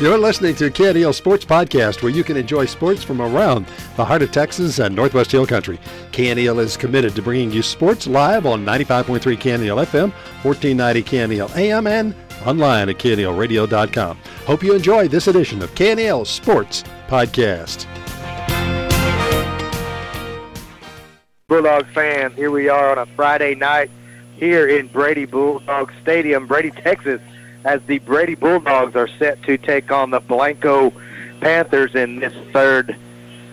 You're listening to KNEL Sports Podcast, where you can enjoy sports from around the heart of Texas and Northwest Hill Country. KNEL is committed to bringing you sports live on 95.3 KNEL FM, 1490 KNEL AM, and online at knelradio.com. Hope you enjoy this edition of KNEL Sports Podcast. Bulldog fans, here we are on a Friday night here in Brady Bulldog Stadium, Brady, Texas as the Brady Bulldogs are set to take on the Blanco Panthers in this third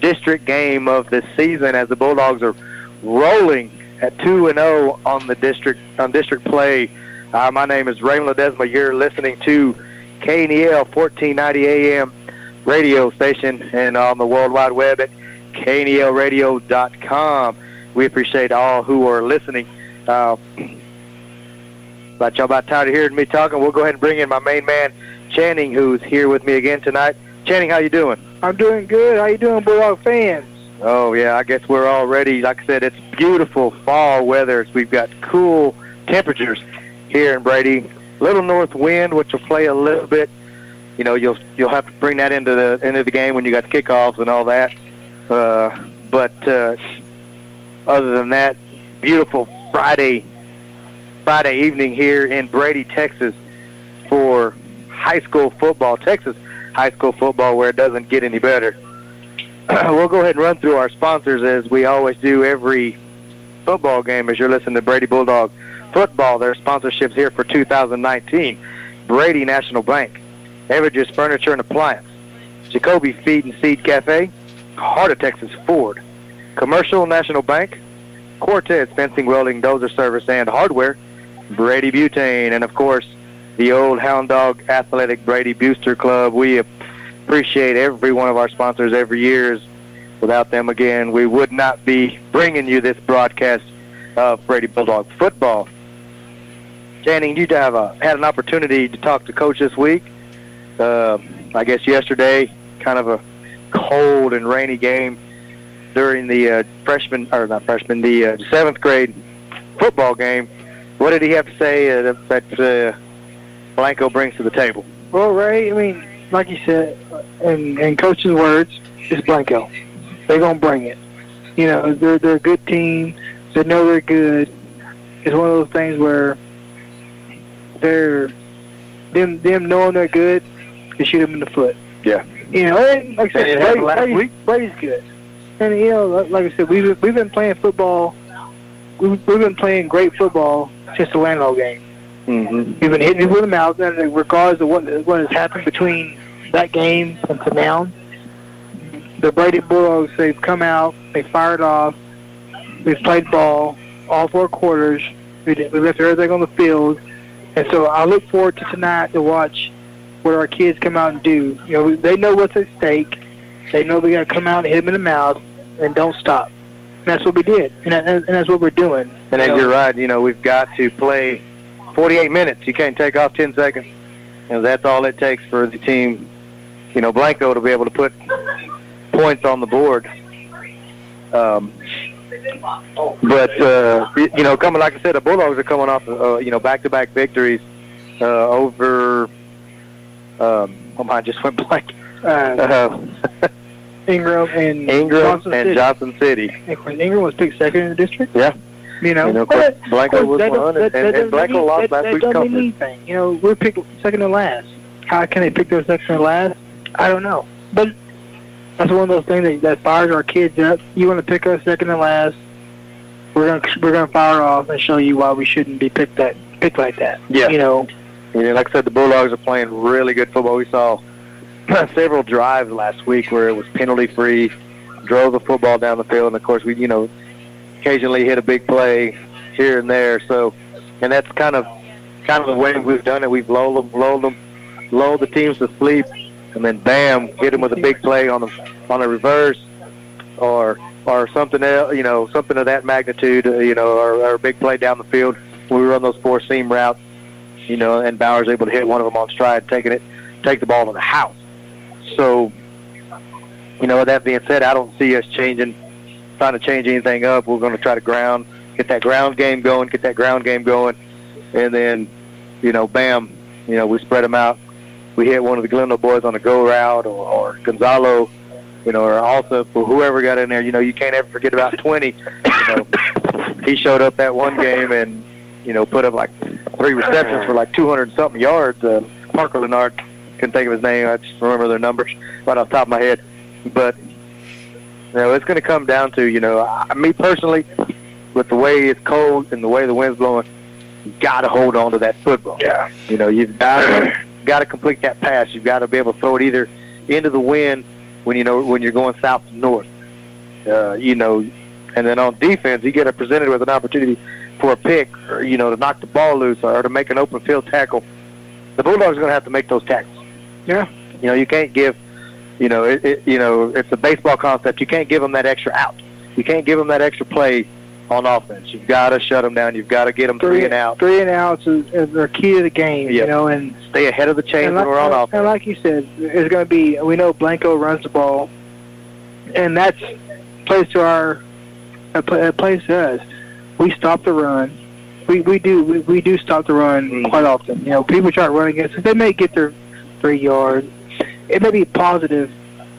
district game of the season as the Bulldogs are rolling at 2 and 0 on the district on district play. Uh, my name is Raymond Ledesma. You're listening to KNEL 1490 AM radio station and on the World Wide Web at knelradio.com. We appreciate all who are listening. Uh, but y'all about tired of hearing me talking. We'll go ahead and bring in my main man, Channing, who's here with me again tonight. Channing, how you doing? I'm doing good. How you doing, Bulldog fans? Oh yeah, I guess we're all ready. Like I said, it's beautiful fall weather. We've got cool temperatures here in Brady. Little north wind, which will play a little bit. You know, you'll you'll have to bring that into the into the game when you got the kickoffs and all that. Uh, but uh, other than that, beautiful Friday Friday evening here in Brady, Texas for high school football, Texas high school football where it doesn't get any better. we'll go ahead and run through our sponsors as we always do every football game as you're listening to Brady Bulldog Football. Their sponsorships here for 2019. Brady National Bank, Everages Furniture and Appliance, Jacoby Feed and Seed Cafe, Heart of Texas Ford, Commercial National Bank, Cortez Fencing, Welding, Dozer Service, and Hardware, Brady Butane, and of course, the old Hound Dog Athletic Brady Booster Club. We appreciate every one of our sponsors every year. Without them, again, we would not be bringing you this broadcast of Brady Bulldog football. Channing, you have a, had an opportunity to talk to Coach this week. Uh, I guess yesterday, kind of a cold and rainy game during the uh, freshman, or not freshman, the uh, seventh grade football game. What did he have to say uh, that uh, Blanco brings to the table? Well, Ray, I mean, like you said, in, in Coach's words, it's Blanco. They're gonna bring it. You know, they're they're a good team. They know they're good. It's one of those things where they're them them knowing they're good, they shoot them in the foot. Yeah. You know, and like I said, And it Brady, last Brady's, week. Brady's good. And you know, like- like I said, we've we've been playing football. We've, we've been playing great football since the Landau game. Mm-hmm. We've been hitting it with them out, and regardless of what what has happened between that game and to now, the Brady Bulldogs they've come out, they fired off, we've played ball all four quarters, we did, we left everything on the field, and so I look forward to tonight to watch what our kids come out and do. You know, they know what's at stake, they know they got to come out and hit them in the mouth, and don't stop. And that's what we did, and, that, and that's what we're doing. And You know, you're right. You know, we've got to play 48 minutes. You can't take off 10 seconds. And that's all it takes for the team, you know, Blanco to be able to put points on the board. Um, but uh, you know, coming like I said, the Bulldogs are coming off, uh, you know, back-to-back victories uh, over. Um, oh my, I just went blank. uh, Uh, Ingram and Ingram Johnson and City. Johnson City. And Ingram was picked second in the district. Yeah. You know, You know, of course, but- Blanco was that one, and- that- and- that and Blanco mean- lost that, last that week's conference. anything. You know, we're picked second to last. How can they pick their second to last? I don't know. But that's one of those things that, that fires our kids up. You want to pick us second to last? We're gonna we're gonna fire off and show you why we shouldn't be picked that picked like that. Yeah. You know, You know, like I said, the Bulldogs are playing really good football. We saw several drives last week where it was penalty free, drove the football down the field, and of course we, you know, occasionally hit a big play here and there. So, and that's kind of kind of the way we've done it. We've lulled them, lulled them, lulled the teams to sleep, and then bam, hit them with a big play on the on a reverse, or or something else, you know, something of that magnitude, uh, you know, or, or a big play down the field. We run those four seam routes you know, and Bauer's able to hit one of them on stride, taking it, take the ball to the house. So, you know, with that being said, I don't see us changing, trying to change anything up. We're going to try to ground, get that ground game going, get that ground game going, and then, you know, bam, you know, we spread them out. We hit one of the Galindo boys on a go route or, or Gonzalo, you know, or also for whoever got in there, you know, you can't ever forget about 20. You know, he showed up that one game and, you know, put up like three receptions for like 200 something yards. Uh, Parker Leonard, couldn't think of his name. I just remember their numbers right off the top of my head. But, you know, it's going to come down to, you know, I, me personally, with the way it's cold and the way the wind's blowing, you got to hold on to that football. Yeah. You know, you've got to got to complete that pass. You've got to be able to throw it either into the wind when you know when you're going south to north. Uh, you know, and then on defense, you get a presented with an opportunity for a pick, or you know, to knock the ball loose or to make an open field tackle. The Bulldogs are going to have to make those tackles. Yeah. You know, you can't give. You know, it, it, you know, it's a baseball concept. You can't give them that extra out. You can't give them that extra play on offense. You've got to shut them down. You've got to get them three, and out. Three and outs is, is the key to the game. Yep. You know, and stay ahead of the chains and when we're on offense. and like you said, it's going to be. We know Blanco runs the ball, and that's plays to our. Play- plays to us. We stop the run. We we do we, we do stop the run Mhm. quite often. You know, people try to run against us. They may get their three yards. It may be positive,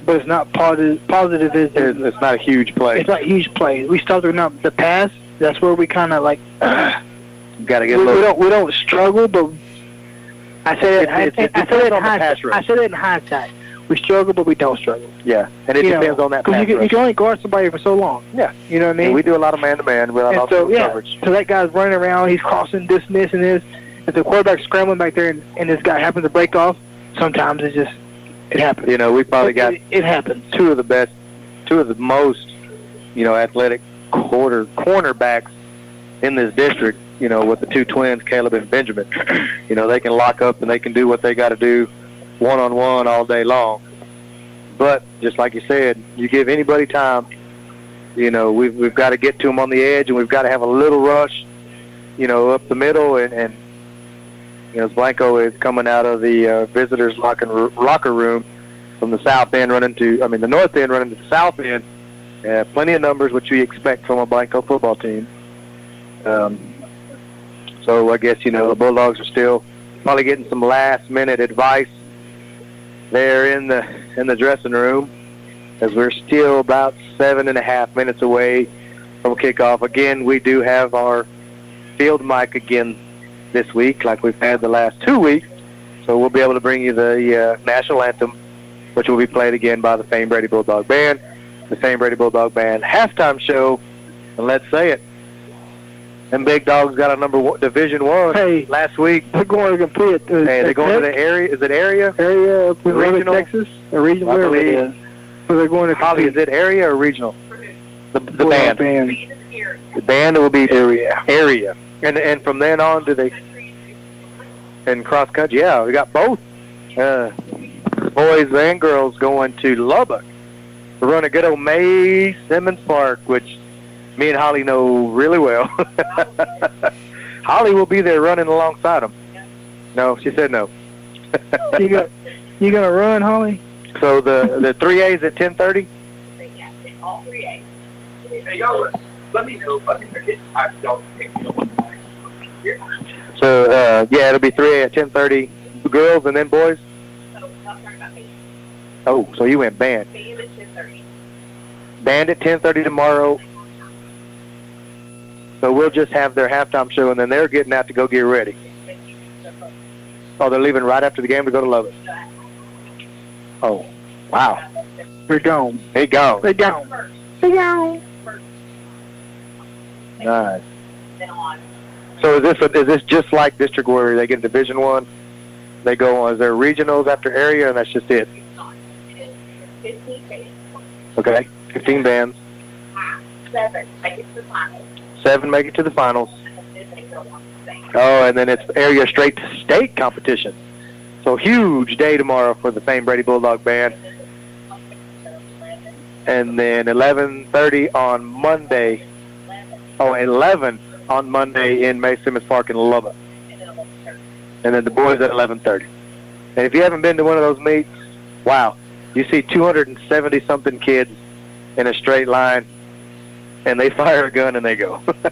but it's not positive. Positive is It's, it's not a huge play. it's not huge play. We stop the run. The pass. That's where we kind of like. Got to we, get we low. don't we don't struggle, but I said it. It's- it's- it I, I said it in hindsight. I said it in hindsight. We struggle, but we don't struggle. Yeah, and it You know, depends on that. Because you can, you can only guard somebody for so long. Yeah. You know what I mean? And we do a lot of man-to-man without And also so yeah, coverage. so that guy's running around, he's crossing this and this and this. If the quarterback's scrambling back there and, and this guy happens to break off, sometimes it just it happens. You know, we probably it, got it, it happens. two of the best, two of the most, you know, athletic quarter cornerbacks in this district. You know, with the two twins, Caleb and Benjamin. You know, they can lock up and they can do what they got to do, one on one all day long. But just like you said, you give anybody time. You know, we've we've got to get to them on the edge, and we've got to have a little rush. You know, up the middle, and and you know, Blanco is coming out of the uh, visitors' locker locker room from the south end running to, I mean, the north end running to the south end. Uh, plenty of numbers, which we expect from a Blanco football team. Um, so I guess you know the Bulldogs are still probably getting some last-minute advice there in the in the dressing room, as we're still about seven and a half minutes away from kickoff. Again, we do have our field mic again this week, like we've had the last two weeks. So we'll be able to bring you the uh, national anthem, which will be played again by the Fame Brady Bulldog Band, the Fame Brady Bulldog Band halftime show. And let's say it, and big dogs got a number one, Division One Hey. last week. They're going to complete it. Uh, Hey, they're going to the area. Is it area? area Lubbock, Regional? Texas, or regional, I wherever believe. is. So they're going to Holly, is it area or regional? The, the band. band. The band will be area. Area. And and from then on, do they? And cross country, yeah, we got both. Uh, boys and girls going to Lubbock to run a good old Mae Simmons Park, which me and Holly know really well. Holly will be there running alongside them. No, she said no. You got you gonna run, Holly? so the the three A's at ten thirty. All three A's. Hey, y'all, let me know if I can forget. I don't think you know So uh, yeah, it'll be three A at ten thirty. Girls and then boys. Oh, so you went band. Band at ten thirty tomorrow. So we'll just have their halftime show, and then they're getting out to go get ready. Oh, they're leaving right after the game to go to Lubbock. Oh, wow. They're gone. They go. They're gone. They're gone. Nice. So is this is this just like District where they get Division One? They go on. Is there regionals after area, and that's just it? Okay, fifteen bands. Seven, make it to the final. Seven make it to the finals. Oh, and then it's area straight to state competition. So huge day tomorrow for the Fame Brady Bulldog Band. And then 11:30 on Monday. Oh, 11 on Monday in Mae Simmons Park in Lubbock. And then the boys at 11:30. And if you haven't been to one of those meets, wow, you see 270 something kids in a straight line, and they fire a gun and they go.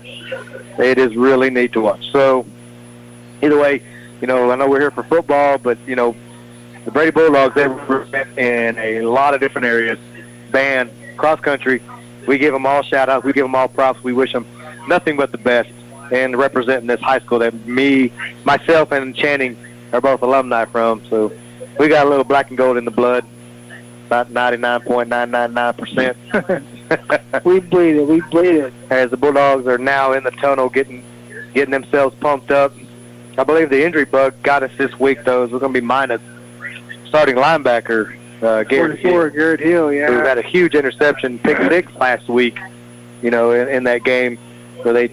it is really neat to watch. So, either way, you know, I know we're here for football, but you know, the Brady Bulldogs, they represent in a lot of different areas. Band, cross country, we give them all shout outs. We give them all props. We wish them nothing but the best and representing this high school that me, myself, and Channing are both alumni from. So we got a little black and gold in the blood, about 99.999%. we bleed it. We bleed it. As the Bulldogs are now in the tunnel getting getting themselves pumped up. I believe the injury bug got us this week, though. We're going to be minus starting linebacker uh, Garrett Hill. Garrett Hill, yeah. Who had a huge interception, pick six last week, you know, in, in that game where they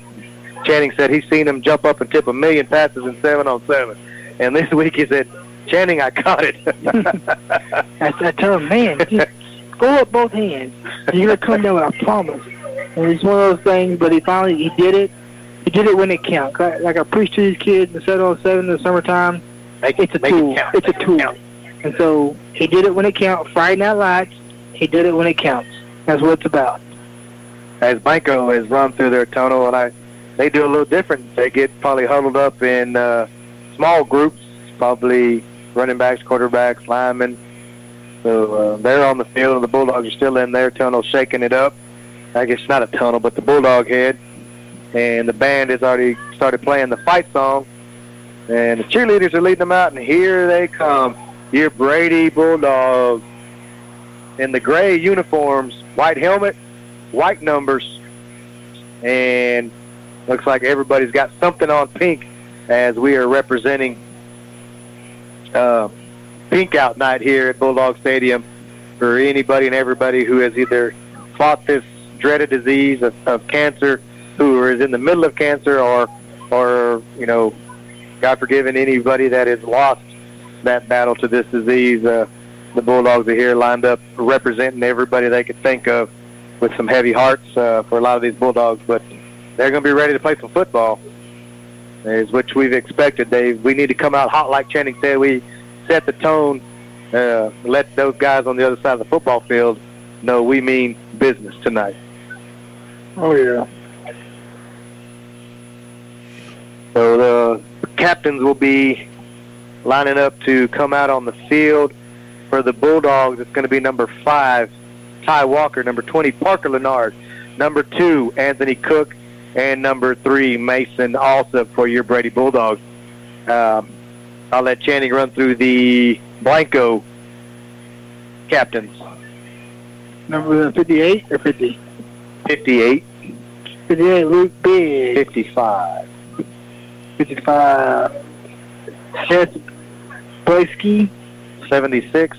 Channing said he's seen him jump up and tip a million passes in seven on seven. And this week he said, Channing, I caught it. I, I tell him, man, just go up both hands. You're to come down with I promise. And it's one of those things, but he finally, he did it. He did it when it counts. Like I preach to these kids in the 707 in the summertime. Make, it's a make tool. It it's make a tool. It and so he did it when it counts. Friday Night Lights, he did it when it counts. That's what it's about. As Blanco has run through their tunnel, and I, they do a little different. They get probably huddled up in uh, small groups, probably running backs, quarterbacks, linemen. So uh, they're on the field, and the Bulldogs are still in their tunnel, shaking it up. I guess not a tunnel, but the Bulldog head. And the band has already started playing the fight song. And the cheerleaders are leading them out, and here they come. Your Brady Bulldogs in the gray uniforms, white helmet, white numbers, and looks like everybody's got something on pink as we are representing uh, Pink Out Night here at Bulldog Stadium for anybody and everybody who has either fought this dreaded disease of, of cancer, who is in the middle of cancer, or, or you know, God forgiven anybody that has lost that battle to this disease. Uh, the Bulldogs are here lined up representing everybody they could think of with some heavy hearts uh, for a lot of these Bulldogs, but they're going to be ready to play some football, is which we've expected. They we need to come out hot, like Channing said. We set the tone, uh, let those guys on the other side of the football field know we mean business tonight. Oh yeah. So the captains will be lining up to come out on the field for the Bulldogs. It's going to be number five, Ty Walker, number 20, Parker Leonard, number two, Anthony Cook, and number three, Mason Alsop for your Brady Bulldogs. Um, I'll let Channing run through the Blanco captains. Number 58 or 50? 58. 58, Luke Biggs. 55. 55, Seth Blaski. 76.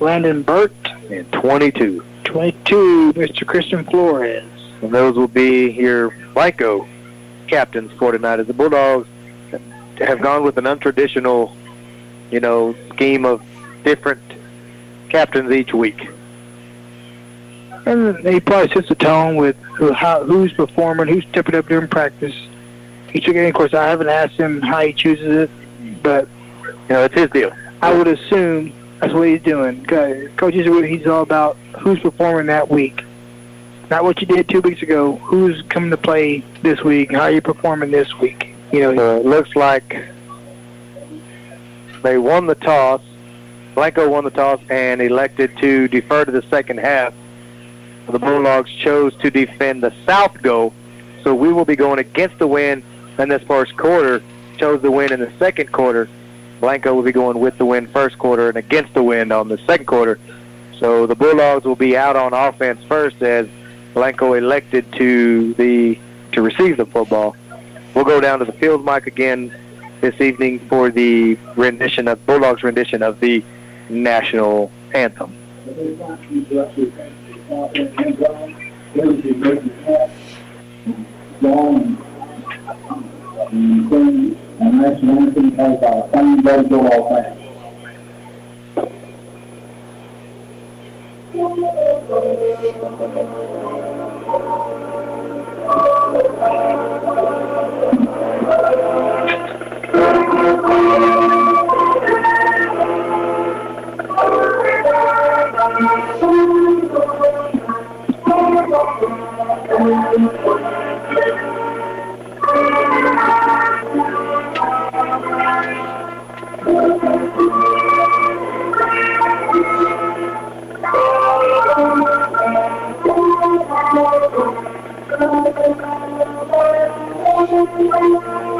Landon Burt. And 22. 22, Mr. Christian Flores. And those will be your Blanco captains for tonight as the Bulldogs have gone with an untraditional, you know, scheme of different captains each week. And he probably sets the tone with who, how, who's performing, who's stepping up during practice. Each game, of course, I haven't asked him how he chooses it, but you know, it's his deal. I would assume that's what he's doing. Coach is what he's all about who's performing that week. Not what you did two weeks ago. Who's coming to play this week? How are you performing this week? You know, it looks like they won the toss. Blanco won the toss and elected to defer to the second half. The Bulldogs chose to defend the south goal, so we will be going against the wind in this first quarter. Chose the win in the second quarter. Blanco will be going with the wind first quarter and against the wind on the second quarter. So the Bulldogs will be out on offense first as Blanco elected to the to receive the football. We'll go down to the field mic again this evening for the rendition of Bulldogs rendition of the national anthem unless anything has our fine does go all things. Thank you. Thank you.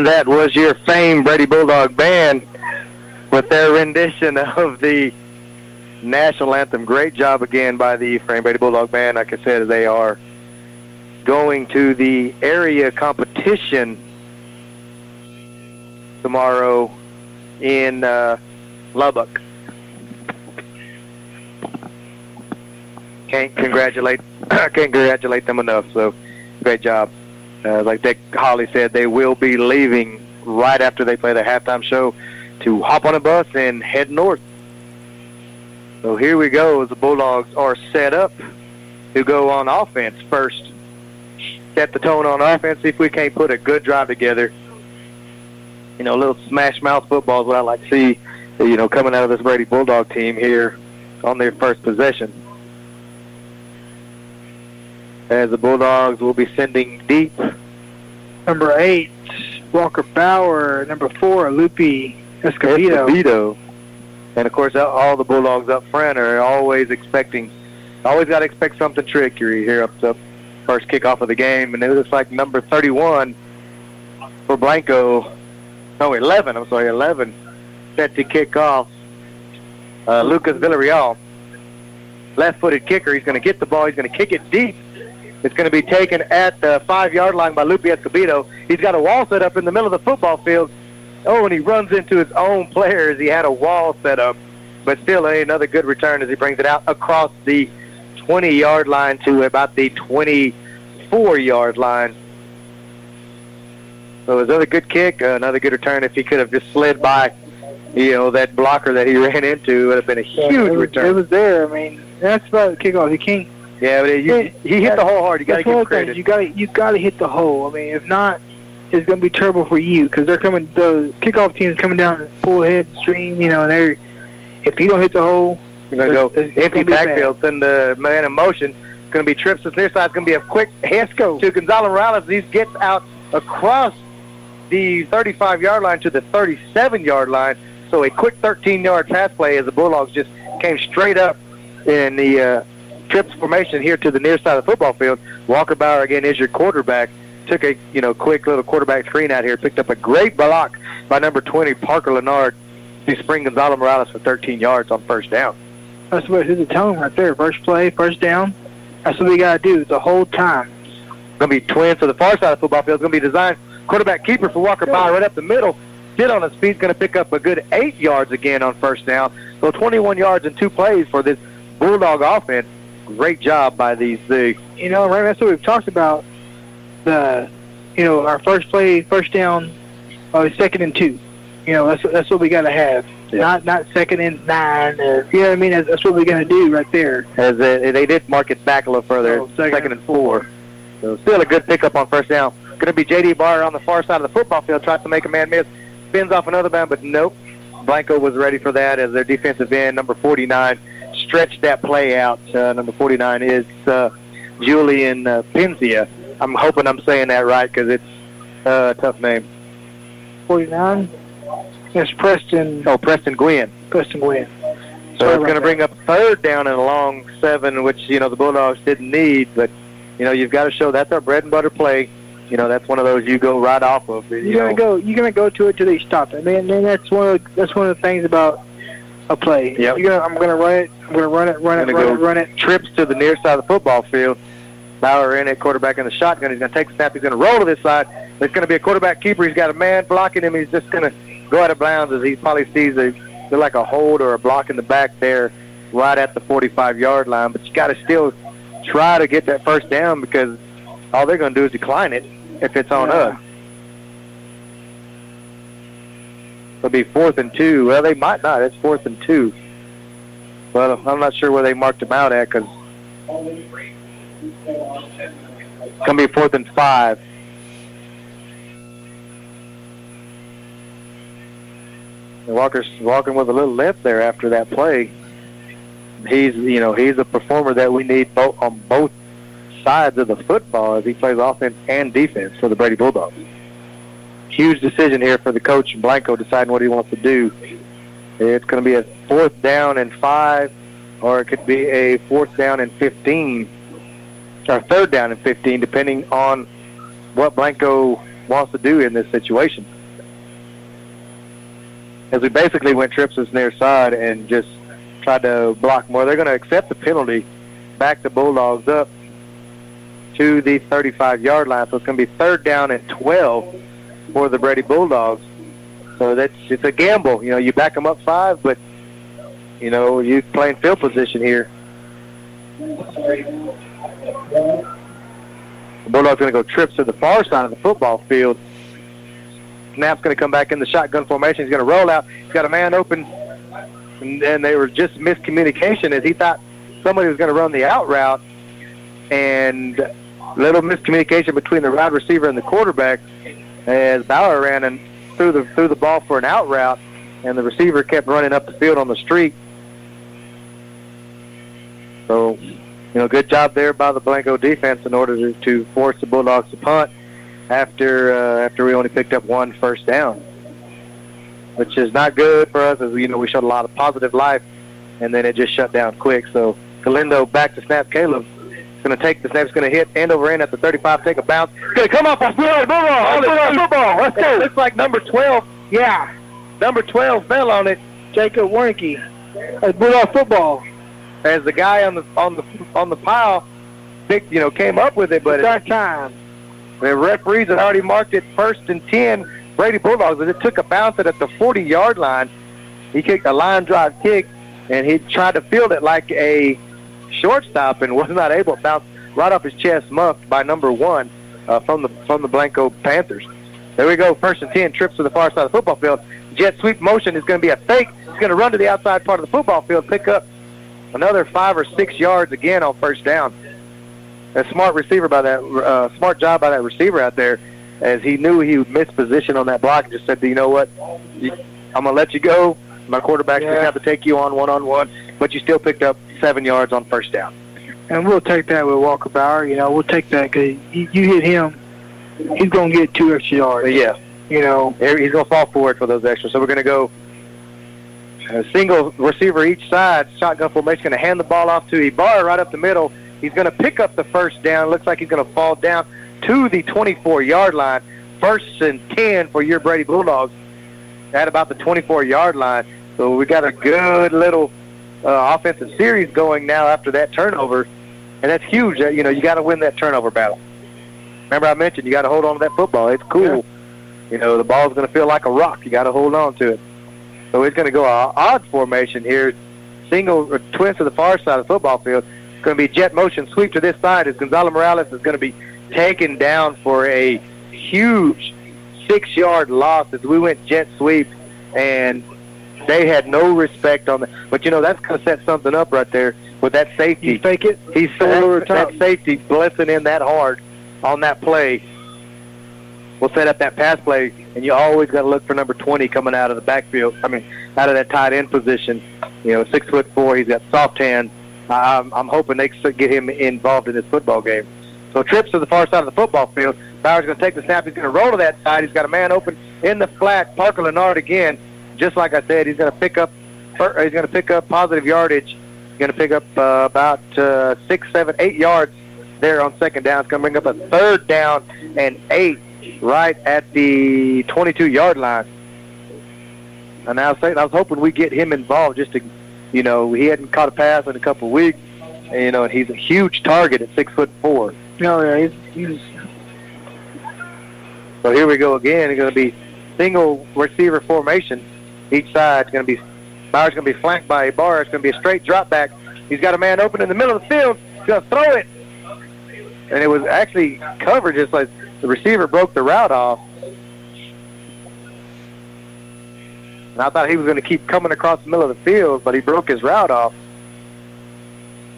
And that was your famed Brady Bulldog Band with their rendition of the national anthem. Great job again by the Frame Brady Bulldog Band. Like I said, they are going to the area competition tomorrow in uh, Lubbock. Can't congratulate can't congratulate them enough. So great job. Uh, like Dick Holly said, they will be leaving right after they play the halftime show to hop on a bus and head north. So here we go the Bulldogs are set up to go on offense first. Set the tone on offense, if we can't put a good drive together. You know, a little smash mouth football is what I like to see, you know, coming out of this Brady Bulldog team here on their first possession. As the Bulldogs will be sending deep. Number eight, Walker Bauer. Number four, Lupe Escobedo. Escobedo. And of course, all the Bulldogs up front are always expecting, always got to expect something trickery here up the first kickoff of the game. And it looks like number 31 for Blanco, no, 11, I'm sorry, 11, set to kick off. Uh, Lucas Villarreal, left-footed kicker. He's going to get the ball. He's going to kick it deep. It's going to be taken at the five-yard line by Lupe Escobedo. He's got a wall set up in the middle of the football field. Oh, and he runs into his own players. He had a wall set up, but still another good return as he brings it out across the 20-yard line to about the 24-yard line. So it was another good kick, uh, another good return. If he could have just slid by, you know, that blocker that he ran into, it would have been a huge yeah, it was, return. It was there. I mean, that's about the kickoff. He can't. Yeah, but you, he hit the hole hard. You got to give credit. You got to you got to hit the hole. I mean, if not, it's going to be terrible for you because they're coming. The kickoff team is coming down full head stream. You know, and they're if you don't hit the hole, You're going to go It's- it's empty backfield, send the man in motion. It's going to be trips to the near side. It's going to be a quick let's go. to Gonzalo Morales. He gets out across the 35-yard line to the 37-yard line. So a quick 13-yard pass play as the Bulldogs just came straight up in the uh, trips formation here to the near side of the football field. Walker Bauer again is your quarterback. Took a you know quick little quarterback screen out here. Picked up a great block by number 20 Parker Leonard to spring Gonzalo Morales for 13 yards on first down. That's what a tone right there. First play, first down. That's what we got to do the whole time. To be twins to the far side of the football field. It's going to be designed quarterback keeper for Walker Bauer right up the middle. Sit on his feet. Going to pick up a good eight yards again on first down. So 21 yards in two plays for this Bulldog offense. Great job by these the You know, right? That's what we've talked about. The, you know, our first play, first down, uh, second and two. You know, that's that's what we got to have. Yeah. Not not second and nine. Or, you know what I mean? That's, that's what we got to do right there. as they, they did mark it back a little further. Oh, second second and four. So still a good pickup on first down. Going to be J.D. Barr on the far side of the football field, tries to make a man miss, spins off another man, but nope. Blanco was ready for that as their defensive end, number 49, stretched that play out. Uh, number 49 is uh, Julian uh, Penzia. I'm hoping I'm saying that right because it's uh, a tough name. 49. Yes, Preston. Oh, Preston Gwynn. Preston Wynn. So Sorry it's going to bring up third down and a long seven, which, you know, the Bulldogs didn't need. But, you know, you've got to show that's our bread and butter play. You know, that's one of those you go right off of. You You're gonna go. You're gonna go to it till they stop it. Man, man, that's one of that's one of the things about a play. Yep. Gonna, I'm gonna run it. I'm gonna run it. Run it. Gonna Run go it. Run it. trips to the near side of the football field. Bauer in at quarterback in the shotgun. He's going to take a snap. He's going to roll to this side. There's going to be a quarterback keeper. He's got a man blocking him. He's just going to go out of bounds as he probably sees a like a hold or a block in the back there, right at the 45-yard line. But you got to still try to get that first down because all they're going to do is decline it if it's on Yeah. us. It'll be fourth and two. Well, they might not. It's fourth and two. Well, I'm not sure where they marked him out at because it's going to be fourth and five. And Walker's walking with a little limp there after that play. He's, you know, he's a performer that we need both on both sides of the football as he plays offense and defense for the Brady Bulldogs. Huge decision here for the coach Blanco deciding what he wants to do. It's going to be a fourth down and five, or it could be a fourth down and 15, or third down and 15, depending on what Blanco wants to do in this situation. As we basically went trips this near side and just tried to block more. They're going to accept the penalty, back the Bulldogs up to the 35-yard line. So it's going to be third down and 12 for the Brady Bulldogs. So that's it's a gamble. You know, you back them up five, but you know you playing field position here. The Bulldogs going to go trips to the far side of the football field. Snap's going to come back in the shotgun formation. He's going to roll out. He's got a man open, and, and they were just miscommunication as he thought somebody was going to run the out route, and little miscommunication between the wide receiver and the quarterback as Bauer ran and threw the threw the ball for an out route, and the receiver kept running up the field on the street. So, you know, good job there by the Blanco defense in order to, to force the Bulldogs to punt after uh, after we only picked up one first down, which is not good for us. As you know, we showed a lot of positive life, and then it just shut down quick. So Galindo back to snap. Caleb going to take the snap. He's going to hit end over end at the 35, take a bounce. It's Going to come off a football. Football. Football. Let's go. Looks like number 12. Yeah, Number 12 fell on it Jacob Warnke. Bulldog football. as the guy on the on the on the pile, picked, you know, came up with it, but But that time. The referees had already marked it first and 10. Brady Bulldogs, as it took a bounce at the 40-yard line. He kicked a line drive kick, and he tried to field it like a shortstop and was not able to bounce right off his chest, muffed by number one uh, from the from the Blanco Panthers. There we go, first and 10, trips to the far side of the football field. Jet sweep motion is going to be a fake. He's going to run to the outside part of the football field, pick up another five or six yards again on first down a smart receiver by that uh, smart job by that receiver out there, as he knew he would miss position on that block. and Just said, you know what, I'm gonna let you go. My quarterback's gonna Yeah. have to take you on one on one, but you still picked up seven yards on first down. And we'll take that with Walker Bauer. You know, we'll take that because you, you hit him, he's going to get two extra yards. Yeah, You know, he's gonna fall forward for those extras. So we're gonna go a single receiver each side, shotgun formation. Gonna hand the ball off to Ibarra right up the middle. He's gonna pick up the first down. Looks like he's gonna fall down to the 24-yard line. First and 10 for your Brady Bulldogs at about the 24-yard line. So we got a good little uh, offensive series going now after that turnover, and that's huge. Uh, You know, you got to win that turnover battle. Remember, I mentioned you got to hold on to that football. It's cool. You know, the ball's going to feel like a rock. You got to hold on to it. So it's going to go a odd formation here, single or twist to the far side of the football field. It's going to be jet motion sweep to this side as Gonzalo Morales is going to be taken down for a huge six-yard loss as we went jet sweep, and they had no respect on that. But you know that's going to set something up right there with that safety. you fake it. He's over that, top. that safety blessing in that hard on that play. We'll set up that pass play, and you always got to look for number 20 coming out of the backfield. I mean, out of that tight end position. You know, six foot four. He's got soft hands. I'm, I'm hoping they get him involved in this football game. So trips to the far side of the football field. Bauer's going to take the snap. He's going to roll to that side. He's got a man open in the flat. Parker Leonard again. Just like I said, he's going to pick up. He's going to pick up positive yardage. He's going to pick up uh, about uh, six, seven, eight yards there on second down. It's going to bring up a third down and eight right at the 22-yard line. And I was saying, I was hoping we get him involved just to, you know, he hadn't caught a pass in a couple of weeks, and, you know, and he's a huge target at six foot four. No, yeah, he's, he's So here we go again. It's going to be single receiver formation. Each side is going to be Bauer's going to be flanked by Ibarra. It's going to be a straight drop back. He's got a man open in the middle of the field. He's going to throw it, and it was actually covered just like the receiver broke the route off. And I thought he was going to keep coming across the middle of the field, but he broke his route off.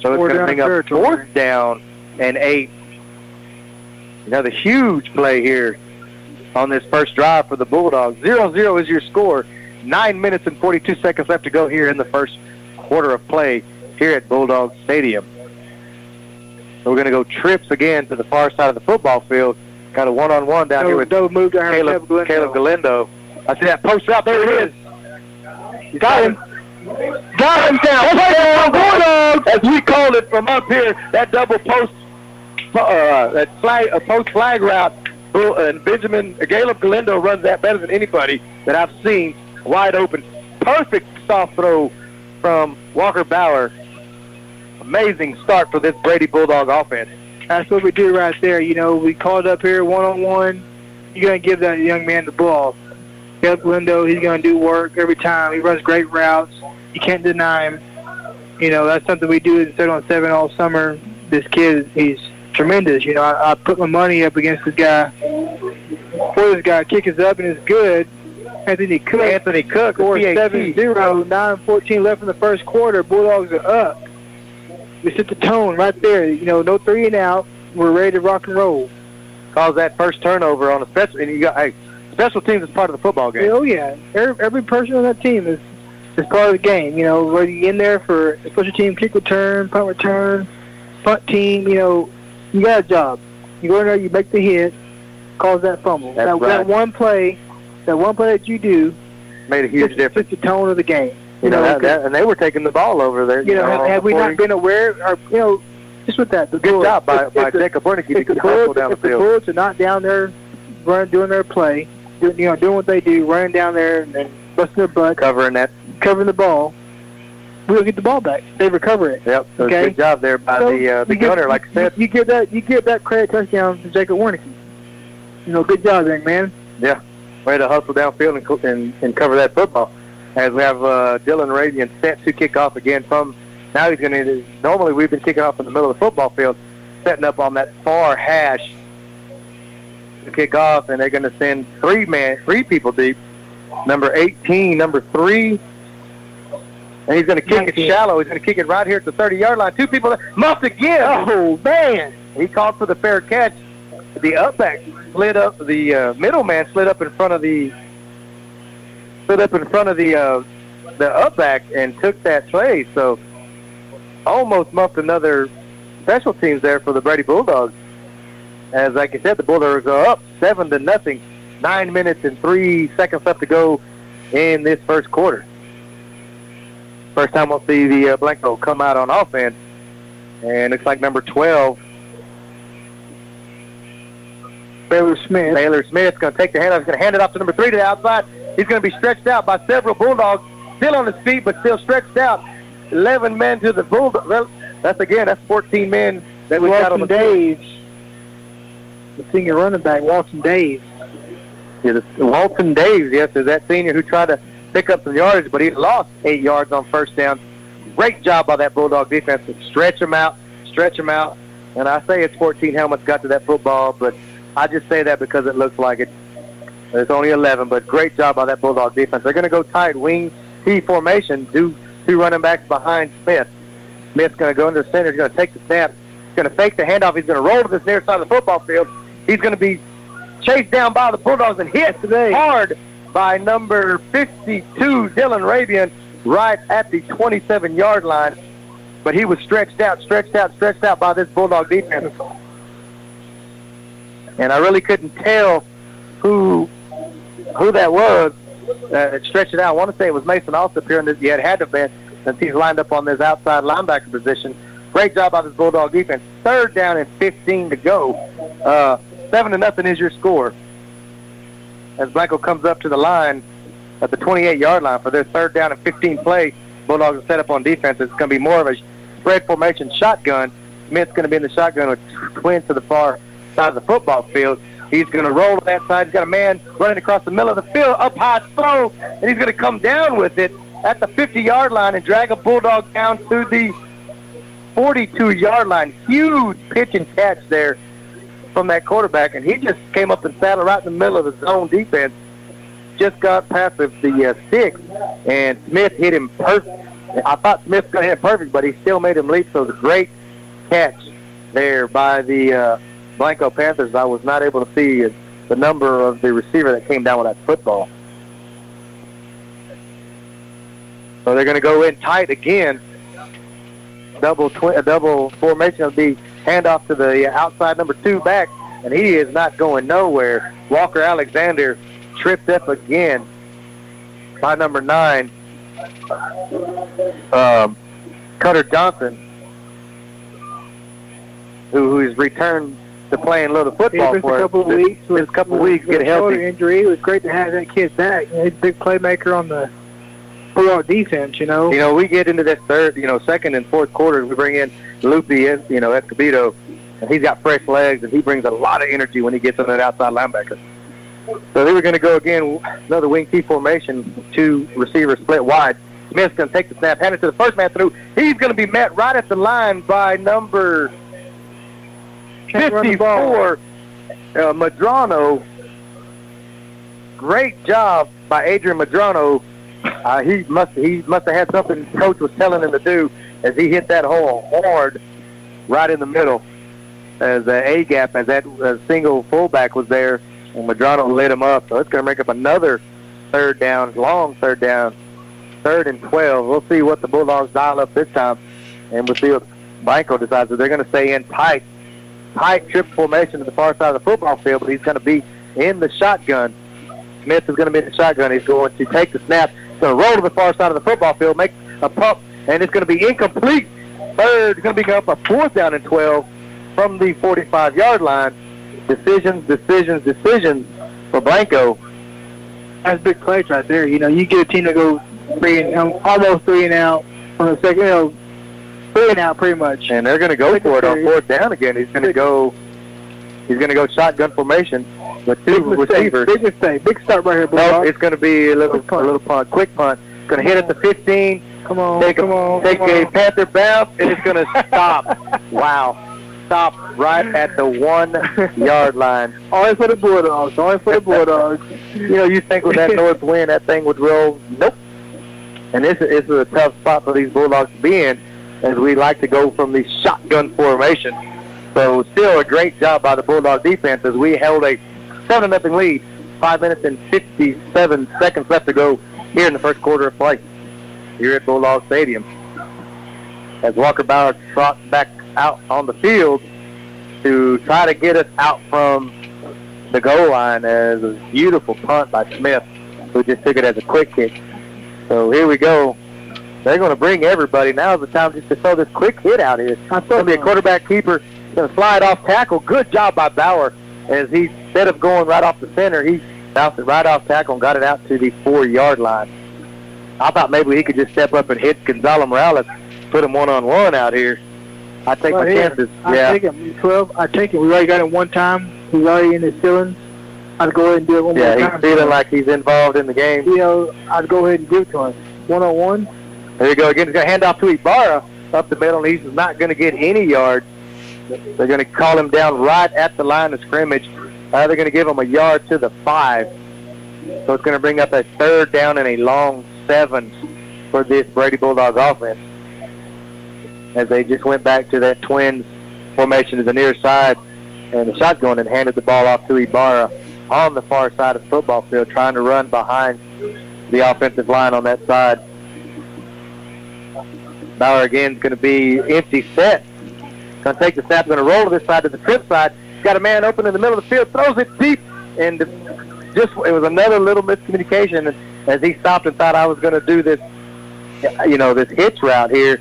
So it's going to bring up territory. fourth down and eight. Another huge play here on this first drive for the Bulldogs. 0-0 is your score. Nine minutes and 42 seconds left to go here in the first quarter of play here at Bulldog Stadium. So we're going to go trips again to the far side of the football field. Got a one-on-one down here with no move down here. Caleb, Caleb, Caleb Galindo. Galindo. I see that post out. There it is. Got him. Got him down. Touchdown, Bulldogs! As we called it from up here, that double post, uh, that flag, uh, post flag route Bull, and Benjamin Caleb Galindo runs that better than anybody that I've seen. Wide open, perfect soft throw from Walker Bauer. Amazing start for this Brady Bulldog offense. That's what we do right there. You know, we called up here one on one. You're gonna give that young man the ball. Caleb Galindo, he's gonna do work every time. He runs great routes. You can't deny him. You know, that's something we do seven on seven all summer. This kid, he's tremendous. You know, I, I put my money up against this guy. Before this guy kick is up and it's good. Anthony Cook. Anthony Cook, PhD. 7 0, 9 14 left in the first quarter. Bulldogs are up. We set the tone right there. You know, no three and out. We're ready to rock and roll. Calls that first turnover on a special. And you got hey, special teams is part of the football game. Oh, yeah. Every, every person on that team is, is part of the game. You know, whether you're in there for a special team kick return, punt return, punt team, you know, you got a job. You go in there, you make the hit, cause that fumble. That's that, right. that one play, that one play that you do, Made a huge sets, difference. sets the tone of the game. You know, that, 'cause- that, and they were taking the ball over there. you know, have, have we not been aware, or you know, just with that, the Good Bullets- job by, if- by if the, Jacob Wernicke if to the hustle Bullets, down the if the field. Bullets are not down there, running, doing their play, doing, you know, doing what they do, running down there and, and busting their butt, Covering that. covering the ball, we'll get the ball back. They recover it. Yep. So Okay. good job there by So, the uh, the gunner, like I said. you, give that, you give that credit touchdown to Jacob Wernicke. You know, good job, young man. Yeah. Way to hustle downfield and, and, and cover that football. As we have uh, Dylan Ravian set to kick off again from, now he's going to, normally we've been kicking off in the middle of the football field, setting up on that far hash to kick off, and they're going to send three man, three people deep. Number 18, number three, and he's going to kick it shallow. He's going to kick it right here at the 30-yard line. Two people, muffed again. Oh man! He called for the fair catch. The upback slid up. The uh, middleman slid up in front of the slid up in front of the uh, the upback and took that play. So almost muffed another special teams there for the Brady Bulldogs. As like I said, the Bulldogs are up seven to nothing. Nine minutes and three seconds left to go in this first quarter. First time we'll see the uh, Blanco come out on offense. And looks like number 12, Baylor Smith. Baylor Smith's going to take the handoff. He's going to hand it off to number three to the outside. He's going to be stretched out by several Bulldogs, still on his feet, but still stretched out. 11 men to the Bulldogs. Well, that's again, that's 14 men that we got on the field. Daves, the senior running back, Walton Daves. Yeah, the- Walton Daves, yes, is that senior who tried to pick up some yardage, but he lost eight yards on first down. Great job by that Bulldog defense to stretch him out, stretch him out. And I say it's 14 helmets got to that football, but I just say that because it looks like it. It's only 11, but great job by that Bulldog defense. They're going to go tight wing T formation, do two running backs behind Smith. Smith's going to go into the center. He's going to take the snap. He's going to fake the handoff. He's going to roll to this near side of the football field. He's going to be chased down by the Bulldogs and hit today hard by number 52, Dylan Rabian, right at the 27-yard line. But he was stretched out, stretched out, stretched out by this Bulldog defense. And I really couldn't tell who who that was that stretched it out. I want to say it was Mason Alsop here, and it had to have been since he's lined up on this outside linebacker position. Great job by this Bulldog defense. Third down and 15 to go. Uh, seven to nothing is your score. As Blanco comes up to the line at the 28-yard line for their third down and 15 play, Bulldogs are set up on defense. It's going to be more of a spread formation shotgun. Smith's going to be in the shotgun with twins to the far side of the football field. He's going to roll to that side. He's got a man running across the middle of the field, up high throw, and he's going to come down with it at the 50-yard line and drag a Bulldog down to the 42-yard line. Huge pitch and catch there from that quarterback, and he just came up and saddled right in the middle of the zone defense. Just got past the, the uh, six, and Smith hit him perfect. I thought Smith to hit perfect, but he still made him leap. So it was a great catch there by the uh, Blanco Panthers. I was not able to see the number of the receiver that came down with that football. So they're going to go in tight again. Double twi- double formation will be handoff to the outside number two back, and he is not going nowhere. Walker Alexander tripped up again by number nine, um, Cutter Johnson, who who's returned to playing a little football missed a for couple of weeks. With, a couple with- weeks, get a healthy. Injury. It was great to have that kid back. You know, he's a big playmaker on the Bulldog defense. You know. You know, we get into this third, you know, second and fourth quarter, we bring in Lupe, is, you know, Escobedo, and he's got fresh legs, and he brings a lot of energy when he gets on that outside linebacker. So they were going to go again, another wing T formation, two receivers split wide. Smith's going to take the snap, hand it to the first man through. He's going to be met right at the line by number Can't run the ball. 54, uh, Madrano. Great job by Adrian Madrano. Uh, he must he must have had something coach was telling him to do as he hit that hole hard right in the middle as a A gap as that uh, single fullback was there and Madrano lit him up. So it's going to make up another third down, long third down, third and 12. We'll see what the Bulldogs dial up this time, and we'll see what Blanco decides. If they're going to stay in tight, tight trip formation to the far side of the football field, but he's going to be in the shotgun. Smith is going to be in the shotgun. He's going to take the snap, he's going to roll to the far side of the football field, make a pump, and it's going to be incomplete. Third, it's going to be up a fourth down and 12 from the 45-yard line. Decisions, decisions, decisions for Blanco. That's big plays right there. You know, you get a team to go three and um, almost three and out on the second, you know, three and out pretty much. and they're going to go for it on fourth down again. He's going to go. He's going to go shotgun formation with two Big mistake. receivers. Big mistake. Big start right here, No, it's going to be a little a little punt, quick punt. Going to hit at the 15. come on, Take come a on, take come a on. Panther bounce, and it's going to stop. wow, stop right at the one yard line. Only for the Bulldogs. Only for the Bulldogs. You know, you think with that north wind that thing would roll. Nope. And this, is- this is a tough spot for these Bulldogs to be in, as we like to go from the shotgun formation. So still a great job by the Bulldog defense as we held a 7 nothing lead. Five minutes and 57 seconds left to go here in the first quarter of play here at Bulldog Stadium. As Walker Bauer trots back out on the field to try to get us out from the goal line as a beautiful punt by Smith, who just took it as a quick hit. So here we go. They're going to bring everybody. Now's the time just to throw this quick hit out here. It's going to be a quarterback keeper. Going to slide off tackle. Good job by Bauer as he, instead of going right off the center, he bounced it right off tackle and got it out to the four-yard line. I thought maybe he could just step up and hit Gonzalo Morales, put him one-on-one out here. I take Right my here. chances. I yeah. take him. 12. I take him. We already got him one time. He's already in his feelings. I'd go ahead and do it one Yeah, more time. Yeah, he's feeling like he's involved in the game. You know, I'd go ahead and give it to him. One on one. There you go again. He's to hand off to Ibarra up the middle, and he's not going to get any yards. They're going to call him down right at the line of scrimmage. Uh, they're going to give him a yard to the five. So it's going to bring up a third down and a long seven for this Brady Bulldogs offense. As they just went back to that twins formation to the near side and the shotgun and handed the ball off to Ibarra on the far side of the football field, trying to run behind the offensive line on that side. Bauer again is going to be empty set. Going to take the snap, going to roll to this side to the trip side. Got a man open in the middle of the field, throws it deep, and just it was another little miscommunication as he stopped and thought I was going to do this, you know, this hitch route here,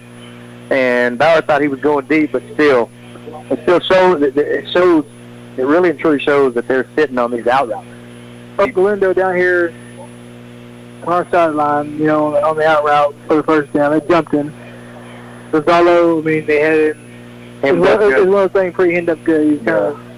and Bauer thought he was going deep, but still, it still shows. It shows. It really and truly shows that they're sitting on these out routes. Galindo down here on our sideline, you know, on the out route for the first down. They jumped in. Gonzalo, I mean, they had it. It's Him one, up it's one of those things pretty end up good. Kind of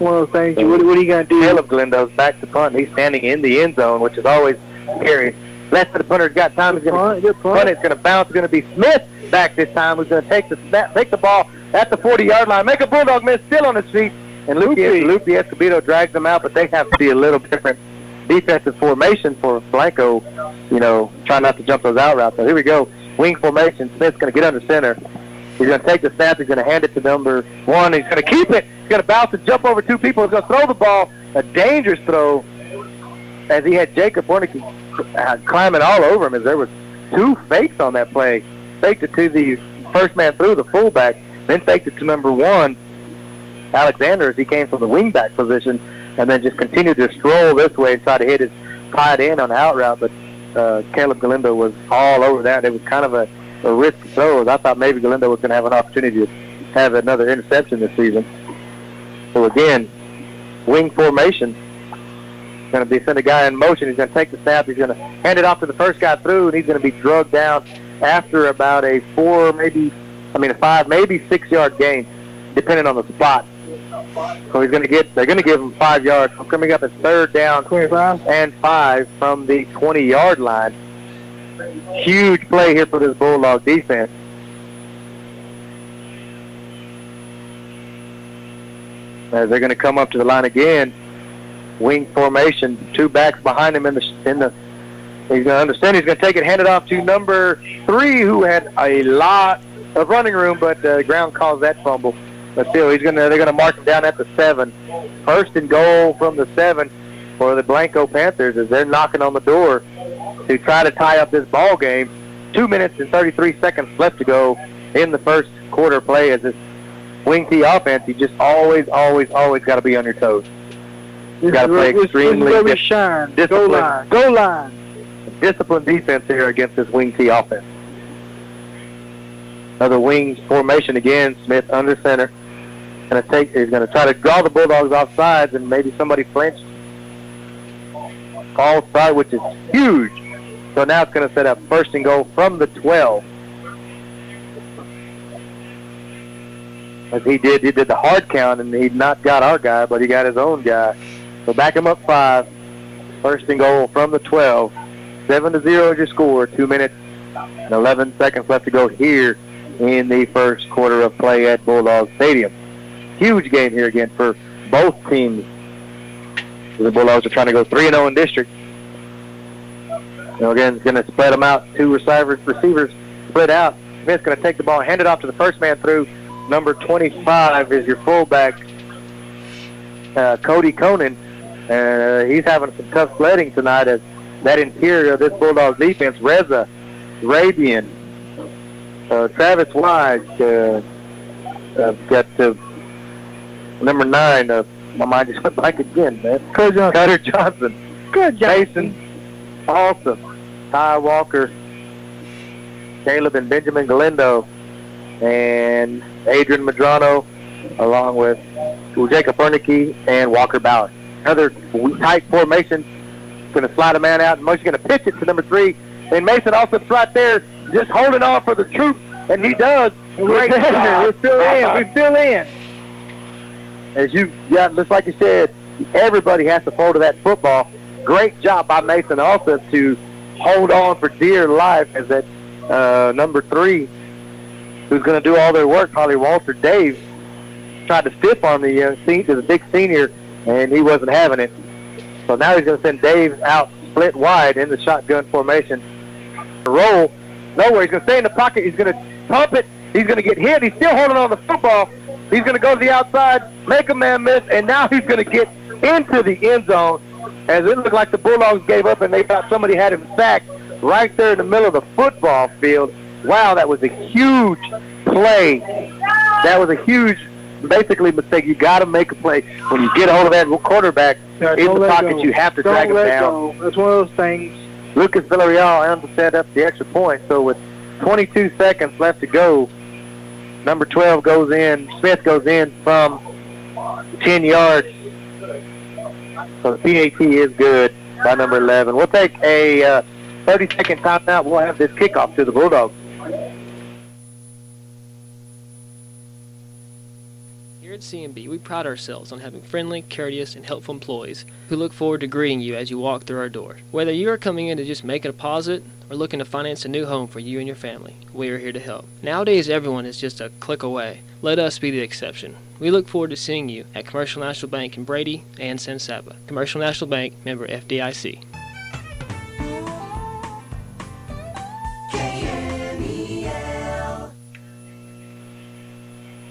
one of those things. What, what are you going to do? Caleb Galindo's back to punt. He's standing in the end zone, which is always scary. Left of the punter's got time. He's going to Punt, good punt. punt. It's going to bounce. It's going to be Smith back this time. Who's going to take the snap, take the ball at the 40-yard line, make a bulldog miss, still on his feet, and Lupe. Lupe Escobedo drags them out. But they have to be a little different defensive formation for Blanco. You know, try not to jump those out routes. So here we go, wing formation. Smith's going to get under center. He's going to take the snap. He's going to hand it to number one. He's going to keep it. He's going to bounce and jump over two people. He's going to throw the ball. A dangerous throw as he had Jacob Wernicke uh, climbing all over him as there was two fakes on that play. Faked it to the first man through, the fullback, then faked it to number one, Alexander, as he came from the wingback position, and then just continued to stroll this way and try to hit his tight end on the out route. But uh, Caleb Galindo was all over that. It was kind of a, a risky throw. I thought maybe Galindo was going to have an opportunity to have another interception this season. So again, wing formation. Going to be send a guy in motion. He's going to take the snap. He's going to hand it off to the first guy through, and he's going to be drugged down after about a four, maybe, I mean a five, maybe six yard gain, depending on the spot. So he's going to get. They're going to give him five yards. I'm coming up at third down, 25. and five from the 20 yard line. Huge play here for this Bulldog defense. As they're going to come up to the line again, wing formation, two backs behind him in the in the. He's going to understand. He's going to take it, hand it off to number three, who had a lot of running room, but uh, ground caused that fumble. But still, he's going to. They're going to mark him down at the seven. First and goal from the seven for the Blanco Panthers as they're knocking on the door to try to tie up this ball game. Two minutes and 33 seconds left to go in the first quarter play as this wing T offense. You just always, always, always got to be on your toes. This gotta play this- extremely This is where we dis- shine. Go disciplined. line. Go line. Disciplined defense here against this wing T offense. Another wing formation again. Smith under center. Gonna take. He's gonna try to draw the Bulldogs off sides, and maybe somebody flinched. All side, which is huge. So now it's gonna set up first and goal from the 12. As he did, he did the hard count, and he not got our guy, but he got his own guy. So back him up five. First and goal from the 12. Seven to zero is your score. Two minutes and 11 seconds left to go here in the first quarter of play at Bulldog Stadium. Huge game here again for both teams. The Bulldogs are trying to go 3 0 in district. So again, it's going to spread them out. Two receivers, receivers split out. Smith's going to take the ball, hand it off to the first man through. Number 25 is your fullback, uh, Cody Conan. Uh, he's having some tough sledding tonight as that interior of this Bulldogs defense, Reza, Rabian, uh, Travis Wise, uh, uh, got uh, number nine. Uh, my mind just went blank again, man. Johnson. Cutter Johnson, Good job. Mason, awesome. Ty Walker, Caleb and Benjamin Galindo, and Adrian Madrano, along with Jacob Bernicke and Walker Bauer. Another tight formation. Going to slide a man out, and Moshe's going to pitch it to number three. And Mason Alsop right there, just holding on for the troops, and he does. Great. We're still in. We're still in. As you, yeah, just like you said, everybody has to fold to that football. Great job by Mason Alsop to hold on for dear life as that uh, number three, who's going to do all their work, probably Walter Dave, tried to stiff on the uh, se- the big senior, and he wasn't having it. So now he's going to send Dave out split wide in the shotgun formation. Roll nowhere. He's going to stay in the pocket. He's going to pump it. He's going to get hit. He's still holding on to the football. He's going to go to the outside, make a man miss, and now he's going to get into the end zone. As it looked like the Bulldogs gave up and they thought somebody had him sacked right there in the middle of the football field. Wow, that was a huge play. That was a huge, basically, mistake. You got to make a play when you get a hold of that quarterback Yeah, in the pocket. go. You have to Don't drag him down. go. That's one of those things. Lucas Villarreal able to set up the extra point. So with 22 seconds left to go, number 12 goes in. Smith goes in from 10 yards. So the PAT is good by number 11. We'll take a uh, 30-second timeout. We'll have this kickoff to the Bulldogs. Here at CNB, we pride ourselves on having friendly, courteous, and helpful employees who look forward to greeting you as you walk through our door. Whether you are coming in to just make a deposit or looking to finance a new home for you and your family, we are here to help. Nowadays, everyone is just a click away. Let us be the exception. We look forward to seeing you at Commercial National Bank in Brady and San Saba. Commercial National Bank, member FDIC.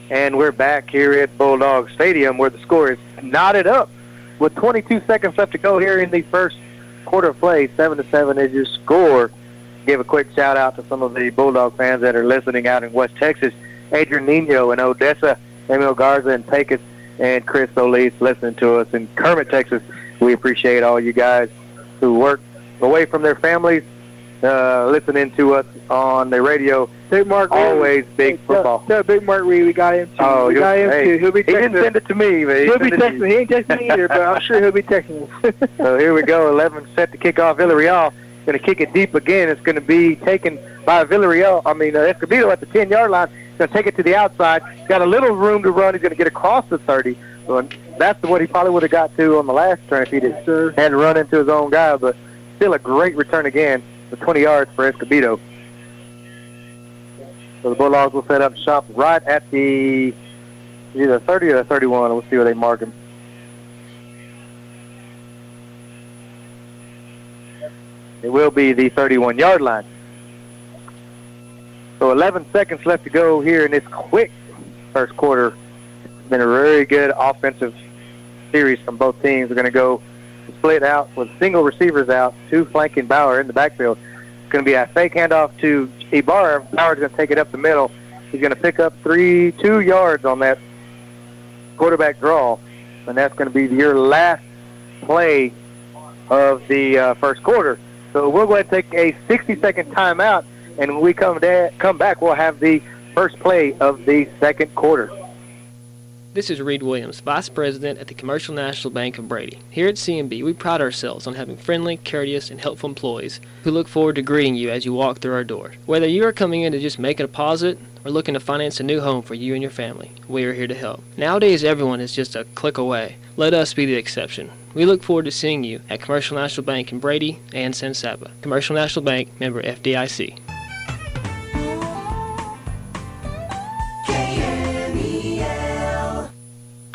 And we're back here at Bulldog Stadium where the score is knotted up with 22 seconds left to go here in the first quarter of play. 7 to 7 is your score. Give a quick shout out to some of the Bulldog fans that are listening out in West Texas. Adrian Nino in Odessa, Emil Garza in Pecos, and Chris Solis listening to us in Kermit, Texas. We appreciate all you guys who work away from their families uh, listening to us on the radio. Big Mark Reed. Always big football. Tell Big Mark Reed we got him too. Oh, we got him hey, too. He'll be He didn't texting. send it to me, but he He'll be texting. He ain't texting me either, but I'm sure he'll be texting. So here we go. 11 set to kick off. Villarreal going to kick it deep again. It's going to be taken by Villarreal. I mean, uh, Escobedo at the 10 yard line. He's going to take it to the outside. He's got a little room to run. He's going to get across the 30. So that's what he probably would have got to on the last turn if he did Sure. had to run into his own guy. But still a great return again for 20 yards for Escobedo. So the Bulldogs will set up shop right at the either 30 or 31. We'll see where they mark him. It will be the 31 yard line. So 11 seconds left to go here in this quick first quarter. It's been a very good offensive series from both teams. We're going to go split out with single receivers out, two flanking Bauer in the backfield. It's going to be a fake handoff to Ibarra. Bauer's going to take it up the middle. He's going to pick up three, two yards on that quarterback draw, and that's going to be your last play of the uh, first quarter. So we'll go ahead and take a 60-second timeout, and when we come da- come back, we'll have the first play of the second quarter. This is Reed Williams, Vice President at the Commercial National Bank of Brady. Here at CNB, we pride ourselves on having friendly, courteous, and helpful employees who look forward to greeting you as you walk through our door. Whether you are coming in to just make a deposit or looking to finance a new home for you and your family, we are here to help. Nowadays, everyone is just a click away. Let us be the exception. We look forward to seeing you at Commercial National Bank in Brady and San Saba. Commercial National Bank, member FDIC.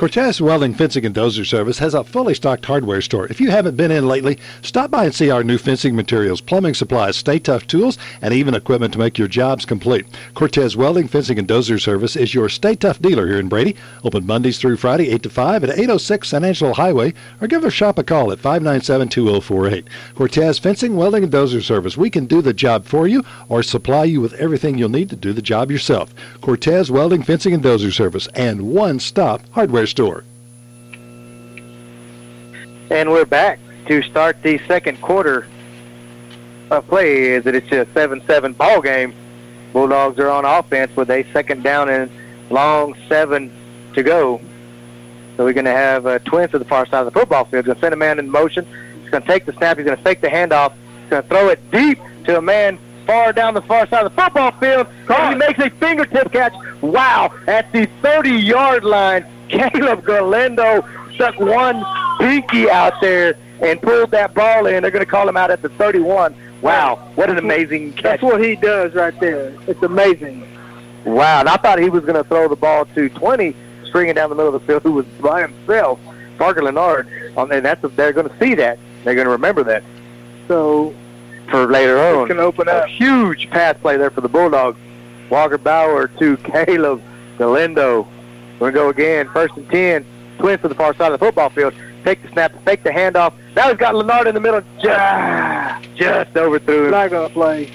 Cortez Welding Fencing and Dozer Service has a fully stocked hardware store. If you haven't been in lately, stop by and see our new fencing materials, plumbing supplies, Stay-Tuff tools, and even equipment to make your jobs complete. Cortez Welding Fencing and Dozer Service is your Stay-Tuff dealer here in Brady. Open Mondays through Friday, 8 to 5 at 806 San Angelo Highway, or give their shop a call at 597 2048. Cortez Fencing, Welding, and Dozer Service. We can do the job for you or supply you with everything you'll need to do the job yourself. Cortez Welding, Fencing, and Dozer Service, and one stop hardware store. And we're back to start the second quarter of play. Is that it's a 7-7 ball game. Bulldogs are on offense with a second down and long seven to go. So we're going to have uh, twins to the far side of the football field. Going to send a man in motion. He's going to take the snap. He's going to fake the handoff. He's going to throw it deep to a man far down the far side of the football field. And he makes a fingertip catch. Wow! At the 30-yard line, Caleb Galindo stuck one pinky out there and pulled that ball in. They're going to call him out at the 31. Wow, what an amazing catch. That's what he does right there. It's amazing. Wow, and I thought he was going to throw the ball to 20, stringing down the middle of the field, who was by himself, Parker Leonard. And that's they're going to see that. They're going to remember that So for later on. it's going to open A huge pass play there for the Bulldogs. Walker Bauer to Caleb Galindo. We're going to go again, first and 10. Twins to the far side of the football field. Take the snap, take the handoff. Now he's got Leonard in the middle. Just, just overthrew him. Flag on play.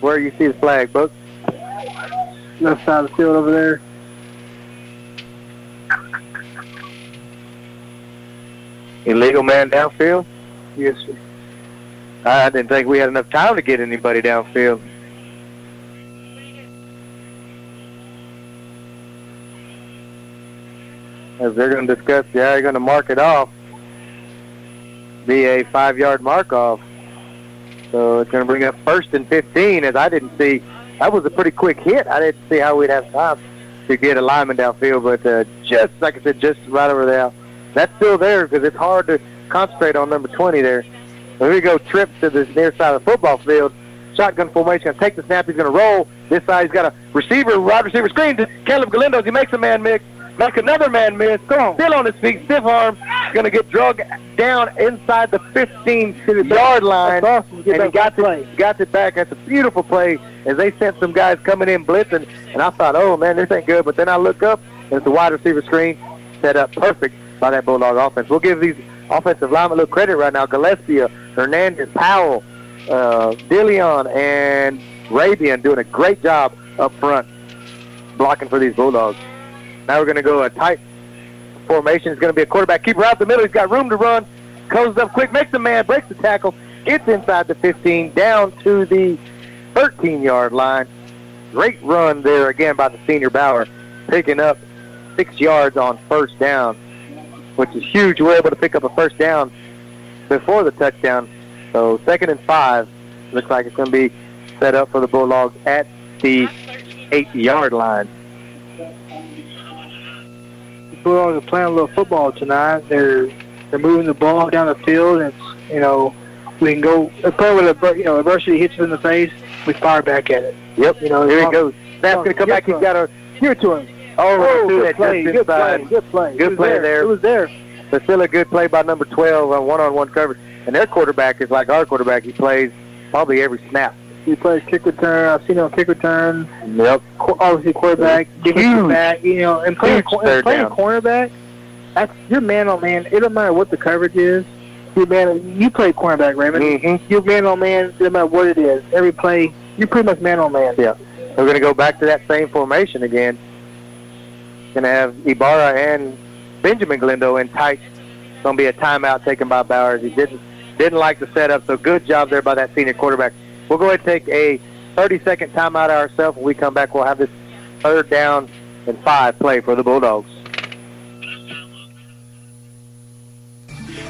Where you see the flag, Book? Left side of the field over there. Illegal man downfield? Yes, sir. I didn't think we had enough time to get anybody downfield. As they're going to discuss, they're going to mark it off. Be a five-yard mark off. So it's going to bring up first and 15, as I didn't see. That was a pretty quick hit. I didn't see how we'd have time to get a lineman downfield, but uh, just, like I said, just right over there. That's still there because it's hard to concentrate on number 20 there. So here we go, trip to the near side of the football field. Shotgun formation, going to take the snap. He's going to roll. This side, he's got a receiver, wide receiver screen to Caleb Galindo. He makes a man miss, make another man miss. Still on his feet, stiff arm. Going to get drug down inside the 15-yard line. Awesome. And he back got play. it, got it back. That's a beautiful play as they sent some guys coming in blitzing. And I thought, oh, man, this ain't good. But then I look up, and it's a wide receiver screen set up perfect by that Bulldog offense. We'll give these offensive linemen a little credit right now. Gillespie, Hernandez, Powell, uh, Dillion, and Rabian doing a great job up front blocking for these Bulldogs. Now we're going to go a tight formation. It's going to be a quarterback keeper out the middle. He's got room to run. closes up quick, makes the man, breaks the tackle, gets inside the 15, down to the 13-yard line. Great run there again by the senior Bauer, picking up six yards on first down, which is huge. We're able to pick up a first down before the touchdown. So second and five. Looks like it's going to be set up for the Bulldogs at the eight-yard line. Bulldogs are playing a little football tonight. They're they're moving the ball down the field, and it's, you know we can go. They're with a you know adversity hits us in the face, we fire back at it. Yep. You know, Here he uh, goes. Snap's going to come back. He's got a it to him. over Oh, oh good that play, good play, good play. Good play there. there. It was there. But still a good play by number 12 on one-on-one coverage. And their quarterback is like our quarterback. He plays probably every snap. He plays kick return. I've seen him kick return. Yep. Qu- Obviously, quarterback, defensive Huge. back. You know, and playing, Huge cor- third and playing down. cornerback. That's your man on man. It don't matter what the coverage is. You man, you play cornerback, Raymond. Mm-hmm. You man on man. No matter what it is, every play, you're pretty much man on man. Yeah. We're going to go back to that same formation again. Going to have Ibarra and Benjamin Galindo in tight. Going to be a timeout taken by Bowers. He didn't didn't like the setup, so good job there by that senior quarterback. We'll go ahead and take a 30-second timeout ourselves. When we come back, we'll have this third down and five play for the Bulldogs.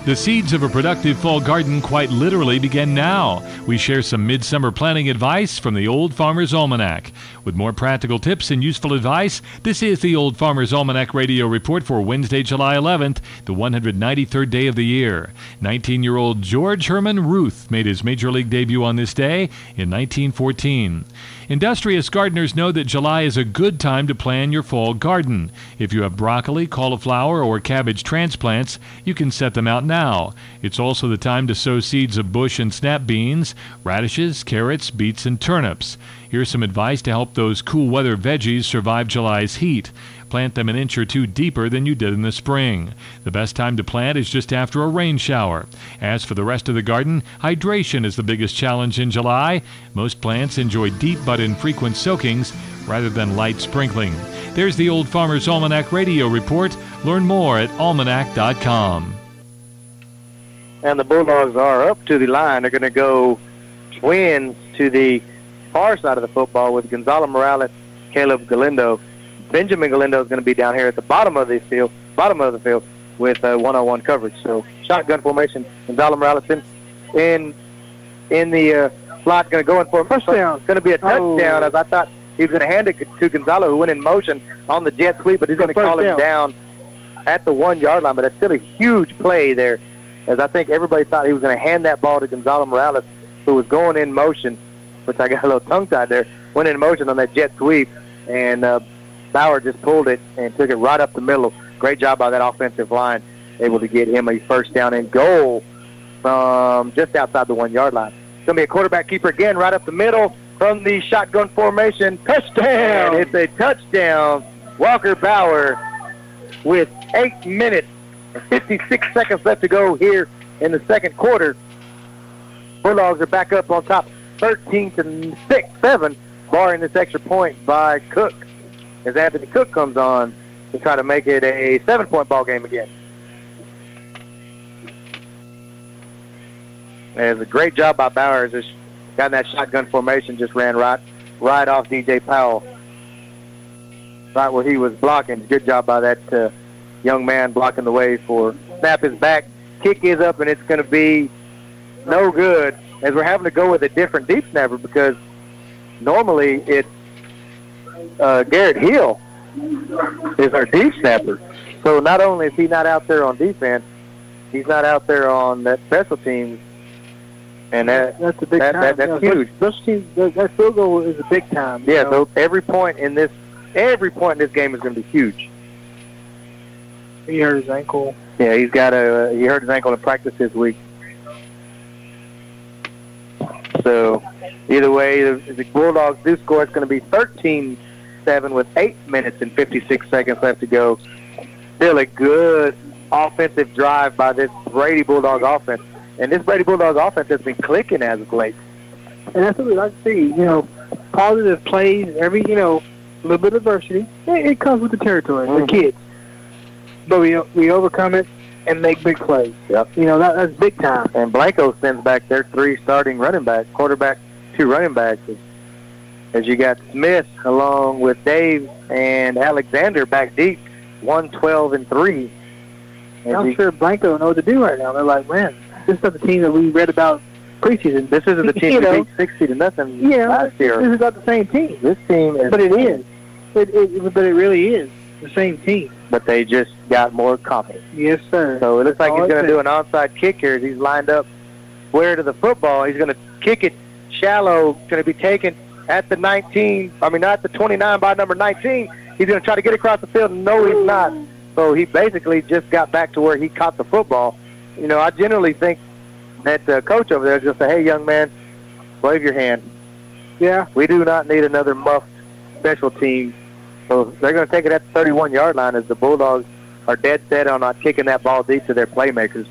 The seeds of a productive fall garden quite literally begin now. We share some midsummer planting advice from the Old Farmer's Almanac. With more practical tips and useful advice, this is the Old Farmer's Almanac radio report for Wednesday, July 11th, the 193rd day of the year. 19 year old George Herman Ruth made his major league debut on this day in 1914. Industrious gardeners know that July is a good time to plan your fall garden. If you have broccoli, cauliflower, or cabbage transplants, you can set them out now. It's also the time to sow seeds of bush and snap beans, radishes, carrots, beets, and turnips. Here's some advice to help those cool weather veggies survive July's heat. Plant them an inch or two deeper than you did in the spring. The best time to plant is just after a rain shower. As for the rest of the garden, hydration is the biggest challenge in July. Most plants enjoy deep but infrequent soakings rather than light sprinkling. There's the Old Farmer's Almanac radio report. Learn more at almanac.com. and the Bulldogs are up to the line. They're going to go twins to the far side of the football with Gonzalo Morales, Caleb Galindo. Benjamin Galindo is going to be down here at the bottom of the field, bottom of the field with uh, one-on-one coverage. So shotgun formation. Gonzalo Morales in in, in the uh, slot, going to go in for a Touchdown. It's going to be a Oh. touchdown, as I thought he was going to hand it to Gonzalo, who went in motion on the jet sweep, but he's going to call him down. down at the one-yard line. But it's still a huge play there as I think everybody thought he was going to hand that ball to Gonzalo Morales, who was going in motion, which I got a little tongue-tied there, went in motion on that jet sweep, and uh, Bauer just pulled it and took it right up the middle. Great job by that offensive line, able to get him a first down and goal from just outside the one-yard line. It's going to be a quarterback keeper again right up the middle from the shotgun formation. Touchdown! It's a touchdown. Walker Bauer with 8 minutes and 56 seconds left to go here in the second quarter. Bulldogs are back up on top 13 to 6, 7, barring this extra point by Cook. As Anthony Cook comes on to try to make it a seven-point ball game again. And a great job by Bowers. Just got in that shotgun formation, just ran right, right off DJ Powell, right where he was blocking. Good job by that uh, young man blocking the way for snap is back, kick is up, and it's going to be no good. As we're having to go with a different deep snapper because normally it's uh, Garrett Hill is our deep snapper. So not only is he not out there on defense, he's not out there on that special teams, and that That's a big That- time. that- that's know, huge. Special teams, that, that field goal is a big time. yeah. know. So every point in this, every point in this game is going to be huge. he hurt his ankle. Yeah, he's got a he hurt his ankle in practice this week. So either way, the, the Bulldogs do score. It's going to be 13-7 with eight minutes and 56 seconds left to go. Still a good offensive drive by this Brady Bulldog offense, and this Brady Bulldog offense has been clicking as of late. And that's what we like to see. You know, positive plays, every, you know, a little bit of adversity. It, it comes with the territory, Mhm. the kids. But we we overcome it. And make big plays. Yep. You know, that, that's big time. And Blanco sends back their three starting running backs, quarterback, two running backs. As, as you got Smith along with Dave and Alexander back deep, one twelve and three. As I'm you- sure Blanco know what to do right now. They're like, man, this is the team that we read about preseason. This isn't the team You that know. beat sixty to nothing Yeah, last year. this is not the same team. This team is, But it is. It, it, but it really is the same team. But they just got more confident. Yes, sir. So it looks like All he's going to do an onside kick here he's lined up square to the football. He's going to kick it shallow, going to be taken at the 19, I mean, not the 29 by number 19. He's going to try to get across the field. No, he's not. So he basically just got back to where he caught the football. You know, I generally think that the coach over there is going to say, hey, young man, wave your hand. yeah. We do not need another muffed special team. So they're going to take it at the 31-yard line as the Bulldogs are dead set on not kicking that ball deep to their playmakers.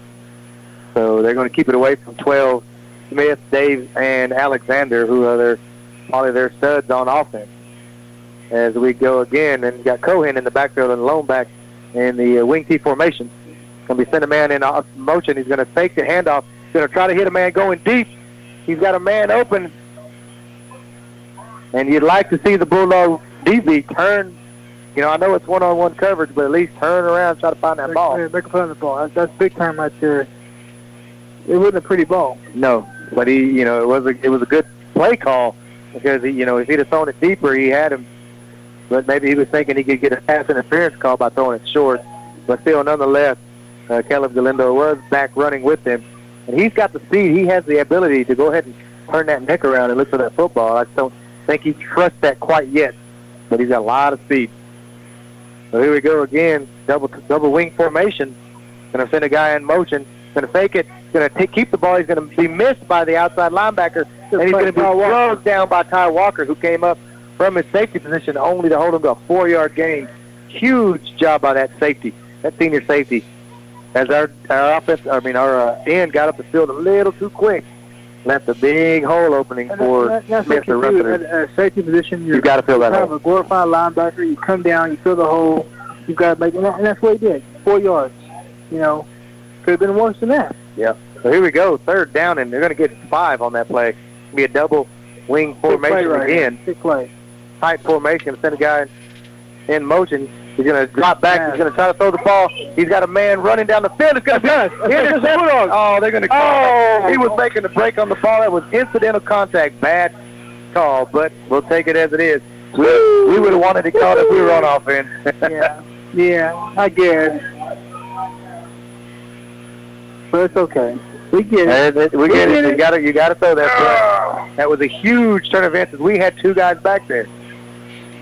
So they're going to keep it away from 12, Smith, Dave, and Alexander, who are their, probably their studs on offense. As we go again, and got Cohen in the backfield and lone back in the uh, wing T formation. Going to be send a man in motion. He's going to fake the handoff. He's going to try to hit a man going deep. He's got a man open, and you'd like to see the Bulldog DB turn. You know, I know it's one-on-one coverage, but at least turn around, try to find that Make- ball. yeah, Make a play on the ball. That's, that's big time right there. It wasn't a pretty ball. No, but he, you know, it was a it was a good play call because he, you know, if he'd have thrown it deeper, he had him. But maybe he was thinking he could get a pass interference call by throwing it short. But still, nonetheless, uh, Caleb Galindo was back running with him, and he's got the speed. He has the ability to go ahead and turn that neck around and look for that football. I just don't think he trusts that quite yet, but he's got a lot of speed. So here we go again, double double wing formation. Going to send a guy in motion. Going to fake it. Going to keep the ball. He's going to be missed by the outside linebacker, and he's going to be drugged down by Ty Walker, who came up from his safety position only to hold him to a four-yard gain. Huge job by that safety, that senior safety. As our our offense, I mean our uh, end got up the field a little too quick, left a big hole opening And uh, for that, that's Smith to you run through. at a safety position. You're You got to fill that kind of hole. a glorified linebacker. You come down, you fill the hole. You've got to make, and, that, and that's what he did. Four yards. You know, could have been worse than that. Yeah. So here we go, third down, and they're going to get five on that play. Be a double wing formation right again. here. Play. tight formation. Send a guy in motion. He's going to drop back. He's going to try to throw the ball. He's got a man running down the field. It's going to be intercepted. Oh, they're going to call. Oh. He was making a break on the ball. That was incidental contact. Bad call, but we'll take it as it is. We, we would have wanted it called if we were on offense. Yeah. Yeah, I guess. But it's okay. We get it. It- we get it. You got to you got to throw that. But ah. that was a huge turn of events. We had two guys back there,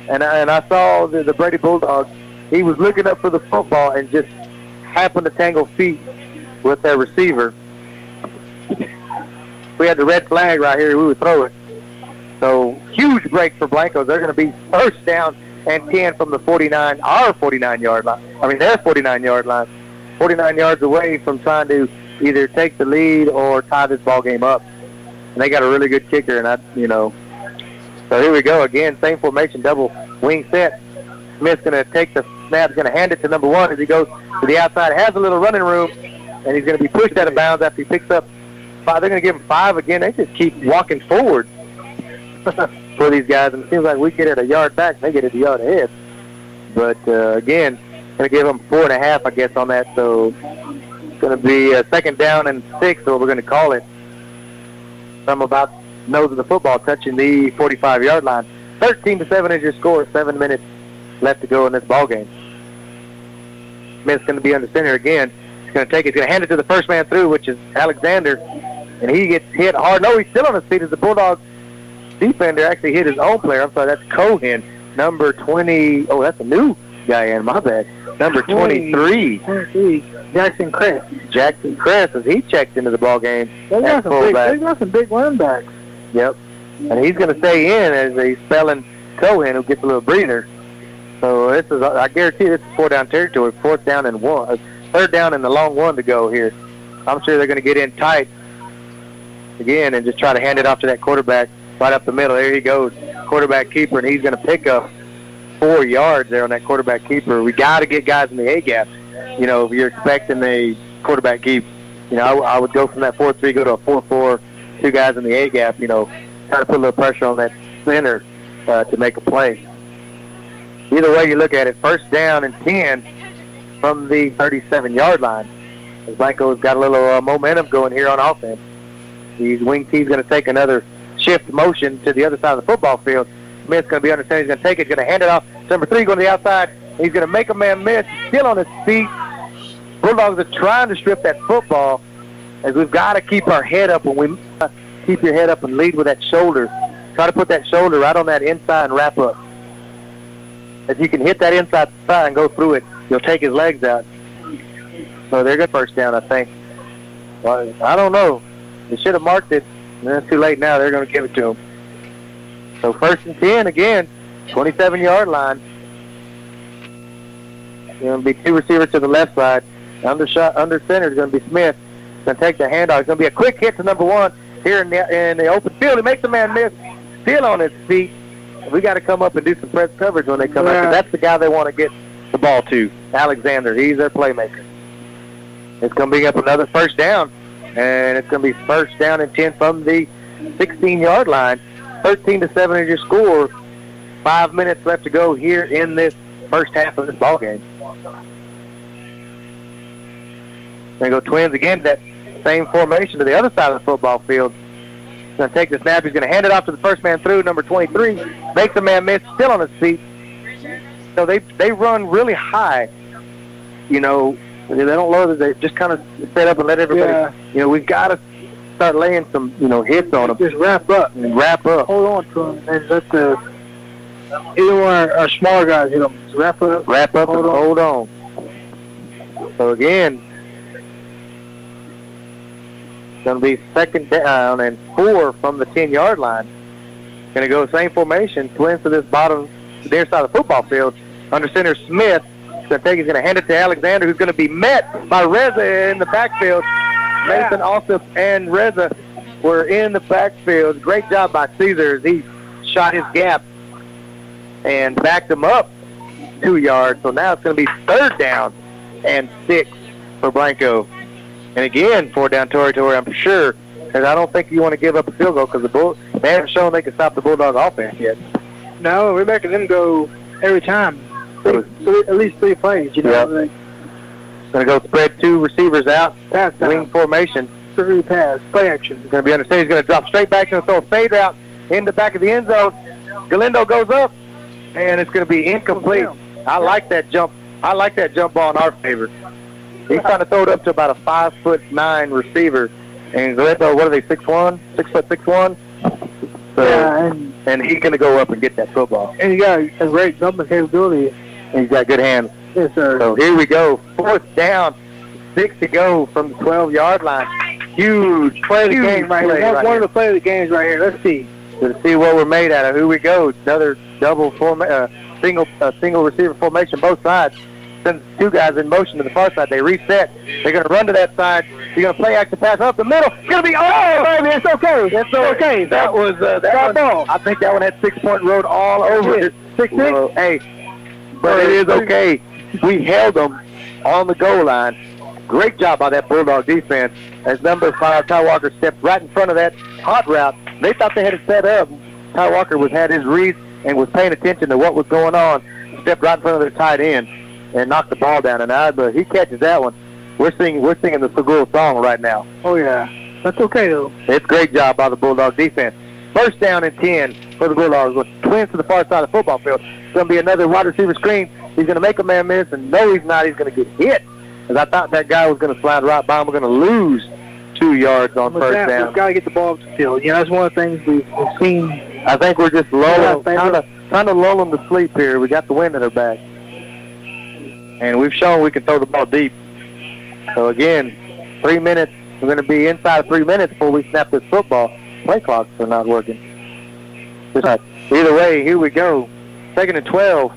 and I, and I saw the, the Brady Bulldogs. He was looking up for the football and just happened to tangle feet with their receiver. We had the red flag right here, we would throw it. So huge break for Blancos. They're going to be first down and 10 from the 49, our 49 yard line. I mean, their 49 yard line. 49 yards away from trying to either take the lead or tie this ball game up. And they got a really good kicker, and I, you know. So here we go again, same formation, double wing set. Smith's going to take the snap, he's going to hand it to number one as he goes to the outside. Has a little running room, and he's going to be pushed out of bounds after he picks up five. They're going to give him five again. They just keep walking forward for these guys, and it seems like we get it a yard back, they get it a yard ahead. But uh, again, going to give them four and a half, I guess, on that. So it's going to be a second down and six, or we're going to call it. Some about nose of the football touching the 45-yard line. 13 to seven is your score. Seven minutes left to go in this ball game. Smith's going to be under center again. He's going to take it. He's going to hand it to the first man through, which is Alexander, and he gets hit hard. No, he's still on his feet as the Bulldogs defender actually hit his own player. I'm sorry, that's Cohen, number 20. Oh, that's a new guy in. My bad. Number 23, 23, Jackson Crest. Jackson Cress, as he checked into the ball game They got some big, they got some big running backs. Yep. And he's going to stay in as he's spelling Cohen, who gets a little breather. So this is, I guarantee this is four down territory, fourth down and one, uh, down and the long one to go here. I'm sure they're going to get in tight again and just try to hand it off to that quarterback right up the middle. There he goes, quarterback keeper, and he's going to pick up four yards there on that quarterback keeper. We got to get guys in the A gap. you know, if you're expecting a quarterback keep. You know, I, I would go from that 4-3, go to a 4-4, two guys in the A gap, you know, try to put a little pressure on that center uh, to make a play. Either way you look at it, first down and 10 from the 37-yard line. As Blanco's got a little uh, momentum going here on offense. The wing team's going to take another shift motion to the other side of the football field. Smith's going to be under center. He's going to take it. He's going to hand it off. Number three going to the outside. He's going to make a man miss. Still on his feet. Bulldogs are trying to strip that football as we've got to keep our head up when we uh, keep your head up and lead with that shoulder. Try to put that shoulder right on that inside and wrap up. If you can hit that inside side and go through it, you'll take his legs out. So they're good first down, I think. Well, I don't know. They should have marked it. It's too late now. They're going to give it to him. So first and 10 again, 27-yard line. Going to be two receivers to the left side. Under shot, under center is going to be Smith. Going to take the handoff. It's going to be a quick hit to number one here in the, in the open field. He makes the man miss. Still on his feet. We got to come up and do some press coverage when they come out. 'cause That's the guy they want to get the ball to. Alexander. He's their playmaker. It's going to be up another first down, and it's going to be first down and 10 from the 16-yard line. 13 to 7 is your score. Five minutes left to go here in this first half of this ball game. They go Twins again. That same formation to the other side of the football field. He's going to take the snap. He's going to hand it off to the first man through, number 23. Makes the man miss, still on his feet. So they they run really high. You know, they don't load it. They just kind of set up and let everybody. Yeah. You know, we've got to start laying some you know hits on them Just wrap up. and wrap up. Hold on to them and let the uh, either one our, our smaller guys hit them. Just wrap up. Wrap up Hold and on. hold on. So again, going to be second down and four from the 10-yard line. Going to go same formation, twins to this bottom, near side of the football field. Under center, Smith. Going to take, he's going to hand it to Alexander, who's going to be met by Reza in the backfield. Mason Alsop and Reza were in the backfield. Great job by Caesar as he shot his gap and backed him up two yards. So now it's going to be third down and six for Blanco. And again, four down territory, I'm sure, because I don't think you want to give up a field goal because the Bull they haven't shown they can stop the Bulldog offense yet. No, we're making them go every time. Three, three, at least three plays. You know, like Going to go spread two receivers out, pass wing formation. three pass, play action. He's going to be understanding. He's going to drop straight back and throw a fade route in the back of the end zone. Galindo goes up, and it's going to be incomplete. I like that jump. I like that jump ball in our favor. He's trying to throw it up to about a five foot nine receiver, and what are they, six one, six foot six one? So, Yeah, and and he's going to go up and get that football. and he got a great jumping capability. And he's got good hands. Yes, sir. So here we go. Fourth down. Six to go from the 12-yard line. Huge play of the huge game right here. right one here. of the play of the games right here. Let's see. to see what we're made out of. Here we go. Another double form, uh, single, uh, single receiver formation, both sides. Send two guys in motion to the far side. They reset. They're going to run to that side. They're going to play action pass up the middle. It's going to be oh, baby, it's okay. It's okay. That was uh, that one, ball. I think that one had six point road all over it. Six, six? Well, hey, but it is okay. We held them on the goal line. Great job by that Bulldog defense. As number five, Ty Walker stepped right in front of that hot route. They thought they had it set up. Ty Walker was had his read and was paying attention to what was going on. Stepped right in front of their tight end and knocked the ball down. And I, but he catches that one. We're singing, we're singing the Segura song right now. Oh yeah, that's okay though. It's a great job by the Bulldogs defense. First down and 10 for the Bulldogs with twins to the far side of the football field. It's going to be another wide receiver screen. He's going to make a man miss, and no, he's not. He's going to get hit. As I thought that guy was going to slide right by him. We're going to lose two yards on With first that, down. we've got to get the ball up the field. You know, that's one of the things we've, we've seen. I think we're just lulling, Yeah, thank trying to, trying to sleep here. We got the wind at our back. And we've shown we can throw the ball deep. So again, three minutes. We're going to be inside three minutes before we snap this football. Play clocks are not working. Either way, here we go. Second and 12.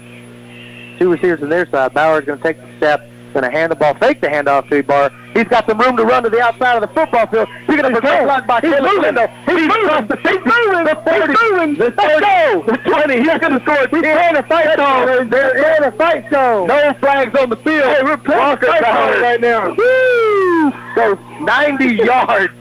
Two receivers on their side. Bauer's going to take the step. Going to hand the ball, fake the handoff to Barr. He's got some room to run to the outside of the football field. He's going to be blocked by Caleb Galindo. He's moving. He's moving. The 30. He's moving. The 30. The 20. He's going to score a 10. He's playing a fight zone. They're in a fight zone. No flags on the field. Hey, we're playing Walker fight zone right now. Woo! Goes 90 yards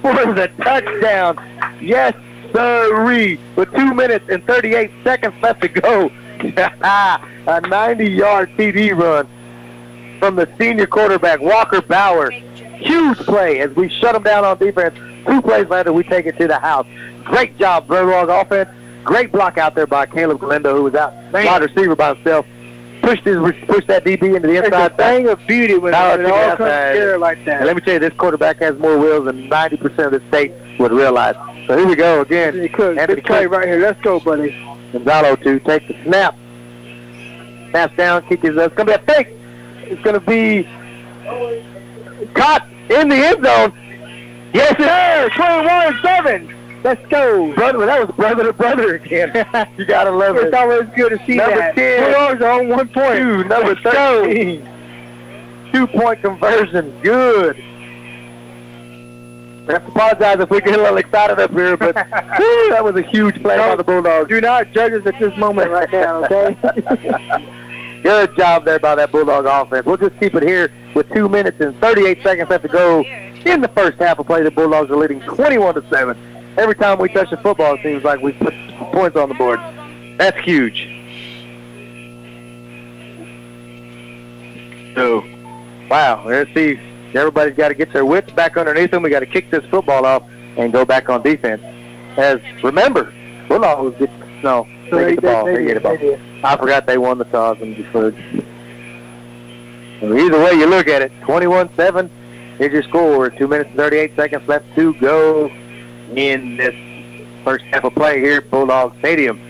for the touchdown. Yes, sirree. With 2 minutes and 38 seconds left to go. a 90-yard TD run from the senior quarterback, Walker Bauer. Huge play as we shut him down on defense. Two plays later, we take it to the house. Great job, Bulldog offense. Great block out there by Caleb Galindo, who was out wide receiver by himself. Pushed his, pushed that DB into the inside. It's a thing of beauty when, when it all the comes outside. together like that. And let me tell you, this quarterback has more wheels than 90% of the state would realize. So here we go again. Anthony Cook, Anthony good play Cook. right here. Let's go, buddy. Gonzalo to take the snap. Snaps down, kick is up. It's going to be a fake. It's going to be caught in the end zone. Yes, it is. 21-7. Let's go. Brother, that was brother to brother again. you got to love it. It's always good to see Number that. 10. Bulldogs are on one point. Two, number Let's go. 13. Two-point conversion. Good. I have to apologize if we get a little excited up here, but whew, that was a huge play by the Bulldogs. Do not judge us at this moment right now, okay? Good job there by that Bulldog offense. We'll just keep it here with two minutes and 38 seconds left to go in the first half of play. The Bulldogs are leading 21 to seven. Every time we touch the football, it seems like we put points on the board. That's huge. So, wow. Let's see. Everybody's got to get their wits back underneath them. We got to kick this football off and go back on defense. As remember, Bulldogs get no, they get the ball. they get the ball. I forgot they won the toss and deferred. So either way you look at it, 21-7 is your score. Two minutes and 38 seconds left to go in this first half of play here at Bulldog Stadium.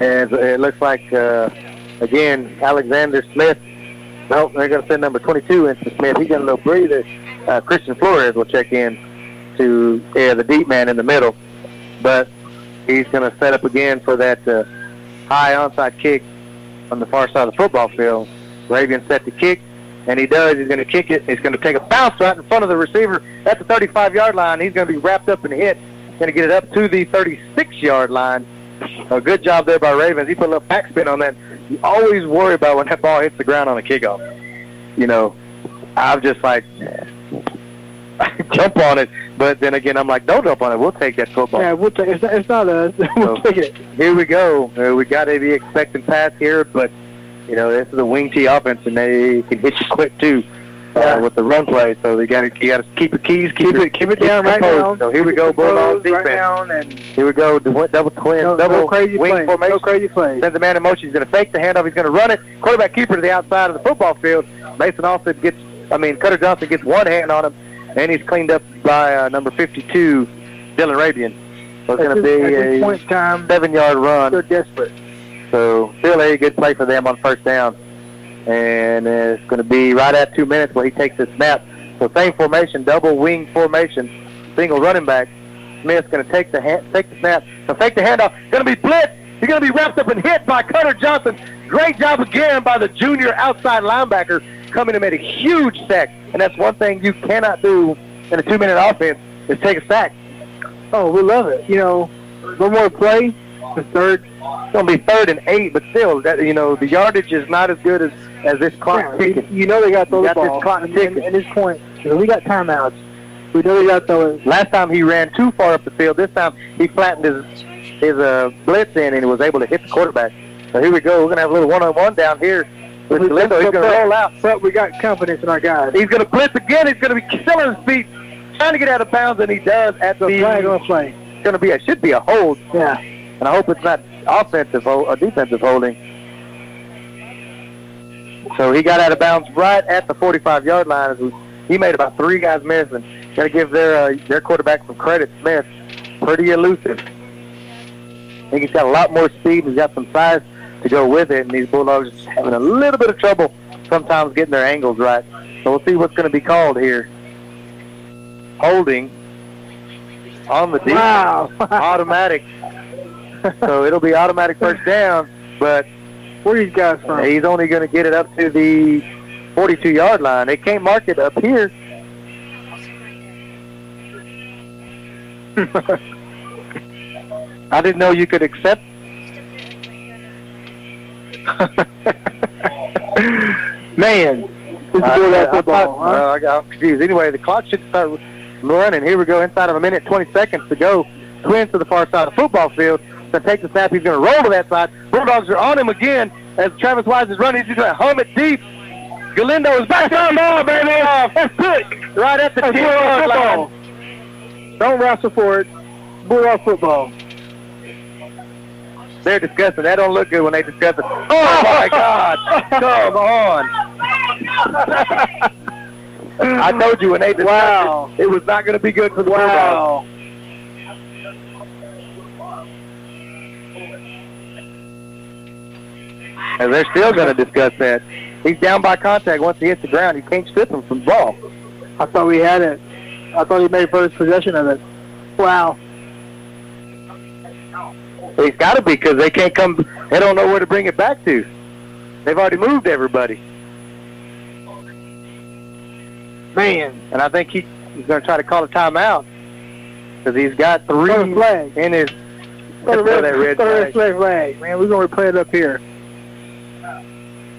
And it looks like, uh, again, Alexander Smith. No, they're going to send number 22 into Smith. He got a little breather. Uh, Christian Flores will check in to yeah, the deep man in the middle. But he's going to set up again for that uh, high onside kick on the far side of the football field. Raven set the kick, and he does. He's going to kick it. He's going to take a bounce right in front of the receiver at the 35-yard line. He's going to be wrapped up and hit. Going to get it up to the 36-yard line. A good job there by Ravens. He put a little backspin on that. You always worry about when that ball hits the ground on a kickoff. You know, I'm just like, jump on it. But then again, I'm like, don't jump on it. We'll take that football. Yeah, we'll take, it. it's not us. we'll So- take it. Here we go. Uh, we got to be expecting pass here, but you know this is a wing T offense, and they can hit you quick too uh, Yeah. with the run play. So they got to you got to keep the keys, keep, it, keep it down right now. So here we go, Bulldogs Right defense. down and Here we go, double double twin, no, double no crazy wing plays. formation. No crazy plays. Sends the man in motion. He's going to fake the handoff. He's going to run it. Quarterback keeper to the outside of the football field. Mason Austin gets, I mean, Cutter Johnson gets one hand on him, and he's cleaned up by uh, number 52, Dylan Rabian. So it's going to be a point time, seven-yard run. they're desperate. So still a good play for them on first down. And it's going to be right at two minutes where he takes the snap. So same formation, double wing formation, single running back. Smith's going to take the hand, take the snap, so take the handoff. Going to be blitzed. He's going to be wrapped up and hit by Cutter Johnson. Great job again by the junior outside linebacker coming to make a huge sack. And that's one thing you cannot do in a two-minute offense is take a sack. Oh, we love it. You know, one more play, the third. It's going to be third and eight, but still, that you know, the yardage is not as good as as this clock Yeah, you know they got to throw the got this clock And- ticking. and At this point, you know, we got timeouts. We know they got to throw it. Last time he ran too far up the field. This time he flattened his his uh, blitz in and he was able to hit the quarterback. So here we go. We're gonna have a little one-on-one down here He's gonna roll out. But we got confidence in our guys. He's gonna blitz again. He's gonna be killing his feet, trying to get out of bounds, and he does at the. Flag on play. It's gonna be a should be a hold, Yeah. and I hope it's not offensive or defensive holding. So he got out of bounds right at the 45-yard line. He made about three guys miss, and got to give their uh, their quarterback some credit. Smith, pretty elusive. I think he's got a lot more speed. He's got some size to go with it, and these Bulldogs just having a little bit of trouble sometimes getting their angles right. So we'll see what's going to be called here. Holding on the deep Wow. automatic. so it'll be automatic first down, but Where are these guys from? He's only going to get it up to the 42-yard line. They can't mark it up here. I didn't know you could accept. Man, this is I, good I, football. thought- huh? uh, I got confused. Anyway, the clock should start running. Here we go. Inside of a minute, 20 seconds to go. Twins to the far side of the football field. So take the snap. He's going to roll to that side. Bulldogs are on him again as Travis Wise is running. He's going to hum it deep. Galindo is back on ball, baby. Good. Right at the That's 10 yard line. Don't wrestle for it. Bulldog football. They're discussing. That don't look good when they discuss it. Oh my God! Come on! I told you when they discussed Wow. it, it was not going to be good for the Bulldogs. Wow. And they're still going to discuss that. He's down by contact once he hits the ground. You can't strip him from the ball. I thought we had it. I thought he made first possession of it. Wow. He's got to be because they can't come. They don't know where to bring it back to. They've already moved everybody, Man. and I think he, he's going to try to call a timeout because he's got three Throw the flag. in his. The red, that red flag. red flag. Man, we're going to replay it up here.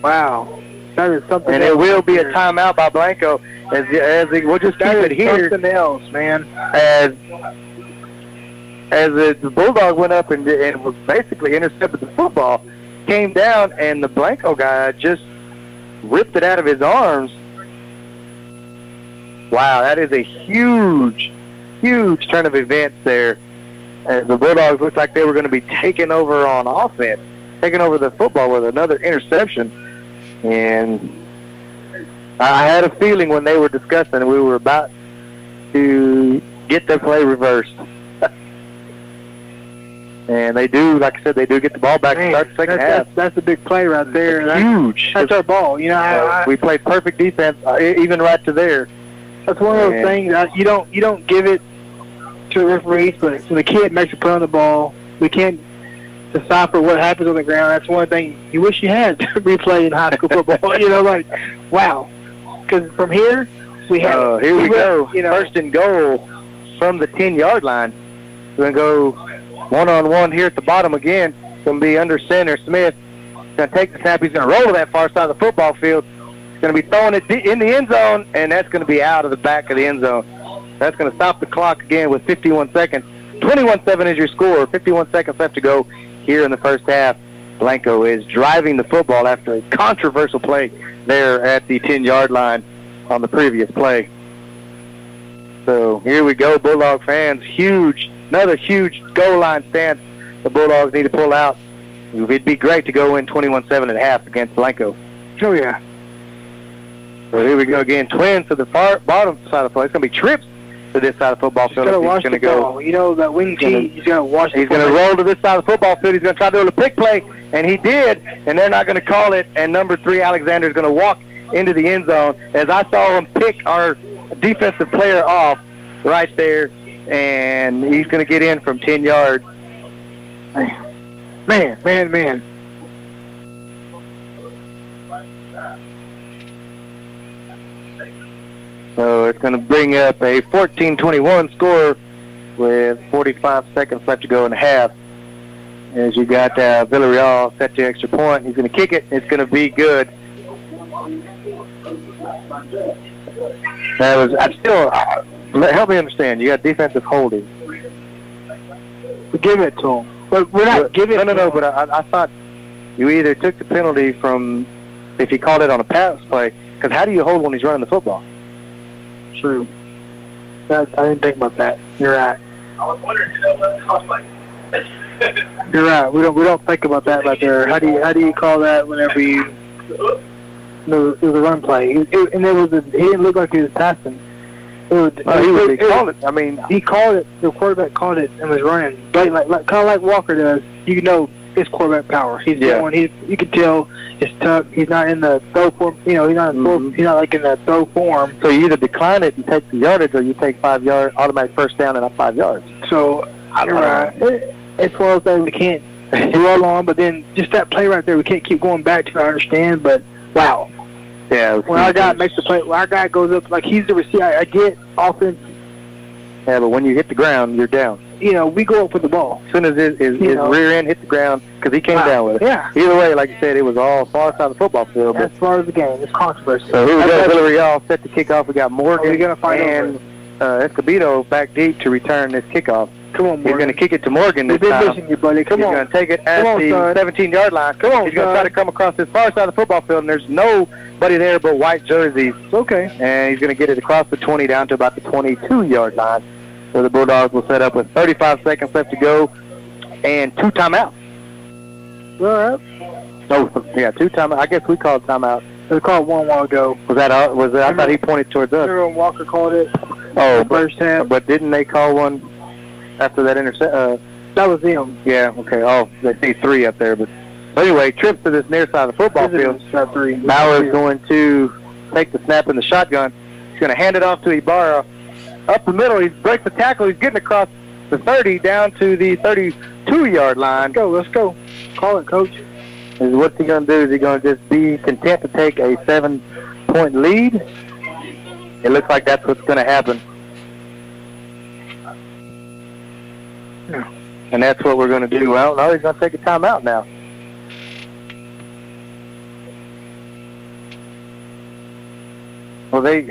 Wow. That is something And it will be a timeout by Blanco as as we'll just keep That it is here something else, man. as as the, bulldog went up and and was basically intercepted the football, came down and the Blanco guy just ripped it out of his arms. Wow, that is a huge, huge turn of events there. The Bulldogs looked like they were going to be taking over on offense, taking over the football with another interception. And I had a feeling when they were discussing, we were about to get the play reversed. And they do, like I said, they do get the ball back to Man, start the second that's, half. That's, that's a big play right there. That's, Huge. that's our ball. You know, I, Uh, I, we played perfect defense, uh, even right to there. that's one of those things that you don't you don't give it to the referees, but when the kid makes a play on the ball, we can't decipher what happens on the ground. That's one thing you wish you had to replay in high school football. you know, like wow, because from here we have Uh, here we go. You know, First and goal from the 10-yard line. We're going to go one-on-one here at the bottom again. It's going to be under center. Smith going to take the snap. He's going to roll to that far side of the football field. He's going to be throwing it in the end zone, and that's going to be out of the back of the end zone. That's going to stop the clock again with 51 seconds. 21-7 is your score. 51 seconds left to go here in the first half. Blanco is driving the football after a controversial play there at the 10-yard line on the previous play. So here we go, Bulldog fans. Huge, another huge goal line stance the Bulldogs need to pull out. It'd be great to go in 21-7 at half against Blanco. oh yeah, So here we go again. Twins to the far bottom side of the play. It's going to be trips to this side of the football just field. gotta He's going to go. ball. You know that wing gonna- tee. He's got to watch. He's going to roll to this side of the football field. He's going to try to do a pick play, and he did, and they're not going to call it. And number three, Alexander, is going to walk into the end zone. As I saw him pick our defensive player off right there, and he's going to get in from 10 yards. Man, man, man. man. So it's going to bring up a 14-21 score with 45 seconds left to go in the half. As you got uh, Villarreal set to extra point, he's going to kick it. It's going to be good. That was. I'm still. Help me understand. You got defensive holding. We give it to him, but we're not But- giving. No, no, it no. to But I, I thought you either took the penalty from if he called it on a pass play. Because how do you hold when he's running the football? True. That, I didn't think about that. You're right. I was wondering, you know, what I was like, You're right. We don't we don't think about that right there. How do you how do you call that whenever you no, it was a run play? It, it, and it was a, he didn't look like he was passing. It was, Well, he was. it- called it. I mean, He called it. The quarterback called it and was running, but like, like kind of like Walker does. You know, it's quarterback power. He's Yeah. going. He's you can tell it's tough. He's not in the throw form. You know, he's not in full, Mhm. he's not like in the throw form. So you either decline it and take the yardage, or you take five yard automatic first down and up five yards. So I you're right. It, it's one of those things we can't We're on, but then just that play right there, we can't keep going back to. I understand, but wow, Yeah. when our guy makes the play, when our guy goes up like he's the receiver. I, I get offense. Yeah, but when you hit the ground, you're down. You know, we go up with the ball. As soon as his, his, his rear end hit the ground, because he came Wow. down with it. Yeah, Either way, like you said, it was all far side of the football field. But that's part of the game. It's controversy. so who we got? Villarreal set the kickoff. We got Morgan Are we gonna fight and uh, Escobedo back deep to return this kickoff. Come on, He's going to kick it to Morgan this We've been time. missing you, buddy. Come He's on. going to take it at on, the son. 17-yard line. Come on, He's going to try to come across this far side of the football field, and there's nobody there but white jerseys. It's okay. And he's going to get it across the 20 down to about the 22-yard line, where the Bulldogs will set up with 35 seconds left to go and two timeouts. All right. Oh, yeah, two timeouts. I guess we called timeout. They called one while ago. Was that? Uh, was that? I thought he pointed towards us. Remember Walker called it Oh, but, first half? but didn't they call one after that intercept? Uh, That was him. yeah. Okay. Oh, they see three up there, but anyway, trips to this near side of the football field. Three. Bauer's going to take the snap in the shotgun. He's going to hand it off to Ibarra. Up the middle, he breaks the tackle. He's getting across the 30 down to the 32-yard line. Let's go. Let's go. Call it, coach. Is what's he going to do? Is he going to just be content to take a seven-point lead? It looks like that's what's going to happen. And that's what we're going to do. Well, no, he's going to take a timeout now. Well, they,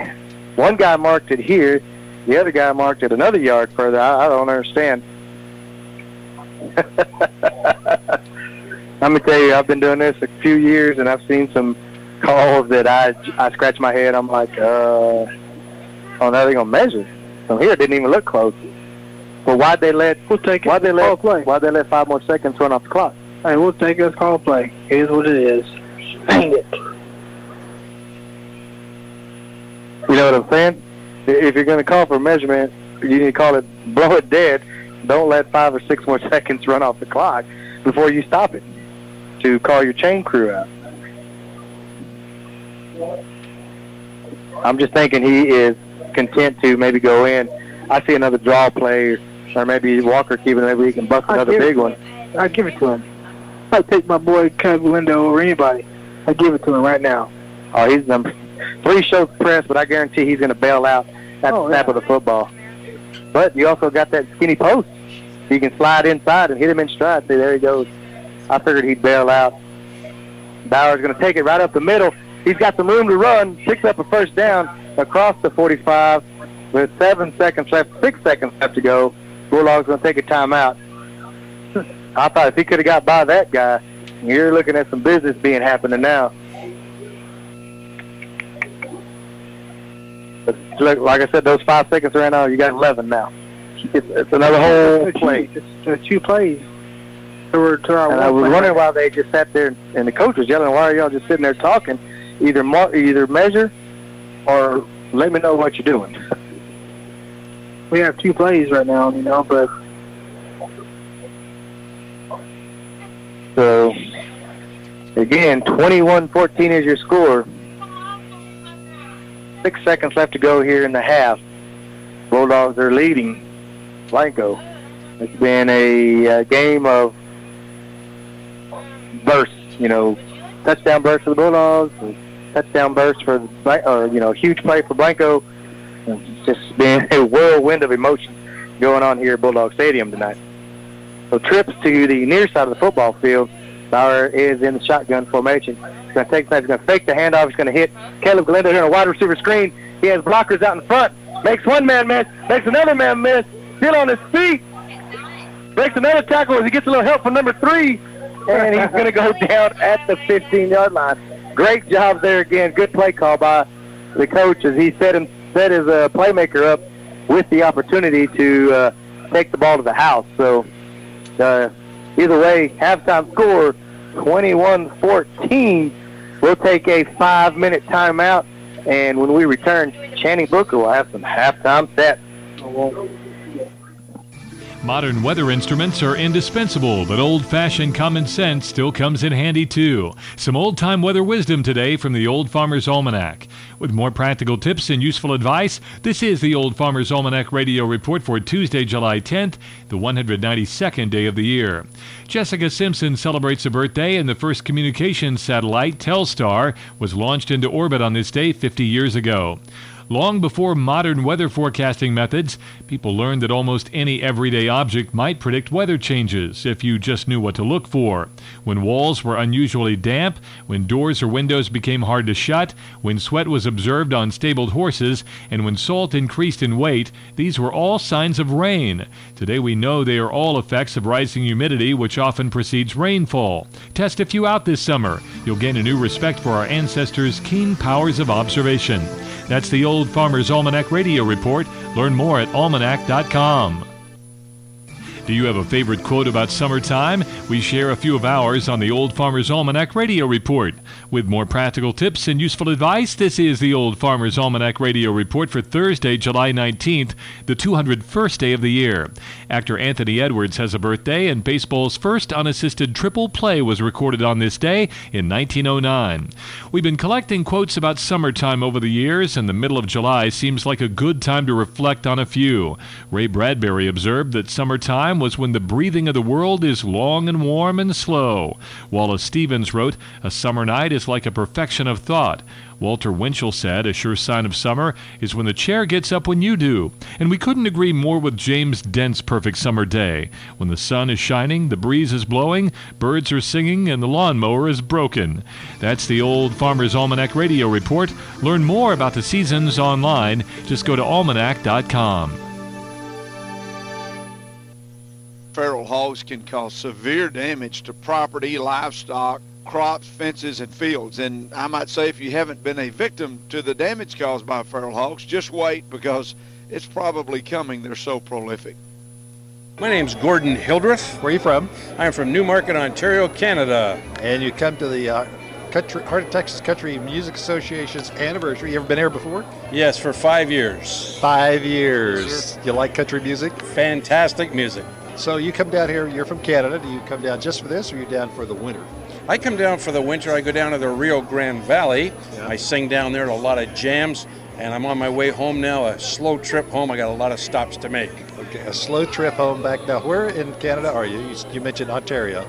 one guy marked it here, the other guy marked it another yard further. I, I don't understand. Let me tell you, I've been doing this a few years, and I've seen some calls that I I scratch my head. I'm like, uh, oh, now they're gonna measure. So here, it didn't even look close. But why'd they let We'll take it. why'd they Call let play. why'd they let five more seconds run off the clock? Hey, we'll take it. Let's call play. It is what it is. Dang it. You know what I'm saying? If you're gonna call for measurement, you need to call it blow it dead. Don't let five or six more seconds run off the clock before you stop it to call your chain crew out. I'm just thinking he is content to maybe go in. I see another draw play, or maybe Walker keeping maybe he can bust I another big one. I give it to him. I'd take my boy Kev Lindo over anybody. I give it to him right now. Oh, he's number three shows press, but I guarantee he's going to bail out at Oh, the snap yeah. of the football. But you also got that skinny post. You can slide inside and hit him in stride. See, there he goes. I figured he'd bail out. Bauer's going to take it right up the middle. He's got some room to run. Picks up a first down across the 45 with seven seconds left, six seconds left to go. Bulldogs going to take a timeout. I thought if he could have got by that guy, you're looking at some business being happening now. But look, like I said, those five seconds ran out. You got 11 now. It's, it's another whole play. It's, it's two plays. To our, to our And I was play. wondering why they just sat there and the coach was yelling, "Why are y'all just sitting there talking? Either mar- either measure, or let me know what you're doing." We have two plays right now, you know, but So again, 21-14 is your score. Six seconds left to go here in the half. Bulldogs are leading Blanco. It's been a, uh game of bursts, you know, touchdown burst for the Bulldogs, touchdown burst for, or you know, huge play for Blanco. It's just been a whirlwind of emotions going on here at Bulldog Stadium tonight. So trips to the near side of the football field. Bauer is in the shotgun formation. He's going to take snap. He's going to fake the handoff. He's going to hit Caleb Galindo here on a wide receiver screen. He has blockers out in front. Makes one man miss. Makes another man miss. Still on his feet. Breaks another tackle as he gets a little help from number three. And he's going to go down at the 15-yard line. Great job there again. Good play call by the coach as he set, him, set his uh, playmaker up with the opportunity to uh, take the ball to the house. So uh, either way, halftime score 21-14. We'll take a five-minute timeout, and when we return, Channing Booker will have some halftime stats. Modern weather instruments are indispensable, but old fashioned common sense still comes in handy too. Some old time weather wisdom today from the Old Farmer's Almanac. With more practical tips and useful advice, this is the Old Farmer's Almanac radio report for Tuesday, July 10th, the 192nd day of the year. Jessica Simpson celebrates a birthday, and the first communications satellite, Telstar, was launched into orbit on this day 50 years ago. Long before modern weather forecasting methods, people learned that almost any everyday object might predict weather changes if you just knew what to look for. When walls were unusually damp, when doors or windows became hard to shut, when sweat was observed on stabled horses, and when salt increased in weight, these were all signs of rain. Today we know they are all effects of rising humidity, which often precedes rainfall. Test a few out this summer. You'll gain a new respect for our ancestors' keen powers of observation. That's the Old Farmer's Almanac Radio Report. Learn more at almanac.com. Do you have a favorite quote about summertime? We share a few of ours on the Old Farmer's Almanac Radio Report. With more practical tips and useful advice, this is the Old Farmer's Almanac Radio Report for Thursday, July 19th, the 201st day of the year. Actor Anthony Edwards has a birthday, and baseball's first unassisted triple play was recorded on this day in 1909. We've been collecting quotes about summertime over the years, and the middle of July seems like a good time to reflect on a few. Ray Bradbury observed that summertime was when the breathing of the world is long and warm and slow. Wallace Stevens wrote, A summer night is like a perfection of thought. Walter Winchell said, A sure sign of summer is when the chair gets up when you do. And we couldn't agree more with James Dent's perfect summer day. When the sun is shining, the breeze is blowing, birds are singing, and the lawnmower is broken. That's the Old Farmer's Almanac Radio Report. Learn more about the seasons online. Just go to almanac.com. feral hogs can cause severe damage to property, livestock, crops, fences, and fields. And I might say if you haven't been a victim to the damage caused by feral hogs, just wait because it's probably coming. They're so prolific. My name's Gordon Hildreth. Where are you from? I'm from Newmarket, Ontario, Canada. And you come to the uh, Country, Heart of Texas Country Music Association's anniversary. You ever been here before? Yes, for five years. Five years. You like country music? Fantastic music. So you come down here, you're from Canada. Do you come down just for this or are you down for the winter? I come down for the winter. I go down to the Rio Grande Valley. Yeah. I sing down there at a lot of jams, and I'm on my way home now. A slow trip home. I got a lot of stops to make. Okay, a slow trip home back. Now, where in Canada are you? You, you mentioned Ontario.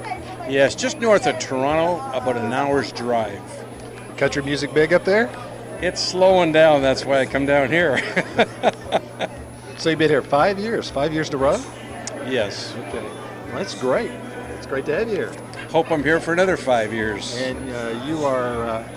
Yes, just north of Toronto, about an hour's drive. Country music big up there? It's slowing down. That's why I come down here. So you've been here five years, five years to run? Yes. Okay, well, that's great. It's great to have you here. Hope I'm here for another five years. And uh, you are uh,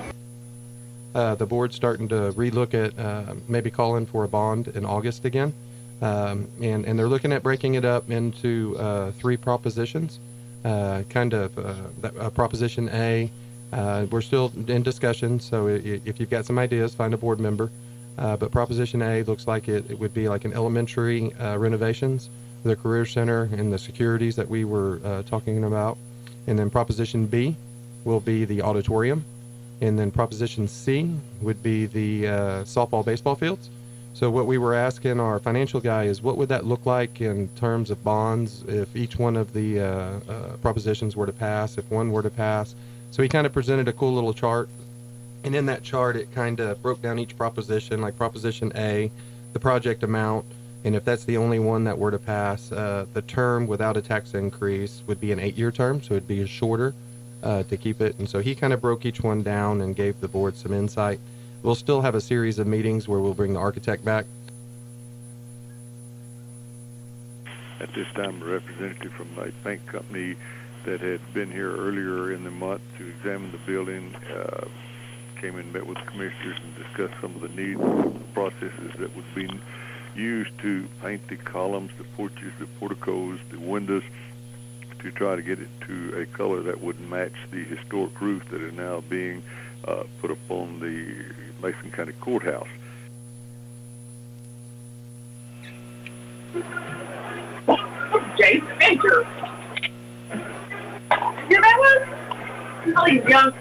Uh, the board's starting to relook at uh, maybe calling for a bond in August again. Um, and, and they're looking at breaking it up into uh, three propositions. Uh, kind of uh, that, uh, Proposition A, uh, we're still in discussion, so i- i- if you've got some ideas, find a board member. Uh, but Proposition A looks like it, it would be like an elementary uh, renovations, the career center, and the securities that we were uh, talking about. And then Proposition B will be the auditorium. And then Proposition C would be the uh, softball, baseball fields. So what we were asking our financial guy is what would that look like in terms of bonds if each one of the uh, uh, propositions were to pass, if one were to pass. So he kind of presented a cool little chart. And in that chart, it kind of broke down each proposition, like Proposition A, the project amount, and if that's the only one that were to pass, uh, the term without a tax increase would be an eight-year term, so it'd be shorter uh, to keep it. And so he kind of broke each one down and gave the board some insight. We'll still have a series of meetings where we'll bring the architect back. At this time, a representative from a bank company that had been here earlier in the month to examine the building uh, came and met with the commissioners and discussed some of the needs and processes that would be used to paint the columns, the porches, the porticos, the windows, to try to get it to a color that would match the historic roof that is now being uh, put upon the Mason County Courthouse. Jason Venture. You know what? All these young.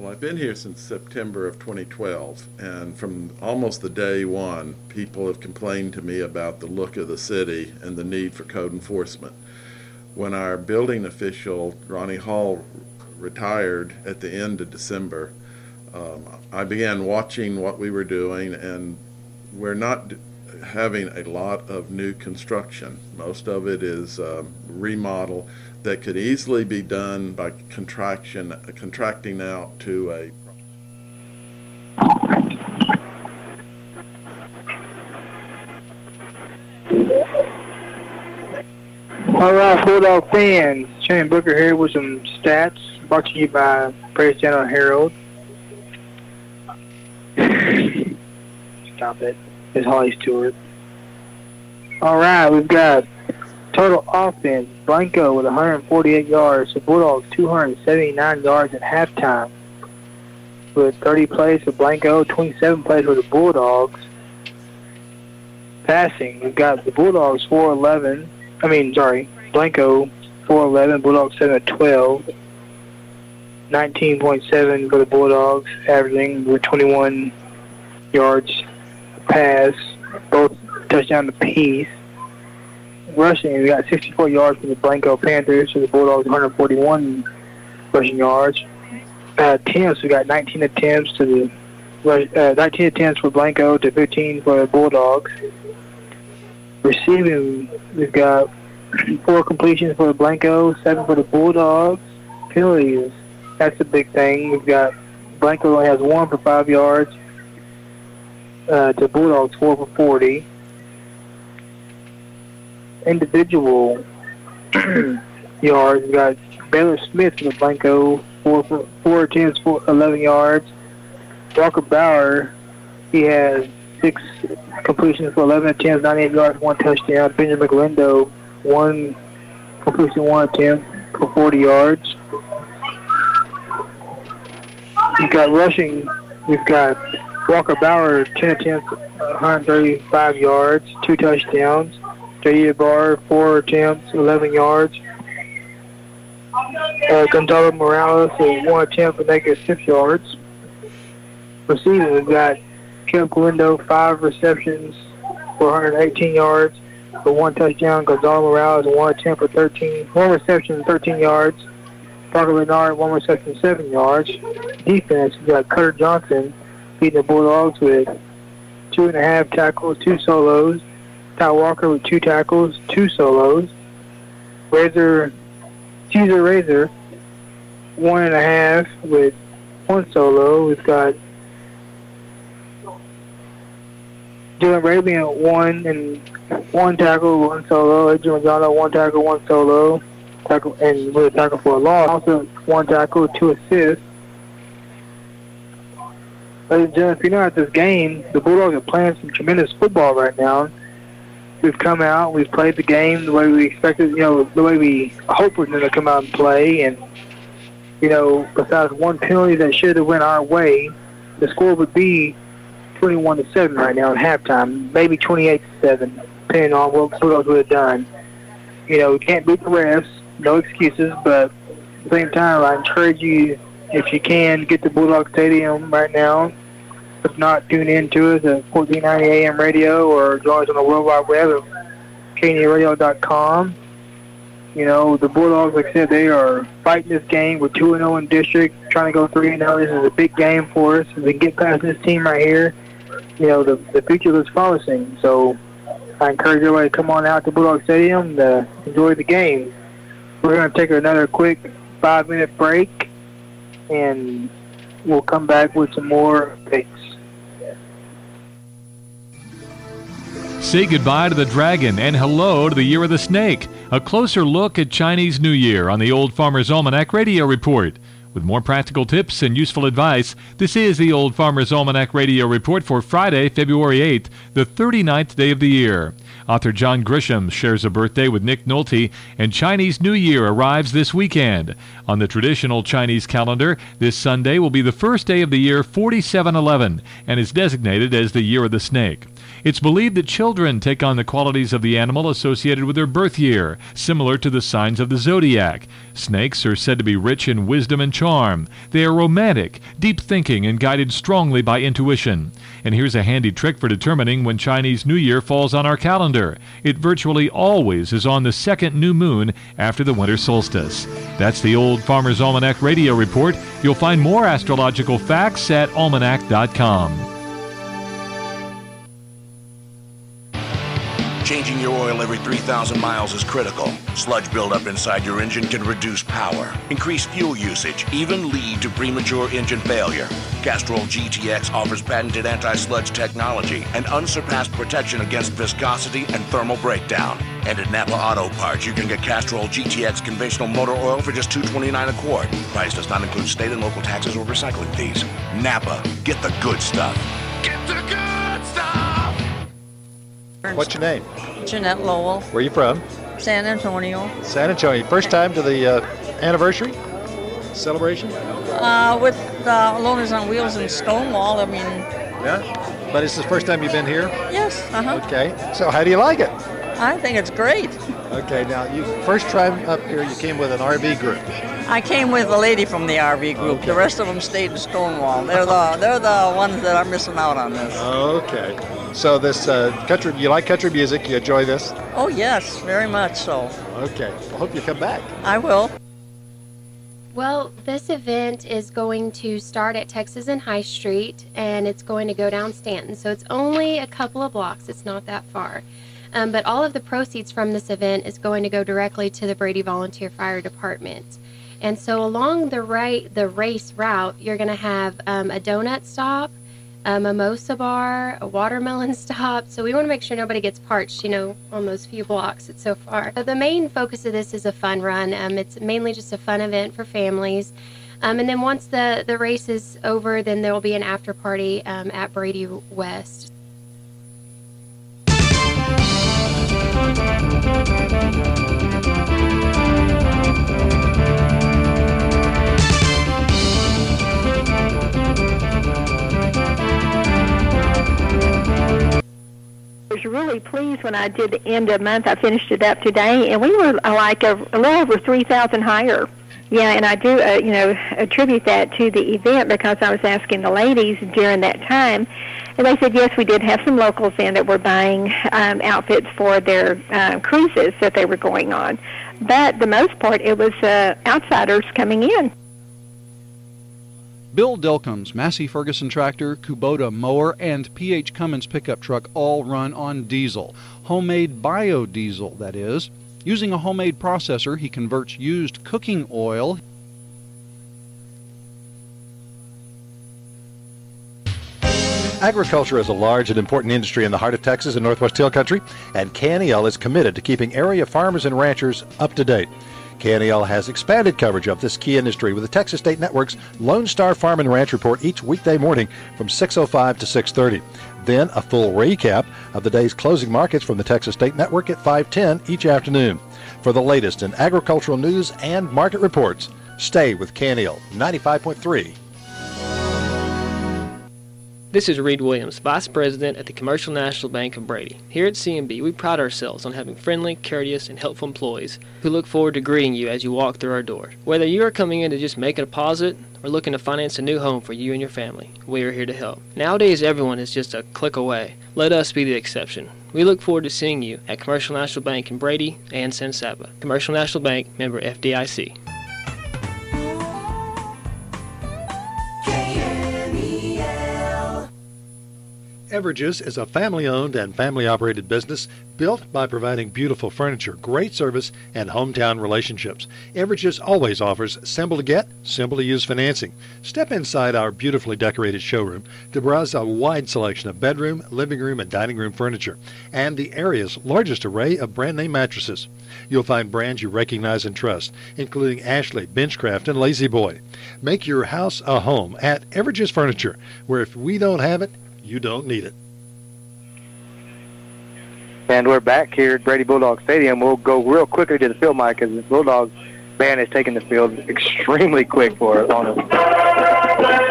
Well, I've been here since September of 2012, and from almost the day one, people have complained to me about the look of the city and the need for code enforcement. When our building official, Ronnie Hall, retired at the end of December, um, I began watching what we were doing, and we're not having a lot of new construction. Most of it is um, remodel that could easily be done by contraction, contracting out to a All right, Bulldog fans. Shane Booker here with some stats brought to you by Brady Standard-Herald. Stop it. It's Holly Stewart. All right, we've got total offense. Blanco with 148 yards. The Bulldogs 279 yards at halftime. With 30 plays for Blanco, 27 plays for the Bulldogs. Passing, we've got the Bulldogs 411. I mean, sorry, Blanco 411, Bulldogs 7 12. 19.7 for the Bulldogs, averaging with 21 yards pass, both touchdown apiece. Rushing, we got 64 yards from the Blanco Panthers, so the Bulldogs 141 rushing yards. Uh, attempts, we got 19 attempts to the uh, 19 attempts for Blanco to 15 for the Bulldogs. Receiving, we've got four completions for the Blanco, seven for the Bulldogs. Penalties, that's a big thing. We've got Blanco only has one for five yards. Uh, to Bulldogs four for forty. Individual yards, we got Baylor Smith for the Blanco oh, four for four attempts for eleven yards. Walker Bauer, he has six completions for 11 attempts, 98 yards, one touchdown. Benjamin Galindo, one completion, one attempt for 40 yards. We've got rushing. We've got Walker Bauer, 10 attempts, 135 yards, two touchdowns. J.D. Barr, four attempts, 11 yards. Uh, Gonzalo Morales, one attempt for negative six yards. Receiving, we've got Caleb Galindo, five receptions for 118 yards for one touchdown. Gonzalo Morales, one attempt for 13, one reception, 13 yards. Parker Bernard, one reception, seven yards. Defense, we've got Cutter Johnson beating the Bulldogs with two and a half tackles, two solos. Walker with two tackles, two solos. Razor, Caesar Razor, one and a half with one solo. We've got Dylan Rabian one and one tackle, one solo. Adrian Mazzano, one tackle, one solo. Tackle and with a tackle for a loss. Also one tackle, two assists. Ladies and gentlemen, if you know at this game, the Bulldogs are playing some tremendous football right now. We've come out, we've played the game the way we expected, you know, the way we hoped we're going to come out and play. And, you know, besides one penalty that should have went our way, the score would be 21 to 7 right now at halftime, maybe 28 to 7, depending on what Bulldogs would have done. You know, we can't beat the refs, no excuses, but at the same time, I encourage you, if you can, get to Bulldog Stadium right now. If not, tune in to us at 1490 AM radio or join us on the World Wide Web at KNELRadio.com. You know, the Bulldogs, like I said, they are fighting this game. We're 2-0 in district, trying to go 3-0. This is a big game for us. If we get past this team right here, you know, the, the future looks promising. So I encourage everybody to come on out to Bulldog Stadium to enjoy the game. We're going to take another quick five-minute break, and we'll come back with some more updates. Say goodbye to the dragon and hello to the year of the snake. A closer look at Chinese New Year on the Old Farmer's Almanac Radio Report. With more practical tips and useful advice, this is the Old Farmer's Almanac Radio Report for Friday, February 8th, the 39th day of the year. Author John Grisham shares a birthday with Nick Nolte, and Chinese New Year arrives this weekend. On the traditional Chinese calendar, this Sunday will be the first day of the year 4711 and is designated as the Year of the Snake. It's believed that children take on the qualities of the animal associated with their birth year, similar to the signs of the zodiac. Snakes are said to be rich in wisdom and charm. They are romantic, deep thinking, and guided strongly by intuition. And here's a handy trick for determining when Chinese New Year falls on our calendar. It virtually always is on the second new moon after the winter solstice. That's the Old Farmer's Almanac radio report. You'll find more astrological facts at almanac.com. Changing your oil every 3,000 miles is critical. Sludge buildup inside your engine can reduce power, increase fuel usage, even lead to premature engine failure. Castrol GTX offers patented anti-sludge technology and unsurpassed protection against viscosity and thermal breakdown. And at Napa Auto Parts, you can get Castrol GTX conventional motor oil for just $2.29 a quart. Price does not include state and local taxes or recycling fees. Napa, get the good stuff. Get the good stuff! What's your name? Jeanette Lowell, Where are you from? San Antonio, San Antonio. First time to the uh, anniversary celebration? uh, with uh, Loners on Wheels in Stonewall. I mean, Yeah. But it's the first time you've been here? yes, uh-huh. Okay. So how do you like it? I think it's great. Okay. Now, you first time up here, you came with an RV group. I came with a lady from the RV group. The rest of them stayed in Stonewall. They're the they're the ones that are missing out on this. Okay. So this uh, country, you like country music? You enjoy this? Oh yes, very much so. Okay. I hope you come back. I will. Well, this event is going to start at Texas and High Street and it's going to go down Stanton. So it's only a couple of blocks, it's not that far. Um, but all of the proceeds from this event is going to go directly to the Brady Volunteer Fire Department. And so along the right, the race route, you're going to have um, a donut stop, a mimosa bar, a watermelon stop. So we want to make sure nobody gets parched, you know, on those few blocks so far. The main focus of this is a fun run. Um, it's mainly just a fun event for families. Um, and then once the, the race is over, then there will be an after party um, at Brady West. Really pleased when I did the end of month. I finished it up today, and we were uh, like a, a little over three thousand higher. Yeah, and I do, uh, you know, attribute that to the event because I was asking the ladies during that time, and they said yes, we did have some locals in that were buying um, outfits for their uh, cruises that they were going on, but the most part it was uh, outsiders coming in. Bill Delcom's Massey Ferguson tractor, Kubota mower, and PH Cummins pickup truck all run on diesel. Homemade biodiesel, that is. Using a homemade processor, he converts used cooking oil Agriculture is a large and important industry in the heart of Texas and Northwest Hill Country, and KNEL is committed to keeping area farmers and ranchers up to date. KNEL has expanded coverage of this key industry with the Texas State Network's Lone Star Farm and Ranch Report each weekday morning from 6.05 to 6.30. Then a full recap of the day's closing markets from the Texas State Network at 5.10 each afternoon. For the latest in agricultural news and market reports, stay with KNEL 95.3. This is Reed Williams, Vice President at the Commercial National Bank of Brady. Here at CNB, we pride ourselves on having friendly, courteous, and helpful employees who look forward to greeting you as you walk through our door. Whether you are coming in to just make a deposit or looking to finance a new home for you and your family, we are here to help. Nowadays, everyone is just a click away. Let us be the exception. We look forward to seeing you at Commercial National Bank in Brady and San Saba. Commercial National Bank, member FDIC. Everages is a family owned and family operated business built by providing beautiful furniture, great service, and hometown relationships. Everages always offers simple to get, simple to use financing. Step inside our beautifully decorated showroom to browse a wide selection of bedroom, living room, and dining room furniture, and the area's largest array of brand name mattresses. You'll find brands you recognize and trust, including Ashley, Benchcraft, and La-Z-Boy. Make your house a home at Everages Furniture, where if we don't have it, you don't need it. And we're back here at Brady Bulldog Stadium. We'll go real quickly to the field, Mike, because the Bulldogs band is taking the field extremely quick for us on us.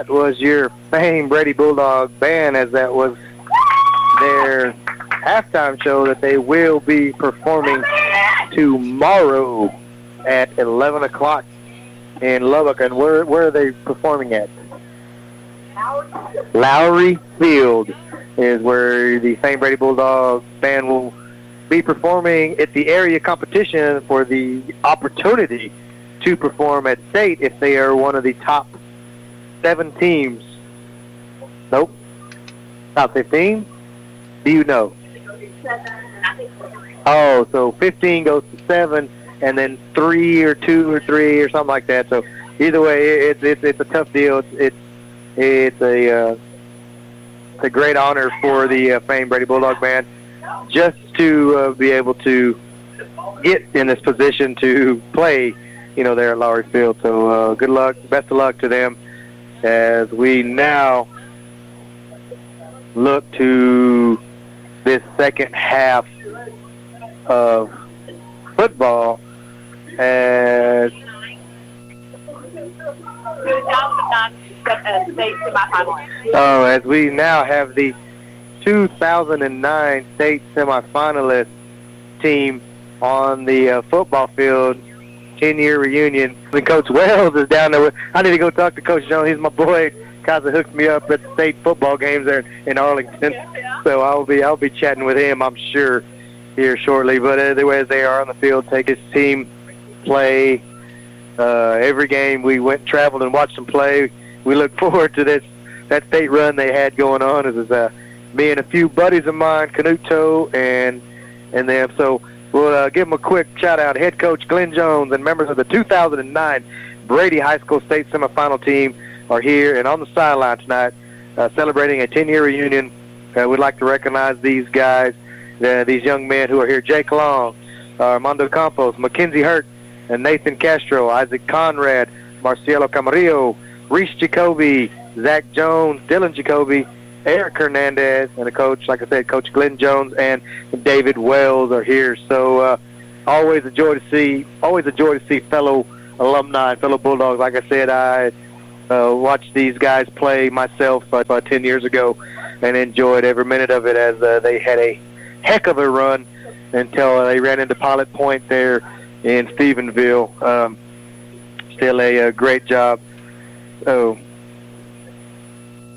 That was your famed Brady Bulldog band, as that was their halftime show that they will be performing tomorrow at 11 o'clock in Lubbock. And where, where are they performing at? Lowrey Field is where the famed Brady Bulldog band will be performing at the area competition for the opportunity to perform at state if they are one of the top seven teams. Nope. Top 15? Do you know? Oh, so 15 goes to 7, and then 3 or 2 or 3 or something like that. So either way, it's it's a tough deal. It's it's, it's a uh, it's a great honor for the uh, famed Brady Bulldog band just to uh, be able to get in this position to play, you know, there at Lowrey Field. So uh, good luck, best of luck to them as we now look to this second half of football as Oh, as we now have the 2009 state semifinalist team on the uh, football field, 10-year reunion. And Coach Wells is down there. With, I need to go talk to Coach Jones. He's my boy. Of hooked me up at the state football games there in Arlington. So I'll be I'll be chatting with him, I'm sure, here shortly. But otherwise, they are on the field, take his team play. Uh, every game we went traveled and watched them play. We look forward to this that state run they had going on. It was uh, me and a few buddies of mine, Canuto and and them. So we'll uh, give them a quick shout out. Head coach Glenn Jones and members of the 2009 Brady High School State Semifinal team are here and on the sideline tonight, uh, celebrating a 10-year reunion. Uh, we'd like to recognize these guys, uh, these young men who are here: Jake Long, uh, Armando Campos, Mackenzie Hurt, and Nathan Castro, Isaac Conrad, Marcielo Camarillo, Reese Jacoby, Zach Jones, Dylan Jacoby, Eric Hernandez, and the coach, like I said, Coach Glenn Jones and David Wells are here. So uh, always a joy to see, always a joy to see fellow alumni, fellow Bulldogs. Like I said, I uh, watched these guys play myself uh, about 10 years ago and enjoyed every minute of it as uh, they had a heck of a run until they ran into Pilot Point there in Stephenville. Um, still a, a great job. So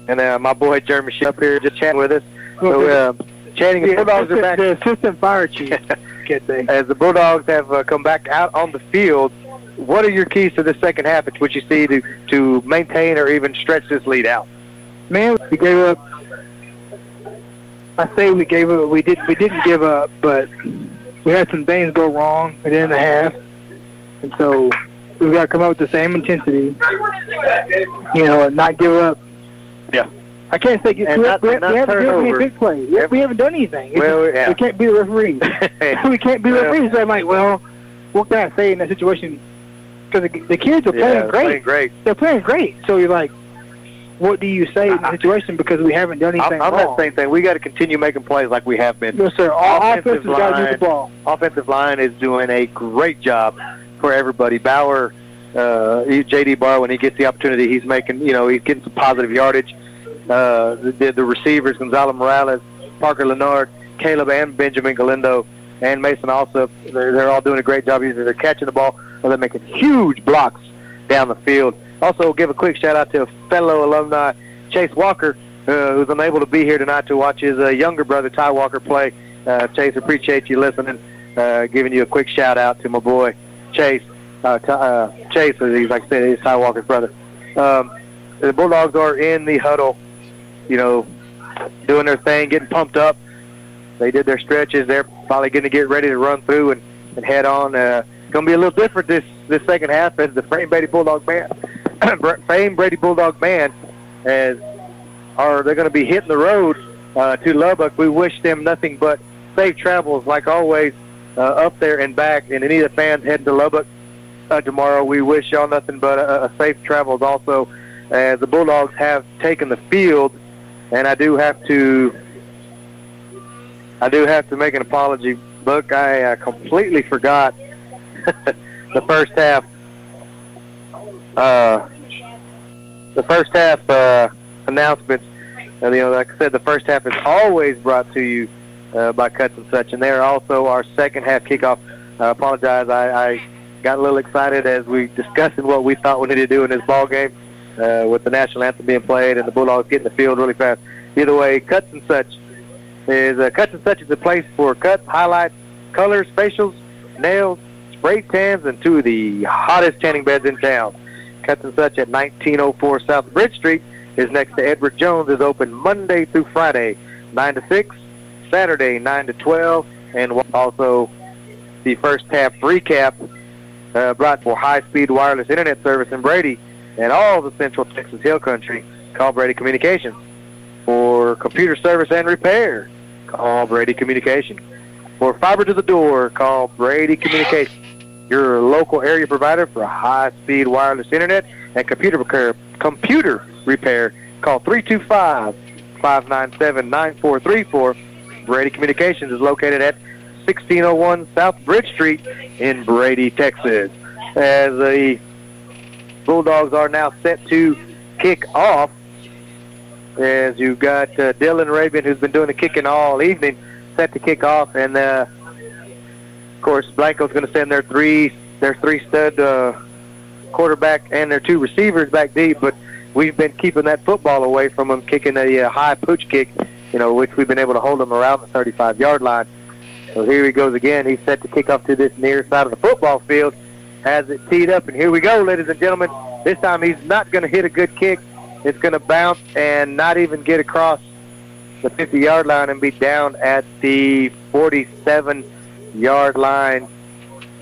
and uh, my boy Jeremy Shea up here just chatting with us. So, uh, chatting Yeah, Bulldogs are back. the assistant fire chief. As the Bulldogs have uh, come back out on the field, what are your keys to the second half? It's what you see to to maintain or even stretch this lead out. Man, we gave up. I say we gave up. We did. We didn't give up, but we had some things go wrong at the end of the half, and so we've got to come up with the same intensity. You know, and not give up. Yeah. I can't say we, And we, not- we, not we haven't given any big plays. We, we haven't done anything. Well, yeah. We can't be the referees. we can't be the Well- referees. So I'm like, well, what can I say in that situation? Because the, the kids are Yeah, playing great. playing great. They're playing great. So you're like, what do you say in the situation because we haven't done I'm, anything I'm wrong? that same thing. We got to continue making plays like we have been. Yes, sir. All Offensive offensive with the line- ball. Offensive line is doing a great job for everybody. Bauer, uh, J.D. Ibarra, when he gets the opportunity, he's making, you know, he's getting some positive yardage. Uh, the, the receivers, Gonzalo Morales, Parker Leonard, Caleb and Benjamin Galindo, and Mason also, they're, they're all doing a great job. Either they're catching the ball or they're making huge blocks down the field. Also, give a quick shout out to a fellow alumni, Chase Walker, uh, who's unable to be here tonight to watch his uh, younger brother, Ty Walker, play. Uh, Chase, appreciate you listening. Uh, giving you a quick shout out to my boy, Chase. Uh, uh, Chase, he's like I said, he's Ty Walker's brother. Um, the Bulldogs are in the huddle, you know, doing their thing, getting pumped up. They did their stretches. They're probably going to get ready to run through and, and head on. Uh, going to be a little different this, this second half as the Fame Brady Bulldog band, Fame Brady Bulldog band, as are they're going to be hitting the road uh, to Lubbock. We wish them nothing but safe travels, like always, uh, up there and back. And any of the fans heading to Lubbock uh, tomorrow, we wish y'all nothing but a, a safe travels. Also, as the Bulldogs have taken the field, and I do have to, I do have to make an apology. Buck, I uh, completely forgot the first half. Uh, the first half uh, announcements. You know, like I said, the first half is always brought to you uh, by Cuts and Such, and they're also our second half kickoff. I apologize, I, I got a little excited as we discussed what we thought we needed to do in this ball game uh, with the national anthem being played and the Bulldogs getting the field really fast. Either way, Cuts and Such is uh, Cuts and Such is a place for cuts, highlights, colors, facials, nails, spray tans, and two of the hottest tanning beds in town. Cuts and Such at 1904 South Bridge Street is next to Edward Jones. is open Monday through Friday, 9 to 6, Saturday 9 to 12, and also the first half recap uh, brought for high-speed wireless internet service in Brady and all the Central Texas Hill Country. Call Brady Communications for computer service and repair. Call Brady Communications for fiber to the door. Call Brady Communications, your local area provider for high-speed wireless internet and computer repair. Computer repair. Call 325-597-9434. Brady Communications is located at 1601 South Bridge Street in Brady, Texas. As the Bulldogs are now set to kick off, as you've got uh, Dylan Raven, who's been doing the kicking all evening, set to kick off, and uh, of course Blanco's going to send their three their three stud uh, quarterback and their two receivers back deep, but we've been keeping that football away from them, kicking a uh, high pooch kick, you know, which we've been able to hold them around the 35-yard line. So here he goes again. He's set to kick off to this near side of the football field. Has it teed up, and here we go, ladies and gentlemen. This time he's not going to hit a good kick. It's going to bounce and not even get across the 50-yard line and be down at the 47-yard line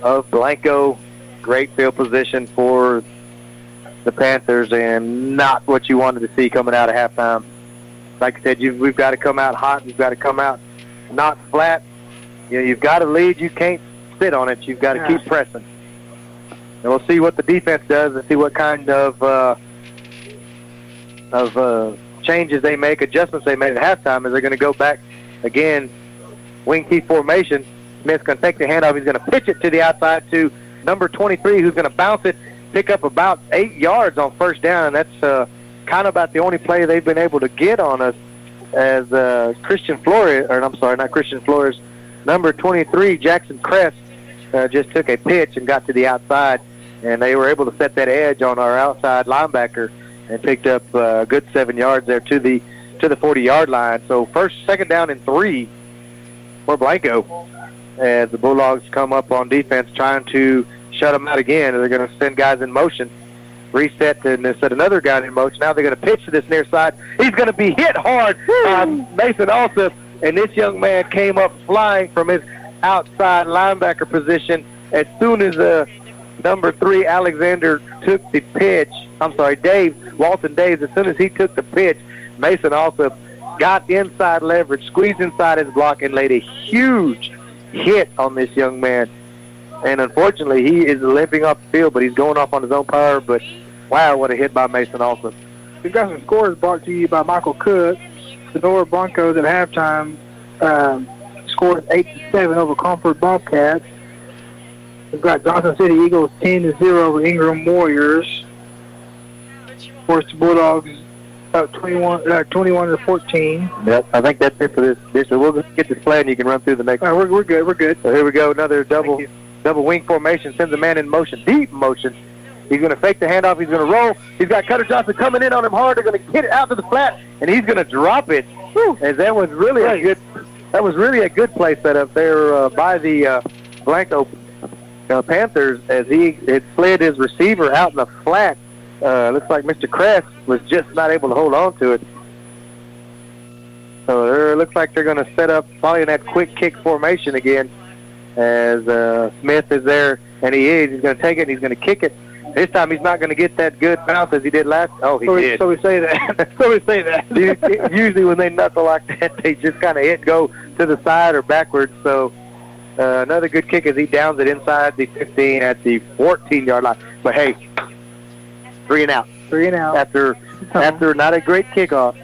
of Blanco. Great field position for the Panthers and not what you wanted to see coming out of halftime. Like I said, you've, we've got to come out hot. You've got to come out not flat. You know, you've got to lead. You can't sit on it. You've got to Yeah. keep pressing. And we'll see what the defense does and see what kind of uh, of uh, changes they make, adjustments they make at halftime. Is they're going to go back again, wing T formation. Smith's going to take the handoff. He's going to pitch it to the outside to number 23, who's going to bounce it, pick up about eight yards on first down. And that's uh, kind of about the only play they've been able to get on us. As uh, Christian Flores, or I'm sorry, not Christian Flores, number 23, Jackson Crest, uh, just took a pitch and got to the outside, and they were able to set that edge on our outside linebacker and picked up uh, a good seven yards there to the to the 40-yard line. So first, second down and three for Blanco as the Bulldogs come up on defense trying to shut them out again. They're going to send guys in motion, reset, and then set another guy in motion. Now they're going to pitch to this near side. He's going to be hit hard by Mason Alsop, and this young man came up flying from his outside linebacker position as soon as uh, number three Alexander took the pitch. I'm sorry, Dave Walton Daves. As soon as he took the pitch, Mason Alsop got inside leverage, squeezed inside his block, and laid a huge hit on this young man. And unfortunately, he is limping off the field, but he's going off on his own power. But wow, what a hit by Mason Alsop. We've got some scores brought to you by Michael Cook. The Nora Broncos at halftime um, scored 8 to 7 over Comfort Bobcats. We've got Johnson City Eagles 10 to 0 over Ingram Warriors. Of course, the Bulldogs up 21, uh, 21 to 14. Yep, I think that's it for this. we'll just get this play, and you can run through the next. we're, we're good. We're good. So here we go. Another double double wing formation. Sends a man in motion, deep motion. He's going to fake the handoff. He's going to roll. He's got Cutter Johnson coming in on him hard. They're going to get it out to the flat, and he's going to drop it. As that was really a good. That was really a good play set up there uh, by the uh, Blanco uh, Panthers as he had slid his receiver out in the flat. Uh, looks like Mr. Crest was just not able to hold on to it. So it looks like they're going to set up probably in that quick kick formation again as uh, Smith is there, and he is. He's going to take it and he's going to kick it. This time he's not going to get that good bounce as he did last. Oh, he so, we, did. so we say that. so we say that. Usually- Usually when they knuckle like that, they just kind of hit go to the side or backwards. So uh, another good kick as he downs it inside the 15 at the 14-yard line. But hey, three and out. Three and out. After after not a great kickoff,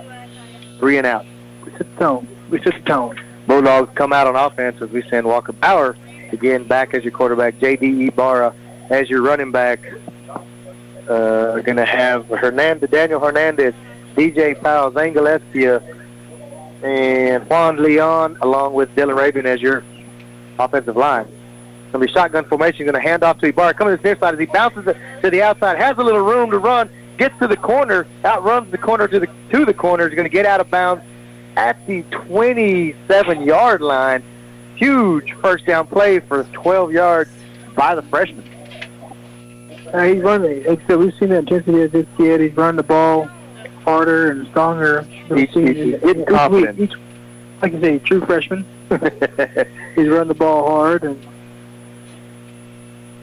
three and out. We set tone. We the tone. Bulldogs come out on offense as we send Walker Bauer again back as your quarterback, J.D. Ibarra as your running back. Uh, we're going to have Hernandez, Daniel Hernandez, DJ Powell, Zangalestia, and Juan Leon, along with Dylan Rabin as your offensive line. It's going to be shotgun formation. Going to hand off to Ibarra. Coming to the near side as he bounces it to the outside, has a little room to run, gets to the corner, outruns the corner to the to the corner. Is going to get out of bounds at the 27-yard line. Huge first down play for 12 yards by the freshman. Uh, he's running. Said, we've seen the intensity of this kid. He's running the ball harder and stronger. He's, he's, he's getting each confident. Each, like I say, true freshman. he's run the ball hard and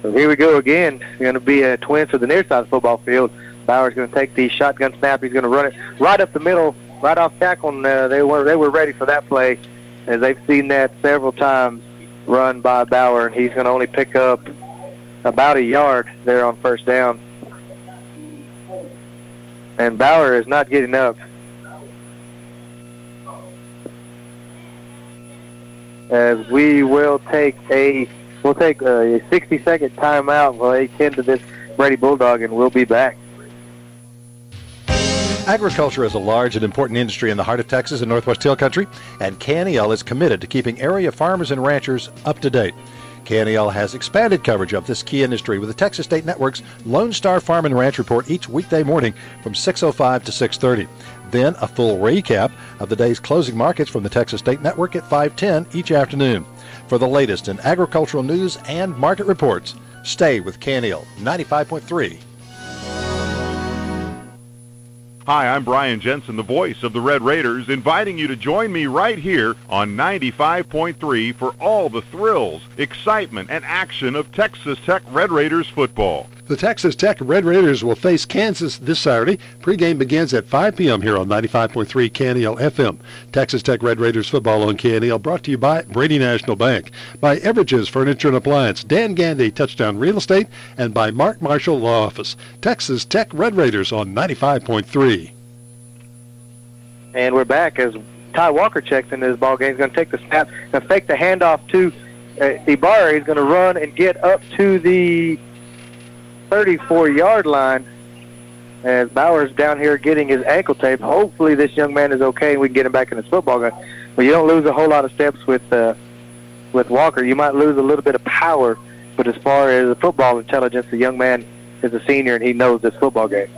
So here we go again. Going to be a twin to the near side of the football field. Bauer's going to take the shotgun snap. He's going to run it right up the middle, right off tackle. And, uh, they were they were ready for that play, as they've seen that several times run by Bauer, and he's going to only pick up about a yard there on first down. And Bauer is not getting up. As we will take a we'll take a 60 second timeout they tend to this Brady Bulldog, and we'll be back. Agriculture is a large and important industry in the heart of Texas and Northwest Hill Country, and KNEL is committed to keeping area farmers and ranchers up to date. KNEL has expanded coverage of this key industry with the Texas State Network's Lone Star Farm and Ranch Report each weekday morning from 6.05 to 6.30. Then a full recap of the day's closing markets from the Texas State Network at 5.10 each afternoon. For the latest in agricultural news and market reports, stay with KNEL 95.3. Hi, I'm Brian Jensen, the voice of the Red Raiders, inviting you to join me right here on 95.3 for all the thrills, excitement, and action of Texas Tech Red Raiders football. The Texas Tech Red Raiders will face Kansas this Saturday. Pregame begins at 5 p.m. here on 95.3 KNEL FM. Texas Tech Red Raiders football on KNEL brought to you by Brady National Bank, by Everages Furniture and Appliance, Dan Gandy Touchdown Real Estate, and by Mark Marshall Law Office. Texas Tech Red Raiders on 95.3. And we're back as Ty Walker checks into this ball game. He's going to take the snap and fake the handoff to uh, Ibarra. He's going to run and get up to the 34-yard line as Bauer's down here getting his ankle tape. Hopefully this young man is okay and we can get him back in his football game. But you don't lose a whole lot of steps with uh, with Walker. You might lose a little bit of power, but as far as the football intelligence, the young man is a senior and he knows this football game.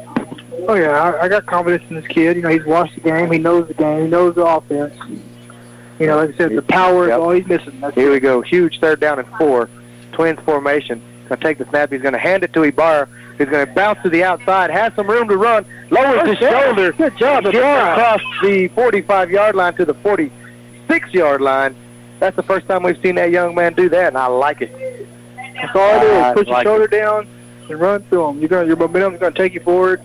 Oh yeah, I, I got confidence in this kid. You know, he's watched the game. He knows the game. He knows the offense. You know, like I said, the power Yep. is all he's missing. That's Here we go. Huge third down and four. Twins formation. Going to take the snap. He's going to hand it to Ibarra. He's going to bounce to the outside. Has some room to run. Lowers Good his job. shoulder. Good job, Gets across the 45-yard line to the 46-yard line. That's the first time we've seen that young man do that, and I like it. That's all it is. I Put your shoulder it. down and run through him. You're gonna, your momentum's going to take you forward.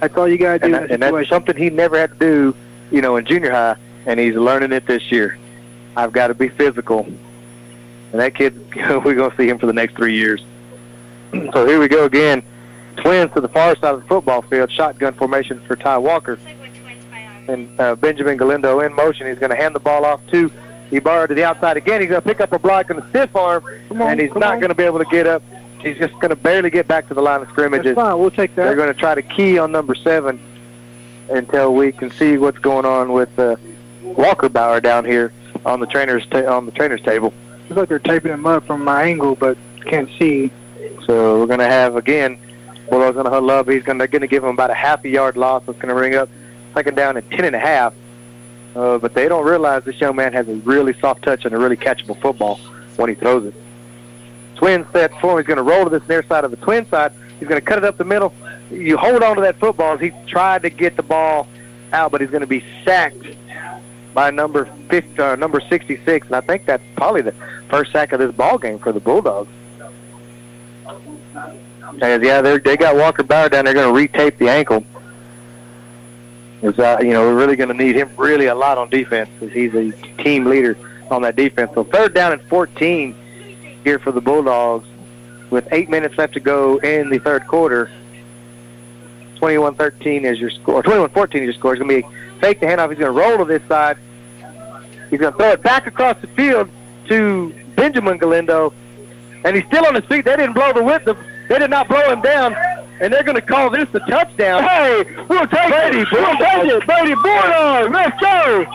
That's all you got to do And, that and that's something he never had to do, you know, in junior high, and he's learning it this year. I've got to be physical. And that kid, we're going to see him for the next three years. So here we go again. Twins to the far side of the football field. Shotgun formation for Ty Walker. And uh, Benjamin Galindo in motion. He's going to hand the ball off to Ibarra to the outside again. He's going to pick up a block and a stiff arm, on, and he's not going to be able to get up. He's just going to barely get back to the line of scrimmage. That's fine. We'll take that. They're going to try to key on number seven until we can see what's going on with uh, Walker Bauer down here on the trainer's ta- on the trainer's table. Looks like they're taping him up from my angle, but can't see. So we're going to have again. Bulldogs going to huddle up. He's going to give him about a half a yard loss. It's going to bring up second down at ten and a half. Uh, but they don't realize this young man has a really soft touch and a really catchable football when he throws it. Twin set for him. He's going to roll to this near side of the twin side. He's going to cut it up the middle. You hold on to that football as he tried to get the ball out, but he's going to be sacked by number 50, uh, number 66, and I think that's probably the first sack of this ball game for the Bulldogs. Yeah, they they got Walker Bauer down They're going to retape the ankle. Is uh, you know we're really going to need him really a lot on defense because he's a team leader on that defense. So third down and 14 here for the Bulldogs with eight minutes left to go in the third quarter. 21-13 is your score. 21-14 is your score. It's going to be fake the handoff. He's going to roll to this side. He's going to throw it back across the field to Benjamin Galindo, and he's still on his feet. They didn't blow the whip. They did not blow him down. and they're going to call this a touchdown. Hey, we'll take Brady it. We'll take it. Brady Bulldog. Let's go.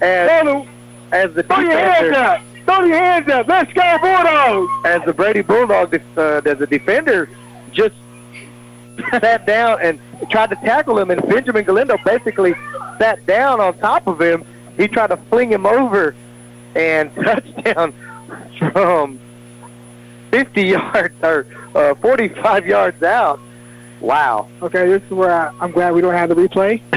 As, as the Throw your hands up. Throw your hands up. Let's go, Bulldogs. as the Brady Bulldog, uh, as a defender, just sat down and tried to tackle him, and Benjamin Galindo basically sat down on top of him. He tried to fling him over, and touchdown from 50 yards or uh, 45 yards out. Wow. Okay, this is where I, I'm glad we don't have the replay.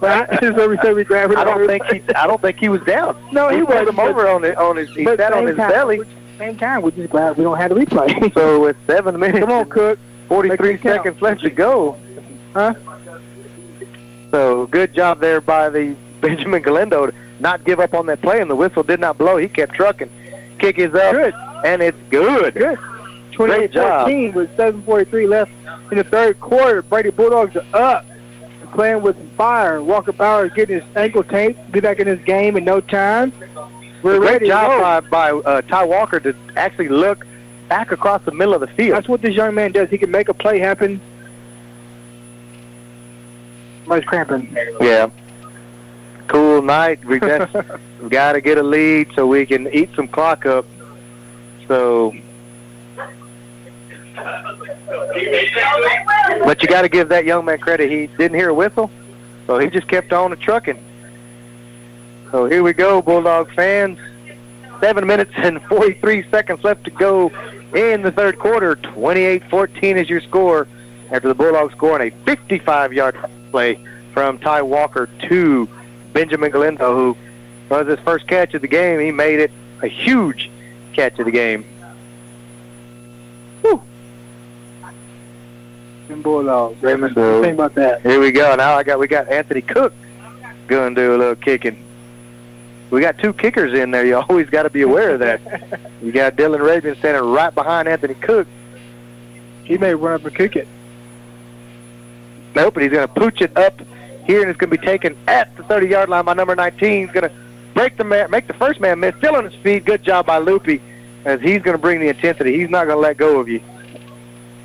Right? this is where we we we I don't, think he. I don't think he was down. No, he he wasn't, him over on the, on his. He sat on his time, belly. Same time, we're just glad we don't have the replay. So with seven minutes, Come on, Cook. 43 Make it count. seconds left to go. Huh? So good job there by the Benjamin Galindo to not give up on that play, and the whistle did not blow. He kept trucking. Kick is up, Good. And it's good. Good. Great job. 28-14 with 7:43 left in the third quarter. Brady Bulldogs are up, playing with some fire. Walker Bauer is getting his ankle taped. Be back in this game in no time. We're Great ready. job by, by uh, Ty Walker to actually look back across the middle of the field. That's what this young man does. He can make a play happen. Somebody's cramping. Yeah. Cool night. We got we got to get a lead so we can eat some clock up. So, but you got to give that young man credit. He didn't hear a whistle, so he just kept on trucking. So here we go, Bulldog fans. Seven minutes and 43 seconds left to go in the third quarter. 28-14 is your score after the Bulldogs scoring a 55-yard play from Ty Walker to Benjamin Galindo, who was his first catch of the game. He made it a huge catch of the game. Them Bulldogs, Raymond. So- Think about that. Here we go. Now I got we got Anthony Cook going to do a little kicking. We got two kickers in there. You always got to be aware of that. You got Dylan Raven standing right behind Anthony Cook. He may run up and kick it. Nope, but he's going to pooch it up here, and it's going to be taken at the 30-yard line by number 19. He's going to break the man, make the first man miss. Still on his feet. Good job by Lupe, as he's going to bring the intensity. He's not going to let go of you.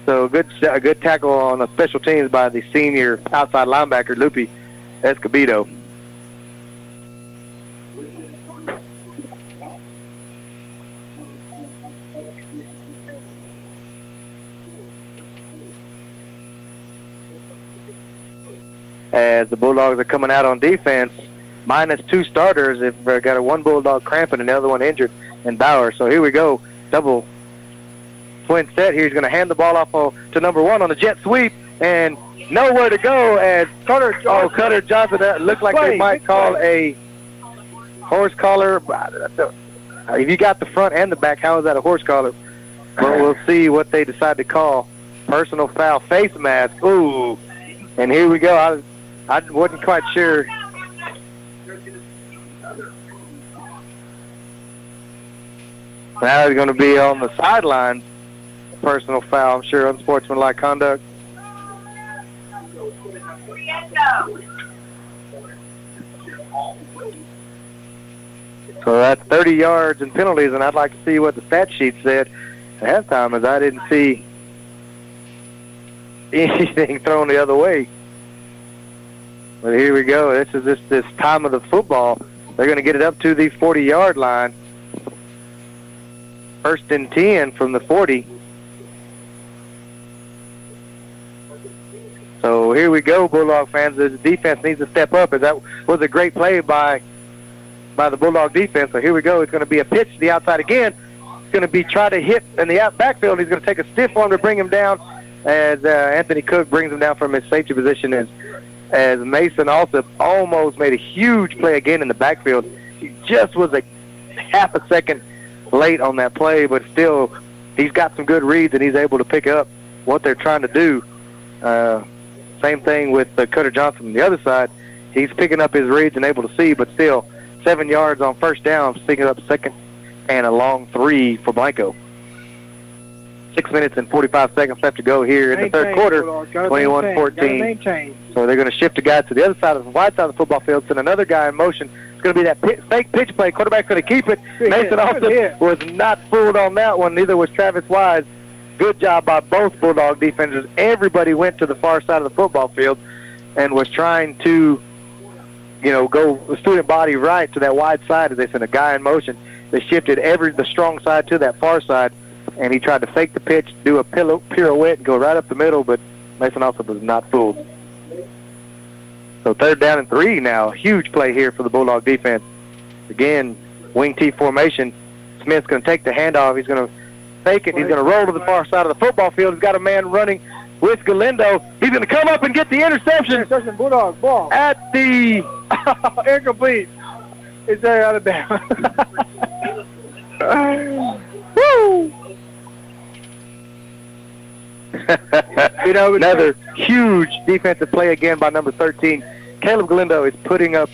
So good, a good tackle on the special teams by the senior outside linebacker Lupe Escobedo. as the Bulldogs are coming out on defense, minus two starters. If uh, got a one Bulldog cramping and the other one injured, and Bauer. So here we go, double twin set. Here he's going to hand the ball off to number one on the jet sweep, and nowhere to go. As Cutter, oh Cutter Johnson, that looked like they might call a horse collar. If you got the front and the back, how is that a horse collar? But we'll see what they decide to call. Personal foul, face mask. Ooh, and here we go. I, I wasn't quite sure. Now he's going to be on the sidelines. Personal foul, I'm sure, unsportsmanlike conduct. So that's 30 yards and penalties, and I'd like to see what the stat sheet said at halftime, as I didn't see anything thrown the other way. But here we go. This is this this time of the football. They're going to get it up to the 40-yard line. First and 10 from the 40. So here we go, Bulldog fans. The defense needs to step up, that was a great play by by the Bulldog defense. So here we go. It's going to be a pitch to the outside again. It's going to be try to hit in the out backfield. He's going to take a stiff arm to bring him down, as uh, Anthony Cook brings him down from his safety position. As as Mason Alsop almost made a huge play again in the backfield. He just was a half a second late on that play, but still, he's got some good reads and he's able to pick up what they're trying to do. Uh, same thing with uh, Cutter Johnson on the other side. He's picking up his reads and able to see, but still, seven yards on first down, picking up second and a long three for Blanco. Six minutes and 45 seconds left to go here in the third quarter, Bulldogs. Gotta maintain. Gotta 21-14. So they're going to shift a guy to the other side of the wide side of the football field, send another guy in motion. It's going to be that pi fake pitch play. Quarterback's going to keep it. Mason hit, also good hit. was not fooled on that one. Neither was Travis Wise. good job by both Bulldog defenders. Everybody went to the far side of the football field and was trying to, you know, go student body right to that wide side as they sent a guy in motion. They shifted every the strong side to that far side, and he tried to fake the pitch, do a pillow, pirouette, and go right up the middle, but Mason Alsop was not fooled. So third down and three now. Huge play here for the Bulldog defense. Again, wing T formation. Smith's going to take the handoff. He's going to fake it. He's going to roll to the far side of the football field. He's got a man running with Galindo. He's going to come up and get the interception. Interception, Bulldog, ball. At the... Incomplete. It's there out of bounds. Woo! you know, another huge defensive play again by number 13. Caleb Galindo is putting up,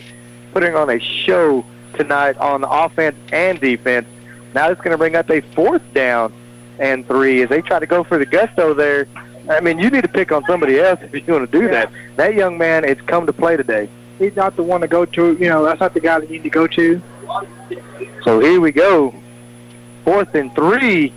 putting on a show tonight on offense and defense. Now it's going to bring up a fourth down and three as they try to go for the gusto there. I mean, you need to pick on somebody else if you're going to do that. That young man has come to play today. He's not the one to go to. You know, that's not the guy that you need to go to. So here we go. Fourth and three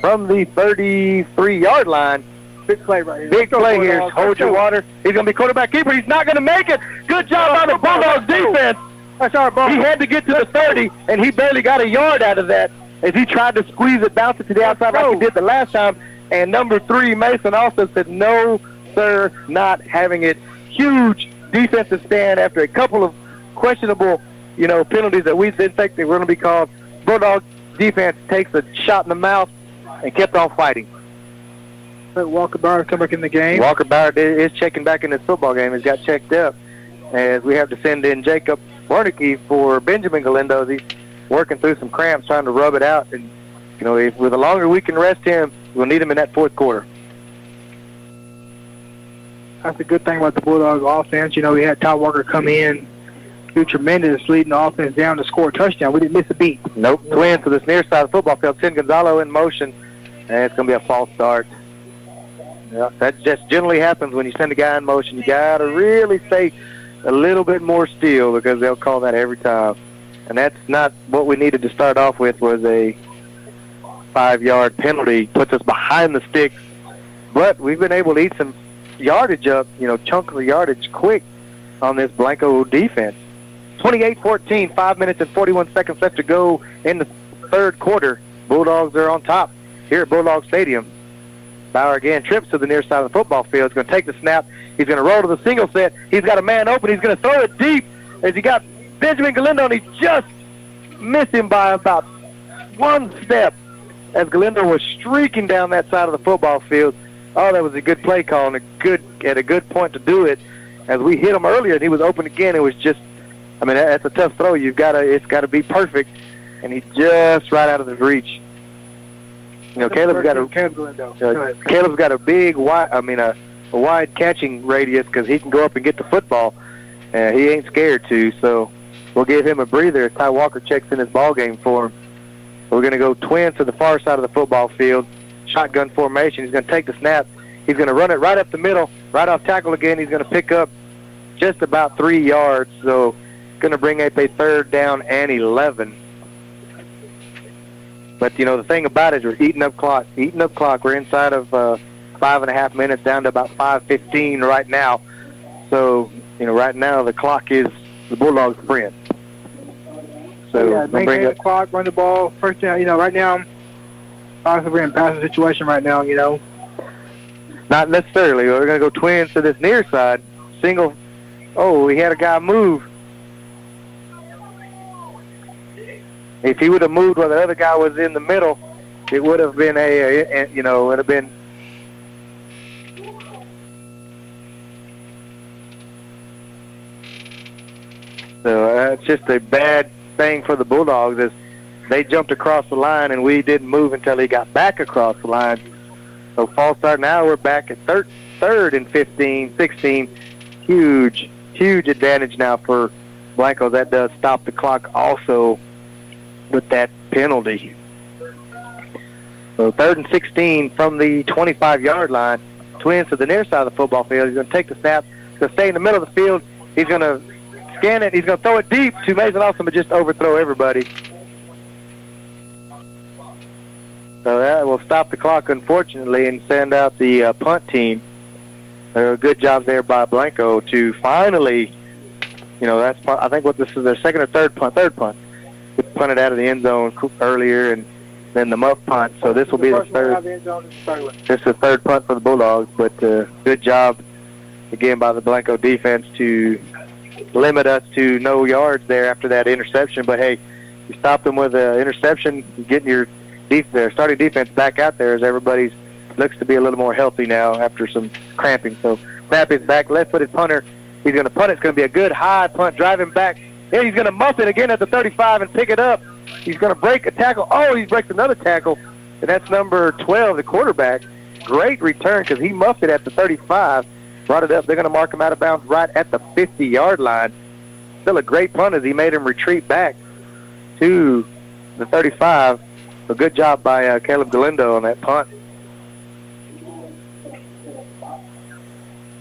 from the 33-yard line. Big play right here. Big play here. Hold your water. He's going to be quarterback keeper. He's not going to make it. Good job by the Bulldogs defense. That's our ball. He had to get to the 30, and he barely got a yard out of that as he tried to squeeze it, bounce it to the outside like he did the last time. And number three, Mason Alsop said, no, sir, not having it. Huge defensive stand after a couple of questionable, you know, penalties that we didn't think they were going to be called. Bulldog defense takes a shot in the mouth and kept on fighting. Let Walker Bauer come back in the game. Walker Bauer is checking back in this football game. He's got checked up. As we have to send in Jacob Warnicki for Benjamin Galindo. He's working through some cramps, trying to rub it out. And, you know, if, with the longer we can rest him, we'll need him in that fourth quarter. That's a good thing about the Bulldog offense. You know, we had Todd Walker come in, do tremendous, leading the offense down to score a touchdown. We didn't miss a beat. Nope. Twins to this near side of the football field. Tim Gonzalo in motion, and it's going to be a false start. Yeah, that just generally happens when you send a guy in motion. You got to really stay a little bit more still because they'll call that every time. And that's not what we needed to start off with was a five-yard penalty. Puts us behind the sticks. But we've been able to eat some yardage up, you know, chunk of yardage quick on this Blanco defense. 28-14, 5 minutes and 41 seconds left to go in the third quarter. Bulldogs are on top here at Bulldog Stadium. Bauer again trips to the near side of the football field. He's going to take the snap. He's going to roll to the single set. He's got a man open. He's going to throw it deep as he got Benjamin Galindo, and he just missed him by about one step as Galindo was streaking down that side of the football field. Oh, that was a good play call and a good at a good point to do it. As we hit him earlier and he was open again, it was just, I mean, that's a tough throw. You've got to, it's got to be perfect, and he's just right out of his reach. You know, Caleb's got a Caleb Galindo. Go uh. Caleb's got a big wide, I mean, a, a wide catching radius because he can go up and get the football. Uh, he ain't scared to, so we'll give him a breather Ty Walker checks in his ball game for him. We're going to go twins to the far side of the football field, shotgun formation. He's going to take the snap. He's going to run it right up the middle, right off tackle again. He's going to pick up just about three yards, so going to bring up a third down and 11. But you know the thing about it is we're eating up clock, eating up clock. We're inside of uh, five and a half minutes, down to about five fifteen right now. So you know right now the clock is the Bulldogs' friend. So yeah, maintain the clock, run the ball, first down. You know, right now, obviously we're in passing situation right now. You know, not necessarily. We're going to go twins to this near side. Single. Oh, we had a guy move. If he would have moved while the other guy was in the middle, it would have been a, a, you know, it would have been So uh, it's just a bad thing for the Bulldogs is they jumped across the line and we didn't move until he got back across the line. So false start now we're back at third, third and 15, 16. Huge, huge advantage now for Blanco. That does stop the clock also with that penalty. So third and 16 from the 25-yard line. Twins to the near side of the football field. He's going to take the snap. He's going to stay in the middle of the field. He's going to scan it. He's going to throw it deep to Mason Austin, but just overthrow everybody. So that will stop the clock, unfortunately, and send out the uh, punt team. Uh, good job there by Blanco to finally, you know, that's I think what this is their second or third punt, third punt. Punted out of the end zone earlier, and then the muff punt. So this will be the third. This is the third punt for the Bulldogs, but uh, good job again by the Blanco defense to limit us to no yards there after that interception. But hey, you stop them with an interception, getting your def- their starting defense back out there as everybody's looks to be a little more healthy now after some cramping. So snap is back, left-footed punter. He's going to punt. It's going to be a good high punt, driving back. He's going to muff it again at the 35 and pick it up. He's going to break a tackle. Oh, he breaks another tackle, and that's number 12, the quarterback. Great return because he muffed it at the 35, brought it up. They're going to mark him out of bounds right at the 50-yard line. Still a great punt as he made him retreat back to the 35. A good job by uh, Caleb Galindo on that punt.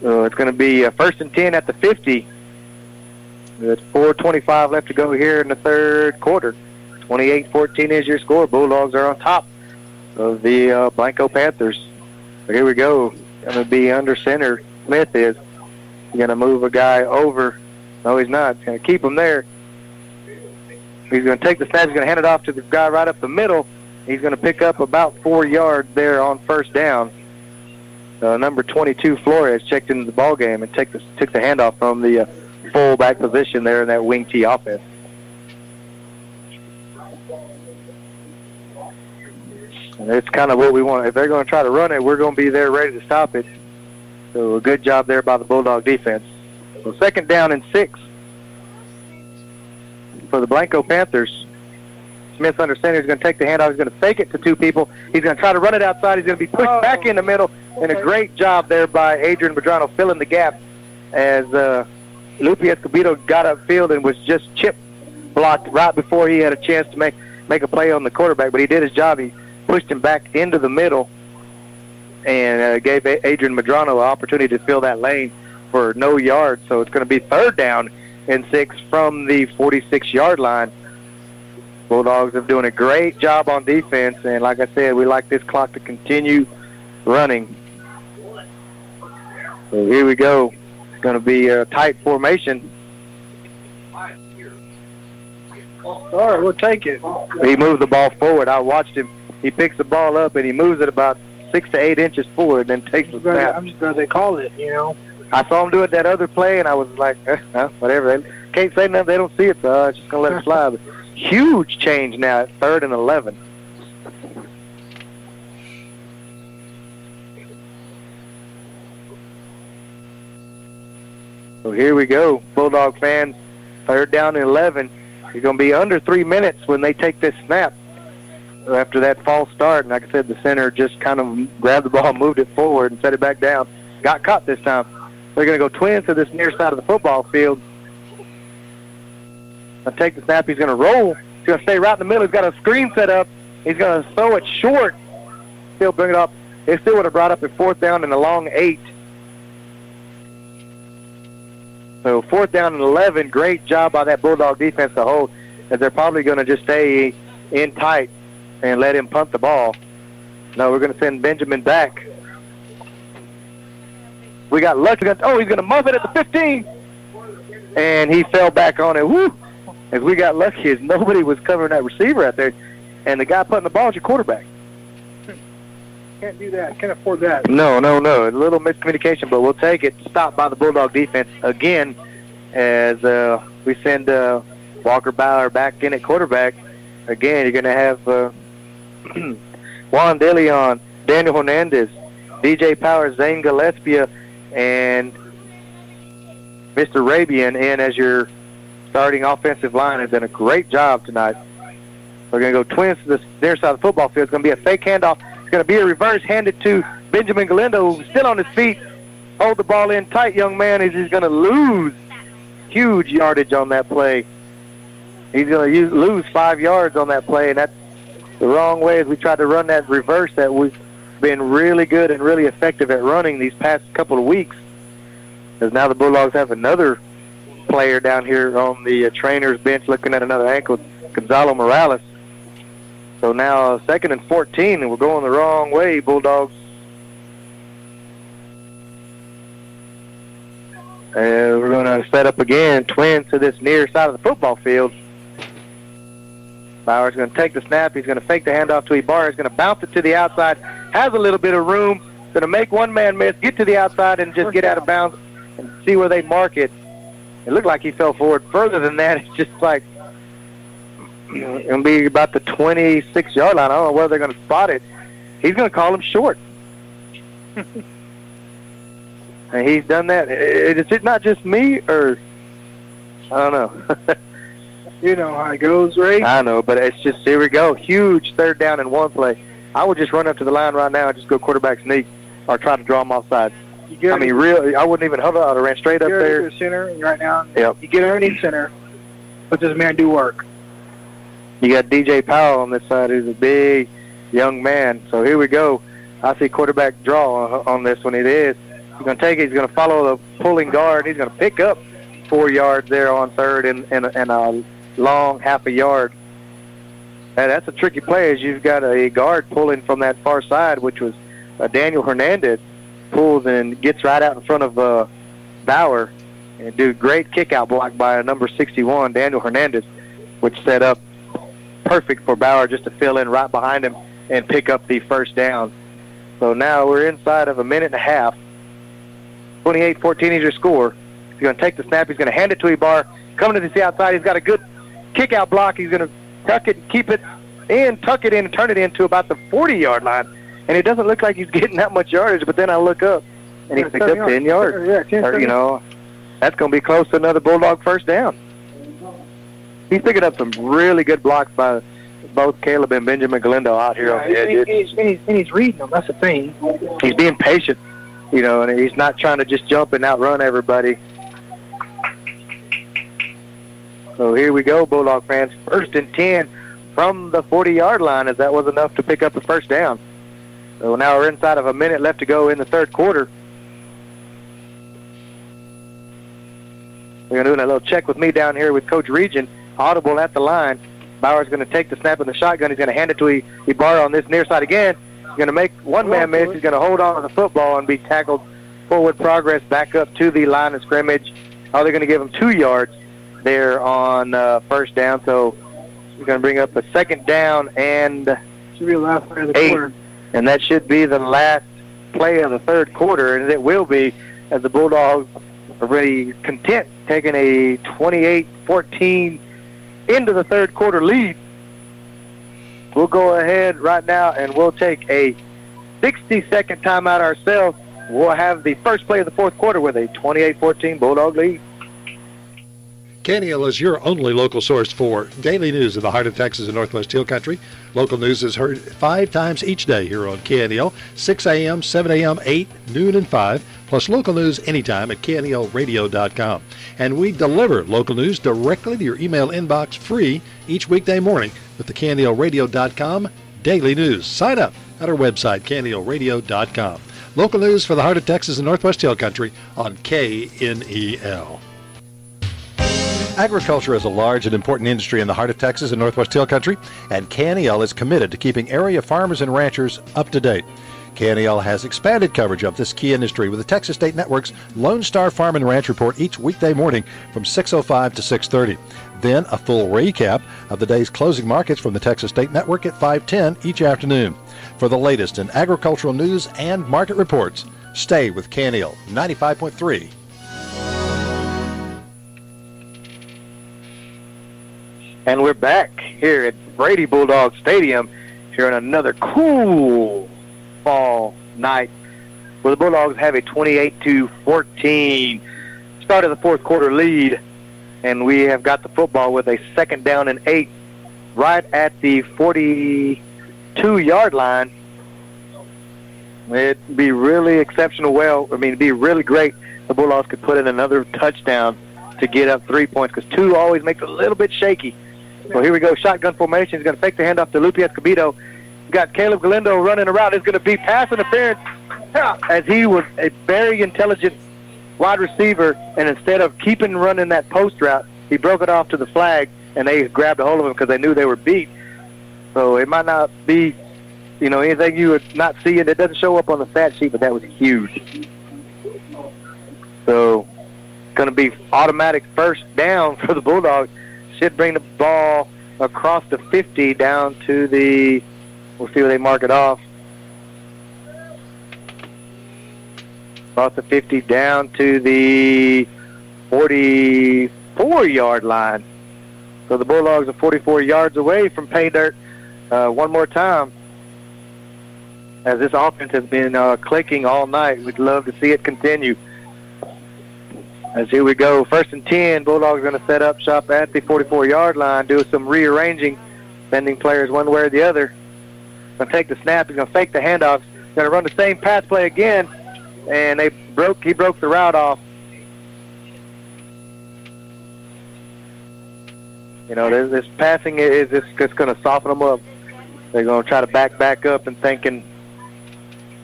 It's going to be uh, first and 10 at the 50. There's 4.25 left to go here in the third quarter. 28-14 is your score. Bulldogs are on top of the uh, Blanco Panthers. So here we go. Going to be under center. Smith is going to move a guy over. No, he's not. He's going to keep him there. He's going to take the snap. He's going to hand it off to the guy right up the middle. He's going to pick up about four yards there on first down. Uh, number 22 Flores checked into the ball game and take the, took the handoff from the uh, fullback position there in that wing T offense. And it's kind of what we want. If they're going to try to run it, we're going to be there ready to stop it. So a good job there by the Bulldog defense. So second down and six for the Blanco Panthers. Smith under center is going to take the handoff. He's going to fake it to two people. He's going to try to run it outside. He's going to be pushed back in the middle. And a great job there by Adrian Madrano filling the gap as uh, Lupe Escobedo got upfield and was just chip blocked right before he had a chance to make, make a play on the quarterback. But he did his job. He pushed him back into the middle and uh, gave Adrian Madrano an opportunity to fill that lane for no yards. So it's going to be third down and six from the 46-yard line. Bulldogs are doing a great job on defense, and like I said, we like this clock to continue running. So here we go. Going to be a tight formation. All right, we'll take it. He moved the ball forward. I watched him. He picks the ball up and he moves it about six to eight inches forward, and then takes the snap. I'm just glad they called it, you know. I saw him do it that other play, and I was like, eh, whatever. They can't say nothing. They don't see it, so I'm just going to let it slide. Huge change now at third and 11. So here we go. Bulldog fans, third down and 11. You're going to be under three minutes when they take this snap after that false start. And like I said, the center just kind of grabbed the ball, moved it forward, and set it back down. Got caught this time. They're going to go twins to this near side of the football field. I take the snap. He's going to roll. He's going to stay right in the middle. He's got a screen set up. He's going to throw it short. Still bring it up. They still would have brought up a fourth down and a long eight. So fourth down and 11. Great job by that Bulldog defense to hold, as they're probably going to just stay in tight and let him punt the ball. No, we're going to send Benjamin back. We got lucky. Oh, he's going to muff it at the 15. And he fell back on it. Woo! As we got lucky as nobody was covering that receiver out there. And the guy putting the ball is your quarterback. Can't do that. Can't afford that. No, no, no. A little miscommunication, but we'll take it. Stopped by the Bulldog defense again as uh, we send uh, Walker Bauer back in at quarterback. Again, you're going to have uh, Juan DeLeon, Daniel Hernandez, DJ Powell, Zane Gillespie, and Mr. Rabian in as your starting offensive line has done a great job tonight. We're going to go twins to the near side of the football field. It's going to be a fake handoff. Going to be a reverse handed to Benjamin Galindo, who's still on his feet. Hold the ball in tight, young man, as he's going to lose huge yardage on that play. He's going to lose five yards on that play, and that's the wrong way as we tried to run that reverse that we've been really good and really effective at running these past couple of weeks. Because now the Bulldogs have another player down here on the uh, trainer's bench looking at another ankle, Gonzalo Morales. So now second and 14, and we're going the wrong way, Bulldogs. And we're going to set up again, twin to this near side of the football field. Bauer's going to take the snap. He's going to fake the handoff to Ibarra. He's going to bounce it to the outside. Has a little bit of room. Going to make one man miss, get to the outside, and just get out of bounds and see where they mark it. It looked like he fell forward. Further than that, it's just like to be about the 26 yard line. I don't know whether they're going to spot it. He's going to call him short. and he's done that. Is it not just me, or I don't know. you know how it goes, Ray. I know, but it's just here we go. Huge third down in one play. I would just run up to the line right now and just go quarterback sneak, or try to draw him offside. I mean, really, I wouldn't even hover. I'd have ran straight up there. the center right now. Yep. You get underneath center. Let this man do work. You got DJ Powell on this side, who's a big young man. So here we go. I see quarterback draw on- this one. It is. He's going to take it. He's going to follow the pulling guard. He's going to pick up four yards there on third and, and, and a long half a yard. And that's a tricky play as you've got a guard pulling from that far side, which was uh, Daniel Hernandez pulls and gets right out in front of uh, Bauer and do great kick out block by number 61, Daniel Hernandez, which set up perfect for Bauer just to fill in right behind him and pick up the first down. So now we're inside of a minute and a half. 28-14 is your score. He's going to take the snap. He's going to hand it to Ibar. Coming to the outside. He's got a good kick out block. He's going to tuck it, keep it in, tuck it in, and turn it into about the 40-yard line. And it doesn't look like he's getting that much yardage, but then I look up, and he picked up 10 yards. yards. Yeah, 10, Or, you know, that's going to be close to another Bulldog first down. He's picking up some really good blocks by both Caleb and Benjamin Galindo out here on the Yeah, edge. and, he's, he's, he's reading them. That's the thing. He's being patient, you know, and he's not trying to just jump and outrun everybody. So here we go, Bulldog fans. First and 10 from the 40-yard line, as that was enough to pick up a first down. So now we're inside of a minute left to go in the third quarter. We're going to do a little check with me down here with Coach Region. Audible at the line. Bauer's going to take the snap in the shotgun. He's going to hand it to Ibarra on this near side again. He's going to make one man miss. He's going to hold on to the football and be tackled forward progress back up to the line of scrimmage. Oh, they're going to give him two yards there on uh, first down. So we're going to bring up a second down and Should be the last play of the eight. quarter. And that should be the last play of the third quarter, and it will be as the Bulldogs are really content taking a 28-14 into the third quarter lead. We'll go ahead right now and we'll take a 60-second timeout ourselves. We'll have the first play of the fourth quarter with a 28-14 Bulldog lead. KNEL is your only local source for daily news of the heart of Texas and Northwest Hill Country. Local news is heard five times each day here on KNEL, 6 a.m., 7 a.m., 8, noon, and 5, plus local news anytime at knelradio.com. And we deliver local news directly to your email inbox free each weekday morning with the knelradio.com daily news. Sign up at our website, knelradio.com. Local news for the heart of Texas and Northwest Hill Country on KNEL. Agriculture is a large and important industry in the heart of Texas and Northwest Hill Country, and KNEL is committed to keeping area farmers and ranchers up to date. KNEL has expanded coverage of this key industry with the Texas State Network's Lone Star Farm and Ranch Report each weekday morning from 6.05 to 6.30. Then a full recap of the day's closing markets from the Texas State Network at 5.10 each afternoon. For the latest in agricultural news and market reports, stay with KNEL 95.3 And we're back here at Brady Bulldog Stadium here on another cool fall night where the Bulldogs have a 28 to 14 start of the fourth quarter lead. And we have got the football with a second down and eight right at the 42 yard line. It'd be really exceptional. Well, I mean, it'd be really great. if The Bulldogs could put in another touchdown to get up three points because two always makes it a little bit shaky. So here we go, shotgun formation. He's going to fake the handoff to Lupe Escobedo. Got Caleb Galindo running around. It's going to be pass interference as he was a very intelligent wide receiver, and instead of keeping running that post route, he broke it off to the flag, and they grabbed a hold of him because they knew they were beat. So it might not be, you know, anything you would not see and It doesn't show up on the stat sheet, but that was huge. So going to be automatic first down for the Bulldogs. Should bring the ball across the 50 down to the, we'll see where they mark it off. Across the 50 down to the 44 yard line. So the Bulldogs are 44 yards away from pay dirt uh, one more time. As this offense has been uh, clicking all night, we'd love to see it continue. As here we go, first and 10, Bulldogs are going to set up shop at the 44-yard line, do some rearranging, sending players one way or the other. Going to take the snap, he's going to fake the handoff, going to run the same pass play again, and they broke. He broke the route off. You know, this, this passing is just, just going to soften them up. They're going to try to back back up and thinking,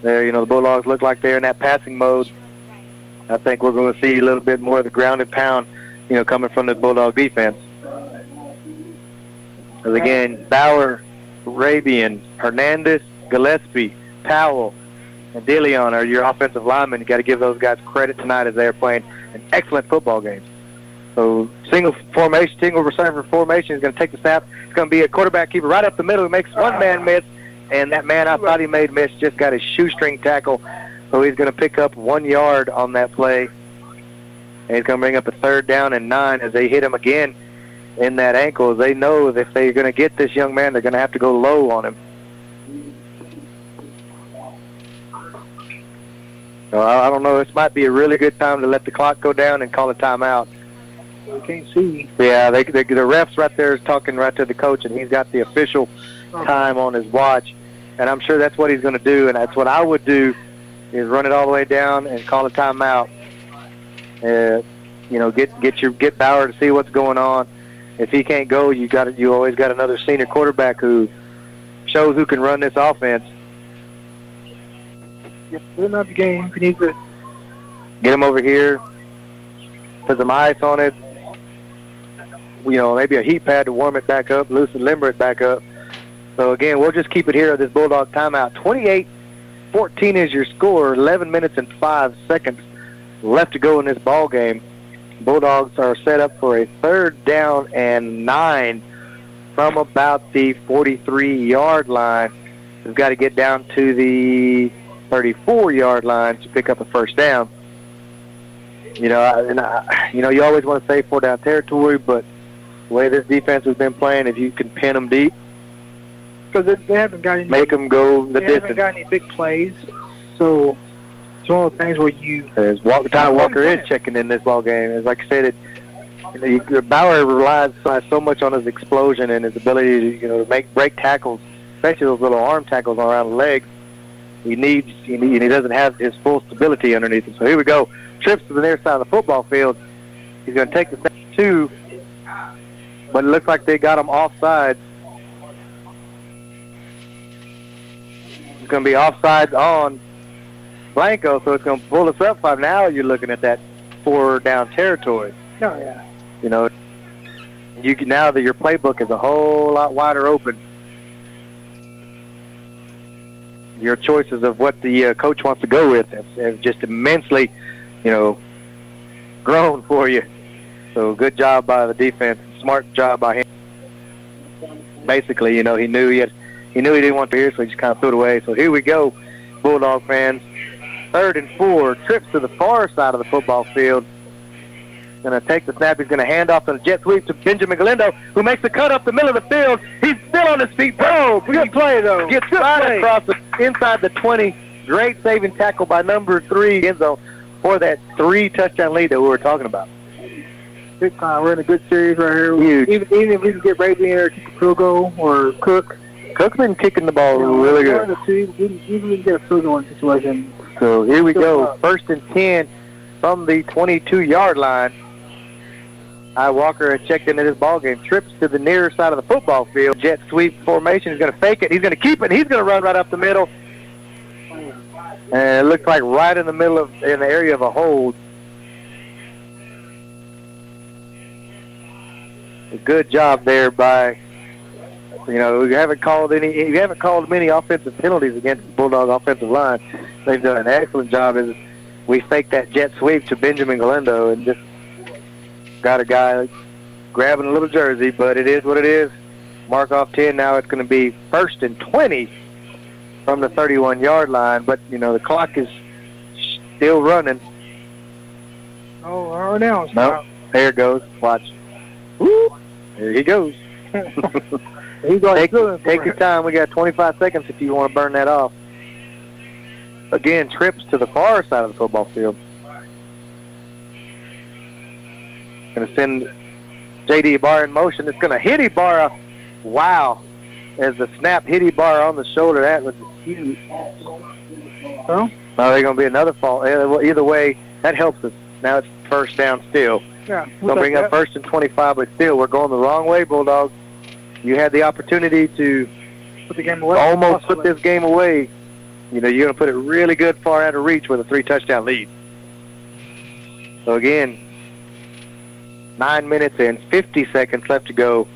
there, you know, the Bulldogs look like they're in that passing mode. I think we're going to see a little bit more of the ground and pound, you know, coming from the Bulldog defense. Because again, Bauer, Rabian, Hernandez, Gillespie, Powell, and DeLeon are your offensive linemen. You got to give those guys credit tonight as they are playing an excellent football game. So single formation, single receiver formation is going to take the snap. It's going to be a quarterback keeper right up the middle who makes one man miss, and that man I thought he made miss just got his shoestring tackle so he's going to pick up one yard on that play. And he's going to bring up a third down and nine as they hit him again in that ankle. They know that if they're going to get this young man, they're going to have to go low on him. So I I don't know. This might be a really good time to let the clock go down and call a timeout. We can't see. Yeah, they, they, the refs right there is talking right to the coach, and he's got the official time on his watch. And I'm sure that's what he's going to do, and that's what I would do is run it all the way down and call a timeout. Uh, you know, get get your get Bauer to see what's going on. If he can't go, you got you always got another senior quarterback who shows who can run this offense. Yep, we're not the game. We need to Get him over here, put some ice on it. You know, maybe a heat pad to warm it back up, loosen limber it back up. So again, we'll just keep it here at this Bulldog timeout. 28-14 is your score. 11 minutes and five seconds left to go in this ball game. Bulldogs are set up for a third down and nine from about the 43-yard line. We've got to get down to the 34-yard line to pick up a first down. You know, and I, you know, you always want to say four down territory, but the way this defense has been playing, if you can pin them deep, because they, they haven't got any. make them go the they haven't got any big plays, so it's one of those things where you. As Walker, Tyler Walker is checking in this ball game. As like I said, it, you know, Bauer relies so- much on his explosion and his ability to you know make break tackles, especially those little arm tackles around the legs. He needs, he need, and he doesn't have his full stability underneath him. So here we go. Trips to the near side of the football field. He's going to take the two, but it looks like they got him offsides. Going to be offsides on Blanco, so it's going to pull us up five. Now you're looking at that four down territory. Oh yeah. You know, you can now that your playbook is a whole lot wider open. Your choices of what the uh, coach wants to go with have, have just immensely, you know, grown for you. So good job by the defense. Smart job by him. Basically, you know, he knew he had, he knew he didn't want to hear, so he just kind of threw it away. So here we go, Bulldog fans. Third and four. Trips to the far side of the football field. Going to take the snap. He's going to hand off on a jet sweep to Benjamin Galindo, who makes the cut up the middle of the field. He's still on his feet. Bro, good play though. Gets right across the inside the 20. Great saving tackle by number three end zone for that three touchdown lead that we were talking about. Big time. We're in a good series right here. Huge. Even, even if we can get Brady in there, kick a field goal, or Cook. Cook's been kicking the ball really good. two, even even if we can get a field goal situation. So here we go. First and 10 from the 22-yard line. I Walker has checked into this ball game. Trips to the near side of the football field. Jet sweep formation. He's going to fake it. He's going to keep it. He's going to run right up the middle. And it looks like right in the middle of in the area of a hold. A good job there by You know, we haven't called any. We haven't called many offensive penalties against the Bulldog offensive line. They've done an excellent job. As we faked that jet sweep to Benjamin Galindo and just got a guy grabbing a little jersey, but it is what it is. Mark off 10. Now it's going to be first and 20 from the 31 yard line, but you know the clock is still running. Oh, oh now it's No, there it goes. Watch. Woo! There he goes. He's going take, for take your time. We got 25 seconds if you want to burn that off. Again, trips to the far side of the football field. Going to send J.D. Ibarra in motion. It's going to hit Ibarra. Wow. As the snap hit Ibarra on the shoulder, that was huge. Well, Now oh, there's going to be another fall. Either well, either way, that helps us. Now it's first down still. yeah. Going to bring up first and 25, but still, we're going the wrong way, Bulldogs. You had the opportunity to Put the game away. almost put this game away. You know, you're going to put it really good far out of reach with a three-touchdown lead. So again, nine minutes and 50 seconds left to go.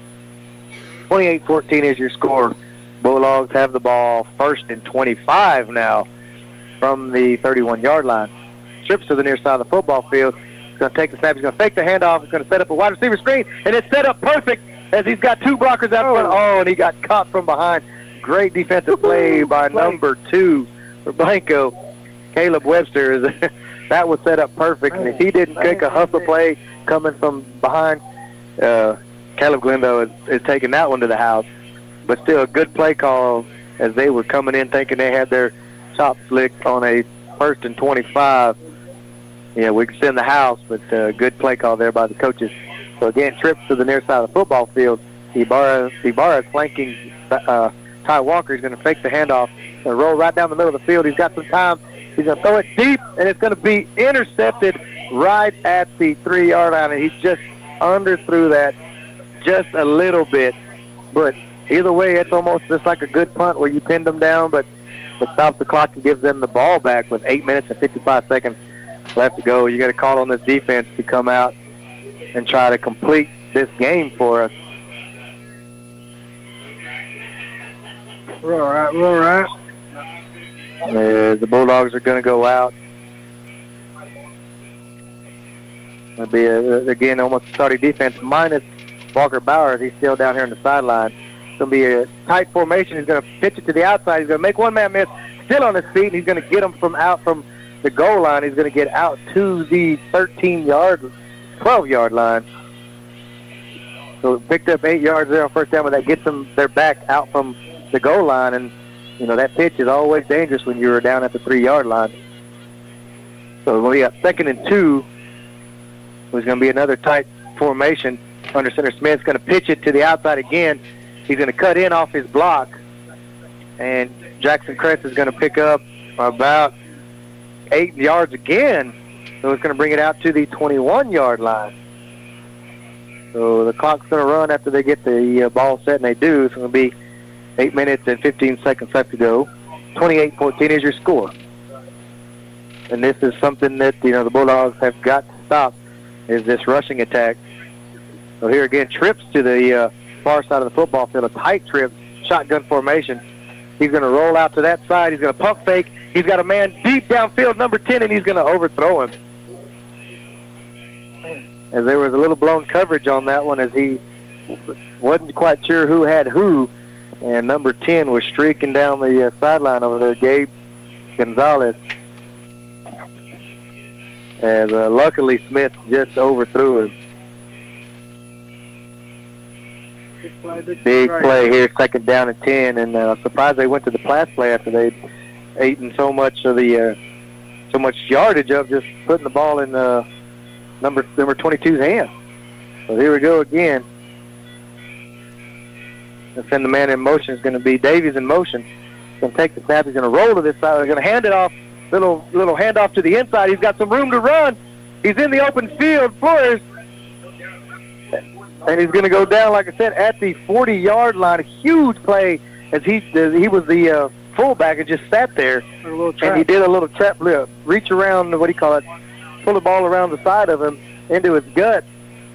28-14 is your score. Bulldogs have the ball first and 25 now from the 31-yard line. Trips to the near side of the football field. He's going to take the snap. He's going to fake the handoff. He's going to set up a wide receiver screen, and it's set up perfect as he's got two blockers out front. Oh, and he got caught from behind. Great defensive play by number two for Blanco. Caleb Webster. Is that was set up perfect, and if he didn't kick a hustle play coming from behind, uh, Caleb Galindo is, is taking that one to the house. But still, a good play call as they were coming in thinking they had their chops licked on a first and 25. Yeah, we can send the house, but uh, good play call there by the coaches. So again, trips to the near side of the football field. Ibarra, Ibarra flanking uh, Ty Walker. He's going to fake the handoff and roll right down the middle of the field. He's got some time. He's going to throw it deep, and it's going to be intercepted right at the three-yard line. And he just underthrew that just a little bit. But either way, it's almost just like a good punt where you pinned them down, but it stops the clock and gives them the ball back with 8 minutes and 55 seconds left to go. You got to call on this defense to come out and try to complete this game for us. We're all right. We're all right. Uh, the Bulldogs are going to go out. It'll be, a, again, almost a starting defense minus Walker Bowers. He's still down here on the sideline. It's going to be a tight formation. He's going to pitch it to the outside. He's going to make one man miss, still on his feet, and he's going to get him from out from the goal line. He's going to get out to the 13-yard, 12-yard line. So picked up eight yards there on first down, but that gets them their back out from the goal line, and you know that pitch is always dangerous when you're down at the three-yard line. So we got second and two. There's going to be another tight formation under center. Smith's going to pitch it to the outside again. He's going to cut in off his block, and Jackson Crest is going to pick up about eight yards again. So it's going to bring it out to the 21-yard line. So the clock's going to run after they get the uh, ball set, and they do. It's going to be 8 minutes and 15 seconds left to go. 28-14 is your score. And this is something that, you know, the Bulldogs have got to stop, is this rushing attack. So here again, trips to the uh, far side of the football field, a tight trip, shotgun formation. He's going to roll out to that side. He's going to pump fake. He's got a man deep downfield, number 10, and he's going to overthrow him. As there was a little blown coverage on that one as he wasn't quite sure who had who, and number 10 was streaking down the uh, sideline over there, Gabe Gonzalez. And uh, luckily Smith just overthrew him. Big play here, second down and 10, and uh, surprised they went to the pass play after they'd eaten so much of the uh, so much yardage of just putting the ball in uh, number number 22's hand. So here we go again. And send the man in motion is going to be Davies in motion. He's going to take the snap. He's going to roll to this side. He's going to hand it off. Little little handoff to the inside. He's got some room to run. He's in the open field. Flores. And he's going to go down, like I said, at the 40-yard line. A huge play as he as he was the uh, fullback and just sat there. And he did a little trap, uh, reach around, what do you call it, pull the ball around the side of him into his gut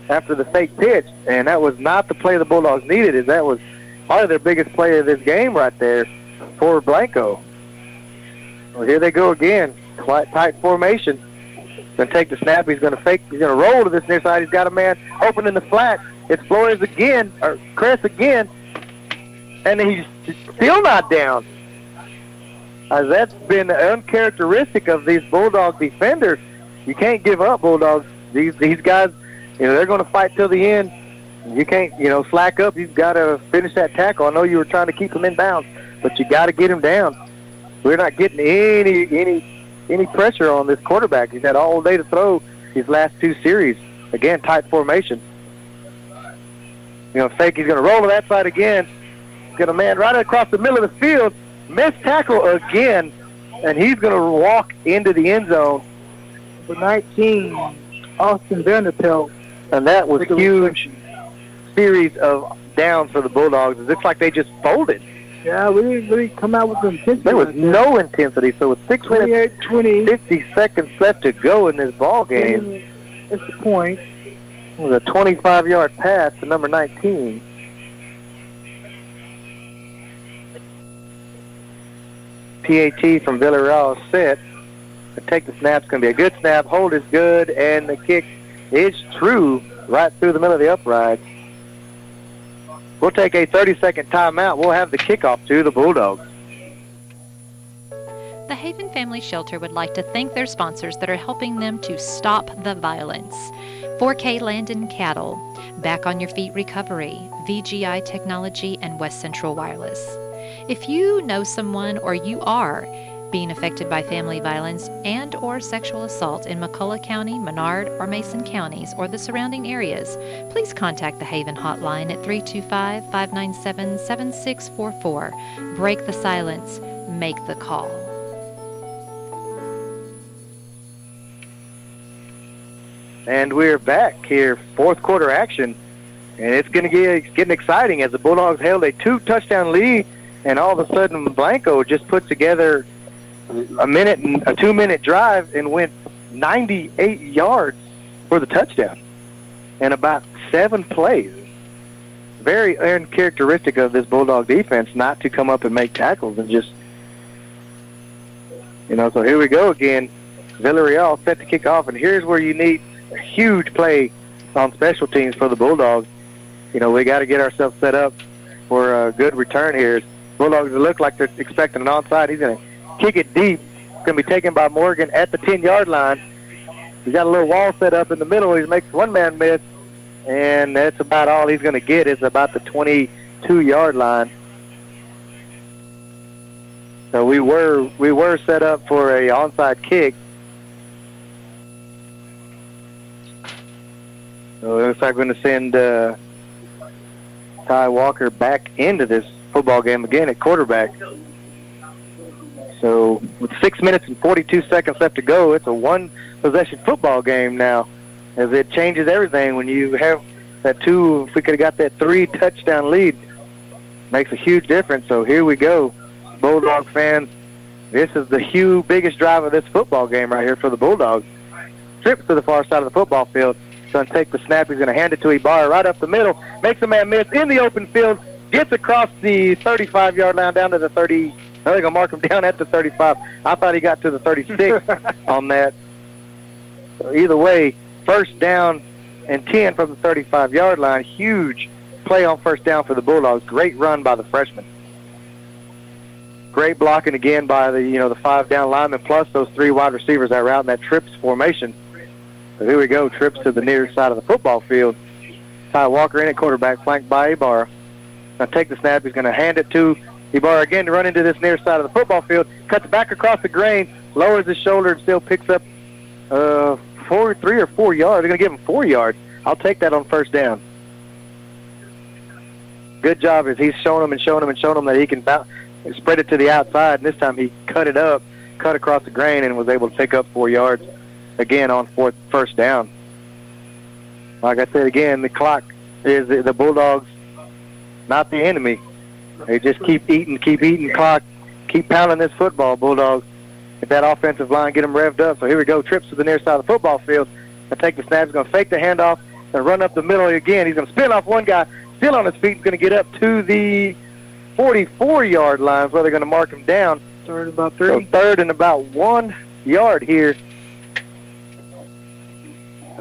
after the fake pitch. And that was not the play the Bulldogs needed. Is that was probably their biggest play of this game right there for Blanco. Well, here they go again. Quite tight formation. To take the snap. He's to fake. He's to roll to this near side. He's got a man open in the flat. It's Flores again, or Cress again, and he's still not down. As that's been uncharacteristic of these Bulldog defenders. You can't give up, Bulldogs. These these guys, you know, they're going to fight till the end. You can't, you know, slack up. You've got to finish that tackle. I know you were trying to keep him in bounds, but you got to get him down. We're not getting any any any pressure on this quarterback. He's had all day to throw his last two series. Again, tight formation. You know, fake. He's going to roll to that side again. Got a man right across the middle of the field. Missed tackle again, and he's going to walk into the end zone. For 19, Austin Vanderpelt. And that was a huge series of downs for the Bulldogs. It looks like they just folded. Yeah, we didn't really come out with intensity. There was no intensity. So with six minutes, 20. 50 seconds left to go in this ball game, It's the point. it was a 25-yard pass to number 19. PAT from Villarreal set. Take the snap. It's going to be a good snap. Hold is good, and the kick is true right through the middle of the upright. We'll take a 30-second timeout. We'll have the kickoff to the Bulldogs. The Haven Family Shelter would like to thank their sponsors that are helping them to stop the violence. 4K Land and Cattle, Back on Your Feet Recovery, VGI Technology, and West Central Wireless. If you know someone or you are being affected by family violence and or sexual assault in McCulloch County, Menard, or Mason counties or the surrounding areas, please contact the Haven hotline at 325-597-7644. Break the silence, make the call. And we're back here, fourth quarter action, and it's going to get getting exciting as the Bulldogs held a two touchdown lead, and all of a sudden Blanco just put together a minute and a two minute drive and went 98 yards for the touchdown, and about seven plays. Very uncharacteristic of this Bulldog defense not to come up and make tackles and just, you know. So here we go again. Villarreal set to kick off, and here's where you need a huge play on special teams for the Bulldogs. You know, we got to get ourselves set up for a good return here. Bulldogs look like they're expecting an onside. He's going to kick it deep. It's going to be taken by Morgan at the 10-yard line. He's got a little wall set up in the middle. He makes one man miss, and that's about all he's going to get is about the 22-yard line. So we were we were set up for a onside kick. So it looks like we're going to send uh, Ty Walker back into this football game again at quarterback. So with six minutes and 42 seconds left to go, it's a one-possession football game now, as it changes everything when you have that two. If we could have got that three-touchdown lead, makes a huge difference. So here we go, Bulldog fans. This is the huge biggest drive of this football game right here for the Bulldogs. Trips to the far side of the football field. He's going to take the snap. He's going to hand it to Ibarra right up the middle. Makes a man miss in the open field. Gets across the 35-yard line down to the 30. They're going to mark him down at the 35. I thought he got to the 36 on that. So either way, first down and 10 from the 35-yard line. Huge play on first down for the Bulldogs. Great run by the freshman. Great blocking again by the you know the five down linemen plus those three wide receivers that were out in that trips formation. So here we go, trips to the near side of the football field. Ty Walker in at quarterback, flanked by Ibarra. Now take the snap. He's going to hand it to Ibarra again to run into this near side of the football field. Cuts back across the grain, lowers his shoulder, and still picks up uh, four, three or four yards. They're going to give him four yards. I'll take that on first down. Good job as he's showing him and showing him and showing him that he can spread it to the outside. And this time he cut it up, cut across the grain, and was able to pick up four yards again on fourth first down. Like I said again, the clock is the Bulldogs, not the enemy. They just keep eating, keep eating clock, keep pounding this football, Bulldogs. If that offensive line get them revved up. So here we go, trips to the near side of the football field. I take the snap. He's going to fake the handoff and run up the middle again. He's going to spin off one guy, still on his feet. He's going to get up to the 44-yard line where they're going to mark him down. Third about So three. third and about one yard here.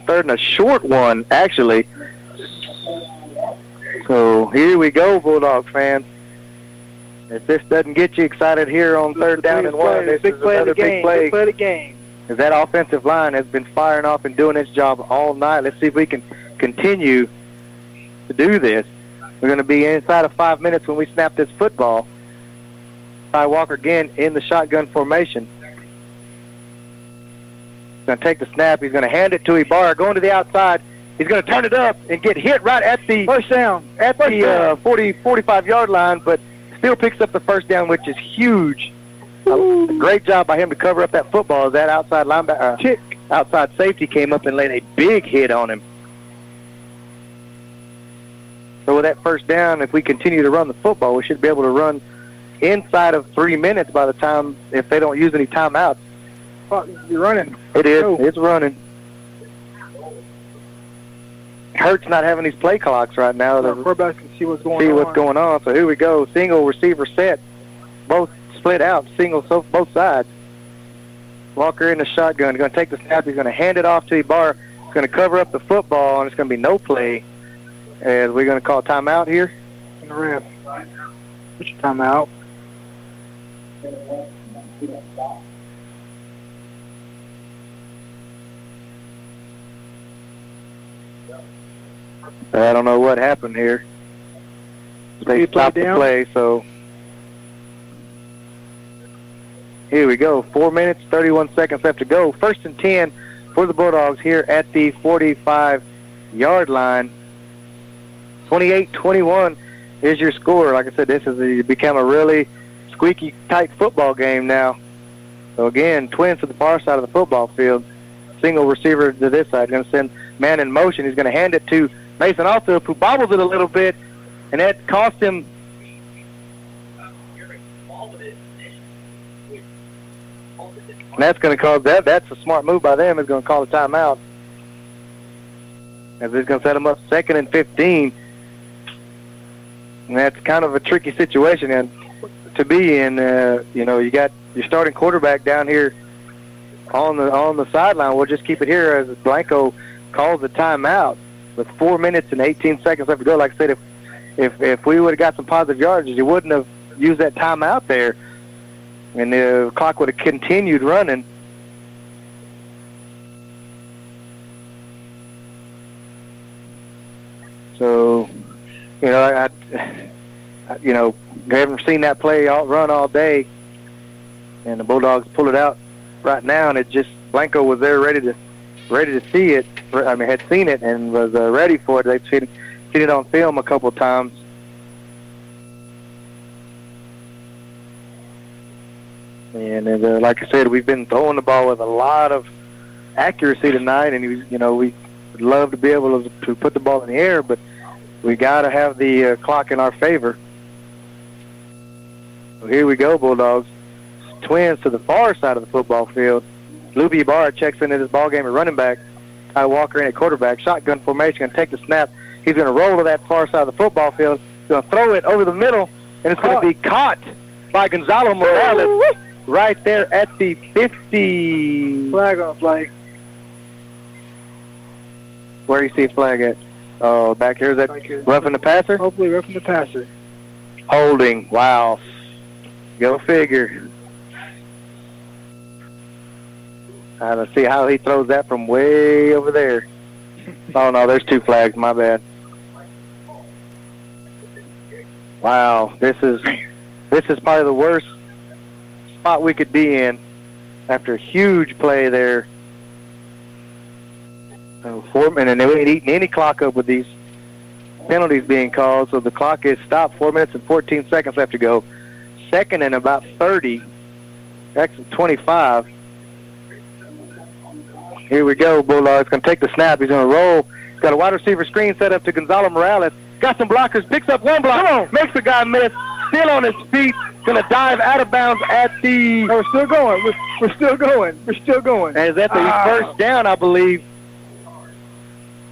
Third and a short one, actually. So here we go, Bulldog fans. If this doesn't get you excited here on third down and one, this big is play another the game. big play. Big play of the game. That offensive line has been firing off and doing its job all night. Let's see if we can continue to do this. We're going to be inside of five minutes when we snap this football. Ty Walker again in the shotgun formation. He's going to take the snap. He's going to hand it to Ibarra, going to the outside. He's going to turn it up and get hit right at the first down at the uh, 40, 45 yard line, but still picks up the first down, which is huge. A great job by him to cover up that football. As that outside linebacker, uh, outside safety came up and laid a big hit on him. So with that first down, if we continue to run the football, we should be able to run inside of three minutes by the time if they don't use any timeouts. You're running. It is. It's running. Hurts not having these play clocks right now. Our to quarterback can see what's going see on. what's going on. So here we go. Single receiver set. Both split out. Single so both sides. Walker in the shotgun. Going to take the snap. He's going to hand it off to Ibarra. He's going to cover up the football, and it's going to be no play. As we're going to call timeout here. In the ref. Put your time out. I don't know what happened here. They play stopped the play, so here we go. Four minutes, 31 seconds left to go. First and 10 for the Bulldogs here at the 45-yard line. 28-21 is your score. Like I said, this has become a really squeaky tight football game now. So again, twins to the far side of the football field. Single receiver to this side. Going to send man in motion. He's going to hand it to Mason Alsop, who bobbles it a little bit, and that cost him. And that's going to cause that. That's a smart move by them. Is going to call a timeout. As it's going to set them up second and 15. And that's kind of a tricky situation and to be in. Uh, you know, you got your starting quarterback down here on the on the sideline. We'll just keep it here as Blanco calls the timeout with four minutes and 18 seconds left to go. Like I said, if if if we would have got some positive yards, you wouldn't have used that timeout there, and the clock would have continued running. So, you know, I, I you know, haven't seen that play all, run all day, and the Bulldogs pull it out right now, and it just Blanco was there ready to ready to see it. I mean, had seen it and was uh, ready for it. They've seen seen it on film a couple times. And uh, like I said, we've been throwing the ball with a lot of accuracy tonight, and we, you know we would love to be able to, to put the ball in the air, but we got to have the uh, clock in our favor. So here we go, Bulldogs. Twins to the far side of the football field. Luby Barr checks into this ball game at running back. Walker in at quarterback. Shotgun formation. Going to take the snap. He's going to roll to that far side of the football field. He's going to throw it over the middle, and it's going to be caught by Gonzalo Morales right there at the 50. Flag on play. Where do you see a flag at? Oh, back here. Is that roughing the passer? Hopefully roughing the passer. Holding. Wow. Go figure. I don't see how he throws that from way over there. Oh no, there's two flags. My bad. Wow, this is this is probably the worst spot we could be in after a huge play there. So four minutes, and they ain't eating any clock up with these penalties being called. So the clock is stopped. Four minutes and 14 seconds left to go. Second and about 30. Actually 25. Here we go. Bulldogs going to take the snap. He's going to roll. He's got a wide receiver screen set up to Gonzalo Morales. Got some blockers. Picks up one block. Makes the guy miss. Still on his feet. Going to dive out of bounds at the. No, we're still going. We're, we're still going. We're still going. And is that the Ah. first down, I believe?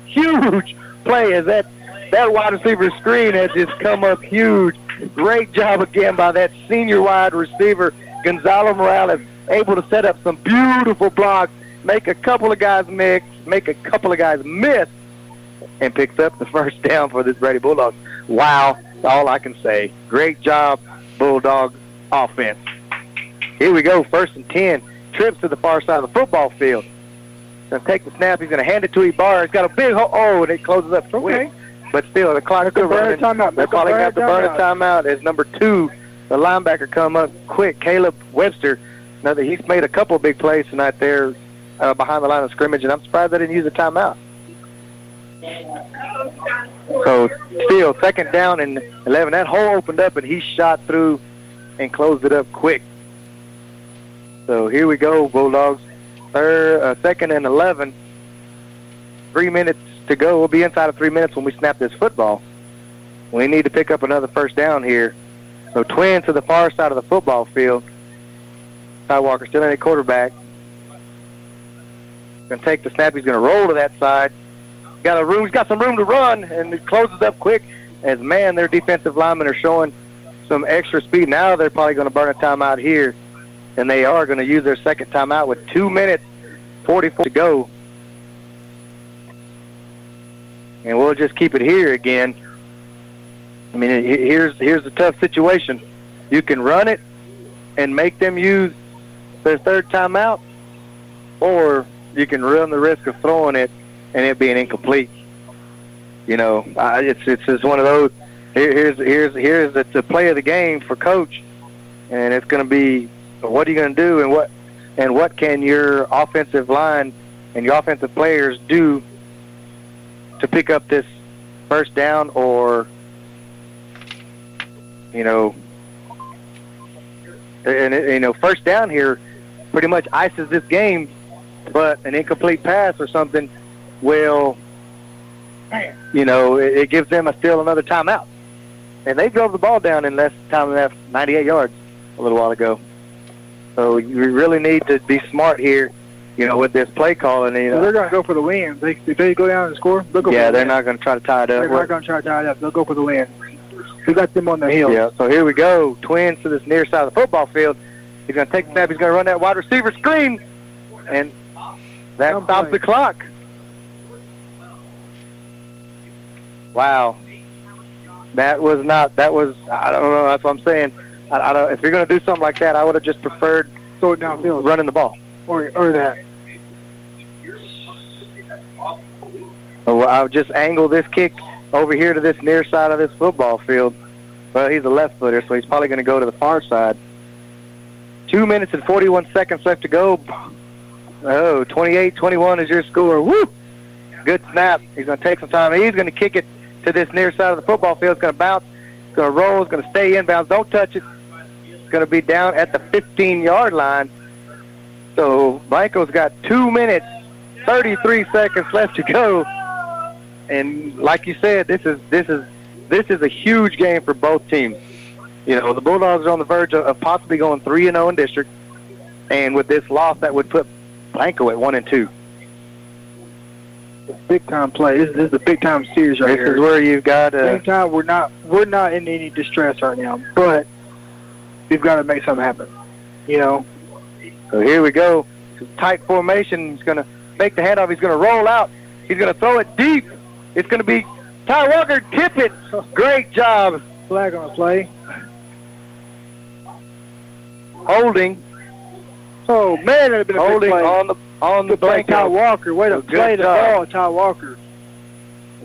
Huge play. Is that that wide receiver screen has just come up huge. Great job again by that senior wide receiver, Gonzalo Morales, able to set up some beautiful blocks, make a couple of guys mix, make a couple of guys miss, and picks up the first down for this Brady Bulldogs. Wow, all I can say. Great job, Bulldog offense. Here we go, first and 10. Trips to the far side of the football field. Going to take the snap. He's going to hand it to Ibarra. He's got a big hole. Oh, and it closes up quick. But still, the clock still running. timeout. They're calling burn out the burn timeout. timeout as number two, the linebacker, come up quick. Caleb Webster. Now that he's made a couple of big plays tonight there uh, behind the line of scrimmage, and I'm surprised they didn't use a timeout. So still second down and 11. That hole opened up, and he shot through and closed it up quick. So here we go, Bulldogs. Third, uh, second and 11. Three minutes to go. We'll be inside of three minutes when we snap this football. We need to pick up another first down here. So twin to the far side of the football field. Ty Walker still in a quarterback. Going to take the snap. He's going to roll to that side. Got a room. He's got some room to run, and it closes up quick. As man, their defensive linemen are showing some extra speed. Now they're probably going to burn a timeout here, and they are going to use their second timeout with two minutes 44 to go. And we'll just keep it here again. I mean, here's here's a tough situation. You can run it and make them use their third timeout, or you can run the risk of throwing it and it being incomplete. You know, I, it's it's just one of those. Here, here's here's here's the, the play of the game for coach, and it's going to be what are you going to do and what and what can your offensive line and your offensive players do to pick up this first down or you know and you know first down here pretty much ices this game but an incomplete pass or something will you know it, it gives them a still another timeout and they drove the ball down in less time than that 98 yards a little while ago so you really need to be smart here you know with this play calling you know they're going to go for the win. They, if they go down and score, they'll go yeah for the they're win. not going to try to tie it up They're not going to try to tie it up. They'll go for the win. We got them on their heels. Yeah, so here we go. Twins to this near side of the football field. He's going to take the snap. He's going to run that wide receiver screen. And that stops the clock. Wow. That was not, that was, I don't know, that's what I'm saying. I, I don't, if you're going to do something like that, I would have just preferred Throw it downfield. running the ball. Or, or that. So I would just angle this kick over here to this near side of this football field. Well, he's a left footer, so he's probably going to go to the far side. Two minutes and 41 seconds left to go. Oh, 28-21 is your score. Woo! Good snap. He's going to take some time. He's going to kick it to this near side of the football field. It's going to bounce. It's going to roll. It's going to stay inbounds. Don't touch it. It's going to be down at the 15-yard line. So Blanco's got two minutes, 33 seconds left to go. And like you said, this is this is this is a huge game for both teams. You know, the Bulldogs are on the verge of, of possibly going three and zero in district, and with this loss, that would put Blanco at one and two. Big time play. This, this is a big time series right This here. is where you've got uh, Same time, we're not we're not in any distress right now, but we've got to make something happen. You know, So here we go. Tight formation. He's going to make the handoff. He's going to roll out. He's going to throw it deep. It's going to be Ty Walker. Tip it. Great job. flag on the play. Holding. Oh man, that'd have been a Holding big play. on the on the play, Ty Walker. Way to play the ball, Ty Walker.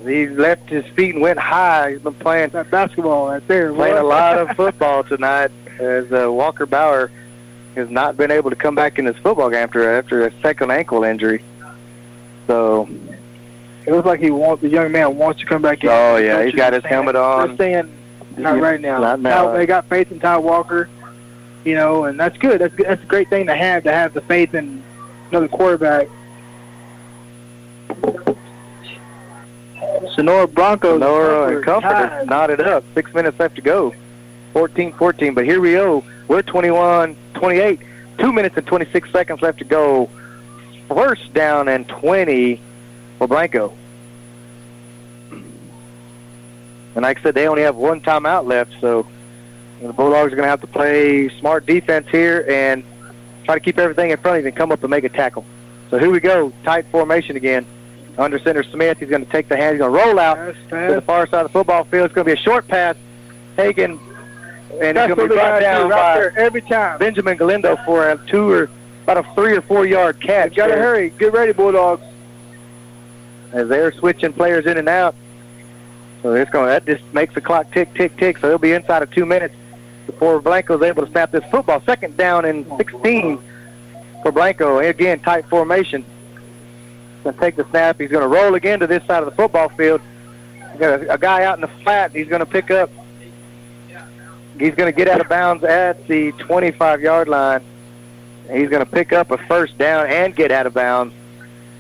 He left his feet and went high. He's been playing That basketball right there. playing a lot of football tonight as uh, Walker Bauer has not been able to come back in this football game after after a second ankle injury. So, It looks like he wants the young man wants to come back in. oh yeah, he's got his helmet They're on. saying not right now. Not now. Now, They got faith in Ty Walker, you know, and that's good. That's that's a great thing to have to have the faith in another quarterback. Sonora Broncos. Sonora and Comfort Comfort tied. has knotted up. Six minutes left to go. 14-14, but here we go. We're 21-28. Two minutes and 26 seconds left to go. First down and 20 for Blanco. And like I said, they only have one timeout left, so the Bulldogs are going to have to play smart defense here and try to keep everything in front of you and come up and make a tackle. So here we go, tight formation again. Under center Smith, he's going to take the hand, he's going to roll out to the far side of the football field. It's going to be a short pass taken, and That's it's going to be brought do down right by there every time. Benjamin Galindo for a two or about a three or four yard catch. You Got to hurry. Get ready, Bulldogs. as they're switching players in and out. So it's going that just makes the clock tick, tick, tick. So they'll be inside of two minutes before Blanco's able to snap this football. Second down and 16 for Blanco. Again, tight formation. Going to take the snap. He's going to roll again to this side of the football field. Got a, a guy out in the flat. He's going to pick up. He's going to get out of bounds at the 25-yard line. He's going to pick up a first down and get out of bounds.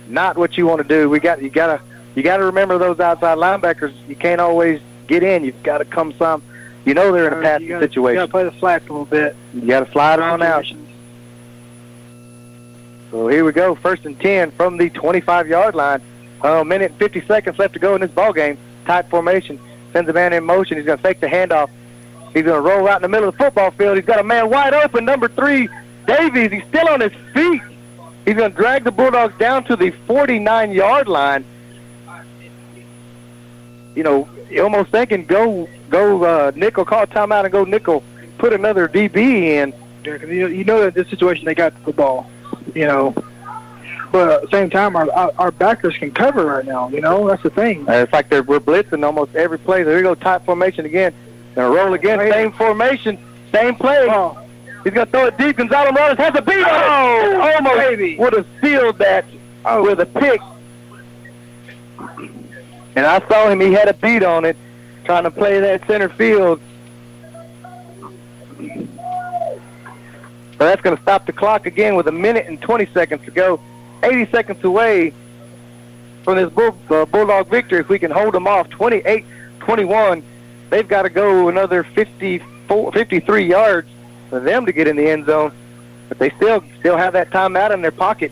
Not what you want to do. We got you got to you got to remember those outside linebackers. You can't always get in. You've got to come some. You know they're in a uh, passing You gotta- situation. You got to play the flat a little bit. You got to slide on out. So here we go, first and 10 from the 25-yard line. A minute and 50 seconds left to go in this ball game. Tight formation. Sends a man in motion. He's going to fake the handoff. He's going to roll out in the middle of the football field. He's got a man wide open, number three, Davies. He's still on his feet. He's going to drag the Bulldogs down to the 49-yard line. You know, almost thinking go go uh, nickel, call timeout and go nickel, put another DB in. Yeah, 'cause you, you know that this situation they got the ball, you know. But at the same time, our, our our backers can cover right now. You know, that's the thing. Uh, it's like they're we're blitzing almost every play. There you go, tight formation again. Gonna roll again, same formation, same play. He's gonna throw it deep. Gonzalo Morales has a beat on it. Oh, almost would have sealed that with a pick. And I saw him. He had a beat on it, trying to play that center field. But that's going to stop the clock again with a minute and 20 seconds to go. 80 seconds away from this Bull, uh, Bulldog victory. If we can hold them off 28-21, they've got to go another 54, 53 yards for them to get in the end zone. But they still still have that timeout in their pocket.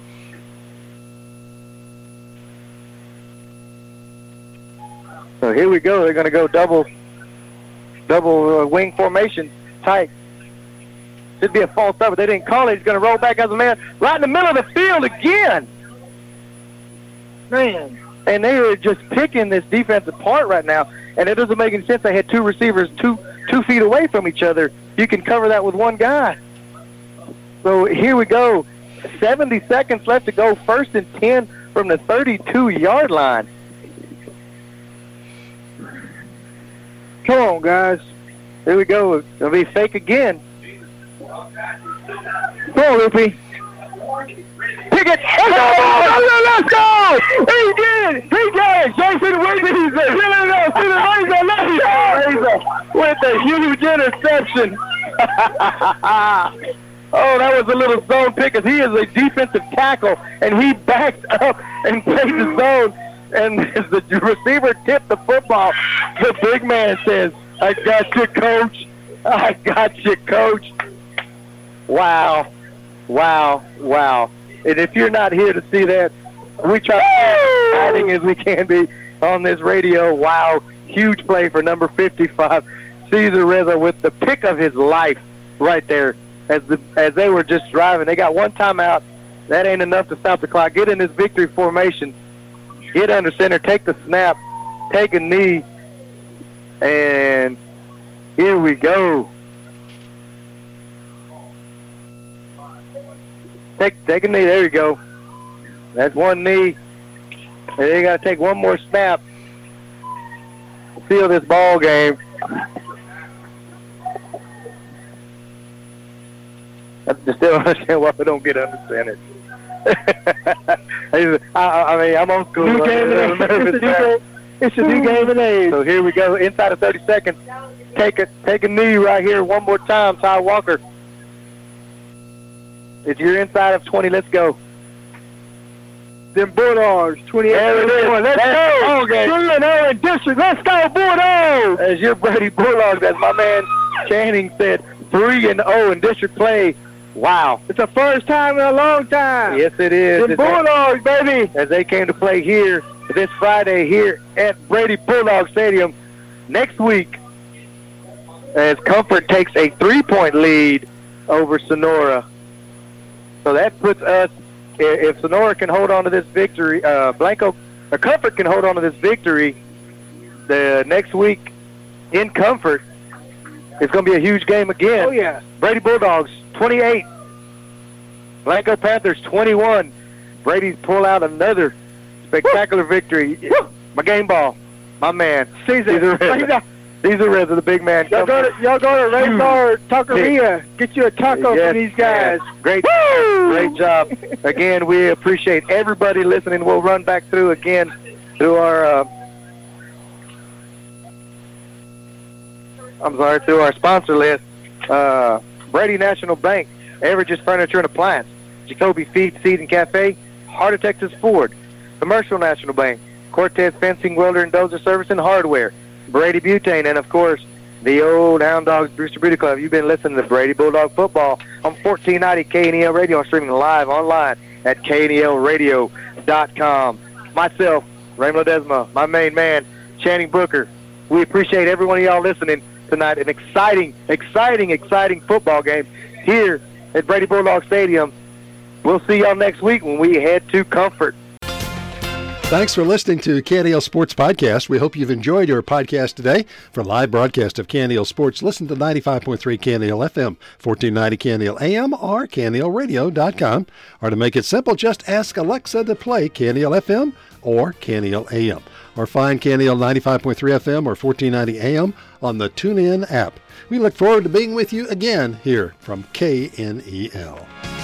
So here we go. They're going to go double double uh, wing formation tight. Should be a false start, but they didn't call it. He's going to roll back as a man right in the middle of the field again. Man. And they are just picking this defense apart right now. And it doesn't make any sense. They had two receivers two two feet away from each other. You can cover that with one guy. So here we go. 70 seconds left to go. First and 10 from the 32-yard line. Come on, guys. Here we go. It'll be fake again. Come on, Lupe. Pickett. Let's go! He did! He got it! Jason Wiggins! with a huge interception. oh, that was a little zone pick because he is a defensive tackle, and he backed up and played the zone. And as the receiver tipped the football, the big man says, I got you, coach. I got you, coach. Wow. Wow. Wow. And if you're not here to see that, we try to be as exciting as we can be on this radio. Wow. Huge play for number 55, Caesar Reza, with the pick of his life right there as the as they were just driving. They got one timeout. That ain't enough to stop the clock. Get in this victory formation. Get under center. Take the snap. Take a knee. And here we go. Take take a knee. There you go. That's one knee. And they got to take one more snap to seal this ball game. I just don't understand why we don't get under center. I, I mean, I'm on school. New game and age. It's a new game- it's a new game and age. So here we go. Inside of 30 seconds. Take a take a knee right here one more time, Ty Walker. If you're inside of 20, let's go. Them Bulldogs, 28 There it is. 21. Let's That's go! the 3 and 0 in district. Let's go, Bulldogs! As your buddy Bulldogs, as my man Channing said, 3 and 0 in district play. Wow. It's the first time in a long time. Yes, it is. The Bulldogs, baby! As they came to play here this Friday here at Brady Bulldog Stadium. next week as Comfort takes a three-point lead over Sonora. So that puts us, if Sonora can hold on to this victory, uh, Blanco, or Comfort can hold on to this victory, the next week in Comfort, it's going to be a huge game again. Oh, yeah. Brady Bulldogs 28, Blanco Panthers 21. Brady's pull out another spectacular victory. My game ball, my man. Caesar. Caesar Reza the big man. Y'all go to y'all go to Taqueria. Get you a taco Yes, from these guys. yes. Great, great job. Again, we appreciate everybody listening. We'll run back through again through our. Uh, I'm sorry, through our sponsor list. Uh, Brady National Bank, Averages Furniture and Appliance, Jacoby Feed, Seed and Cafe, Heart of Texas Ford, Commercial National Bank, Cortez Fencing, Welder and Dozer Service and Hardware, Brady Butane, and of course, the old Hound Dogs Brewster Beauty Club. You've been listening to Brady Bulldog Football on 1490 KNEL Radio. I'm streaming live online at knelradio.com. Myself, Raymond Ledesma, my main man, Channing Booker. We appreciate every one of y'all listening tonight. An exciting, exciting, exciting football game here at Brady Bulldog Stadium. We'll see y'all next week when we head to Comfort. Thanks for listening to KNEL Sports Podcast. We hope you've enjoyed your podcast today. For live broadcast of KNEL Sports, listen to 95.3 KNEL FM, 1490 KNEL AM, or KNELradio.com. Or to make it simple, just ask Alexa to play KNEL FM or KNEL AM. Or find KNEL 95.3 FM or 1490 AM on the TuneIn app. We look forward to being with you again here from KNEL.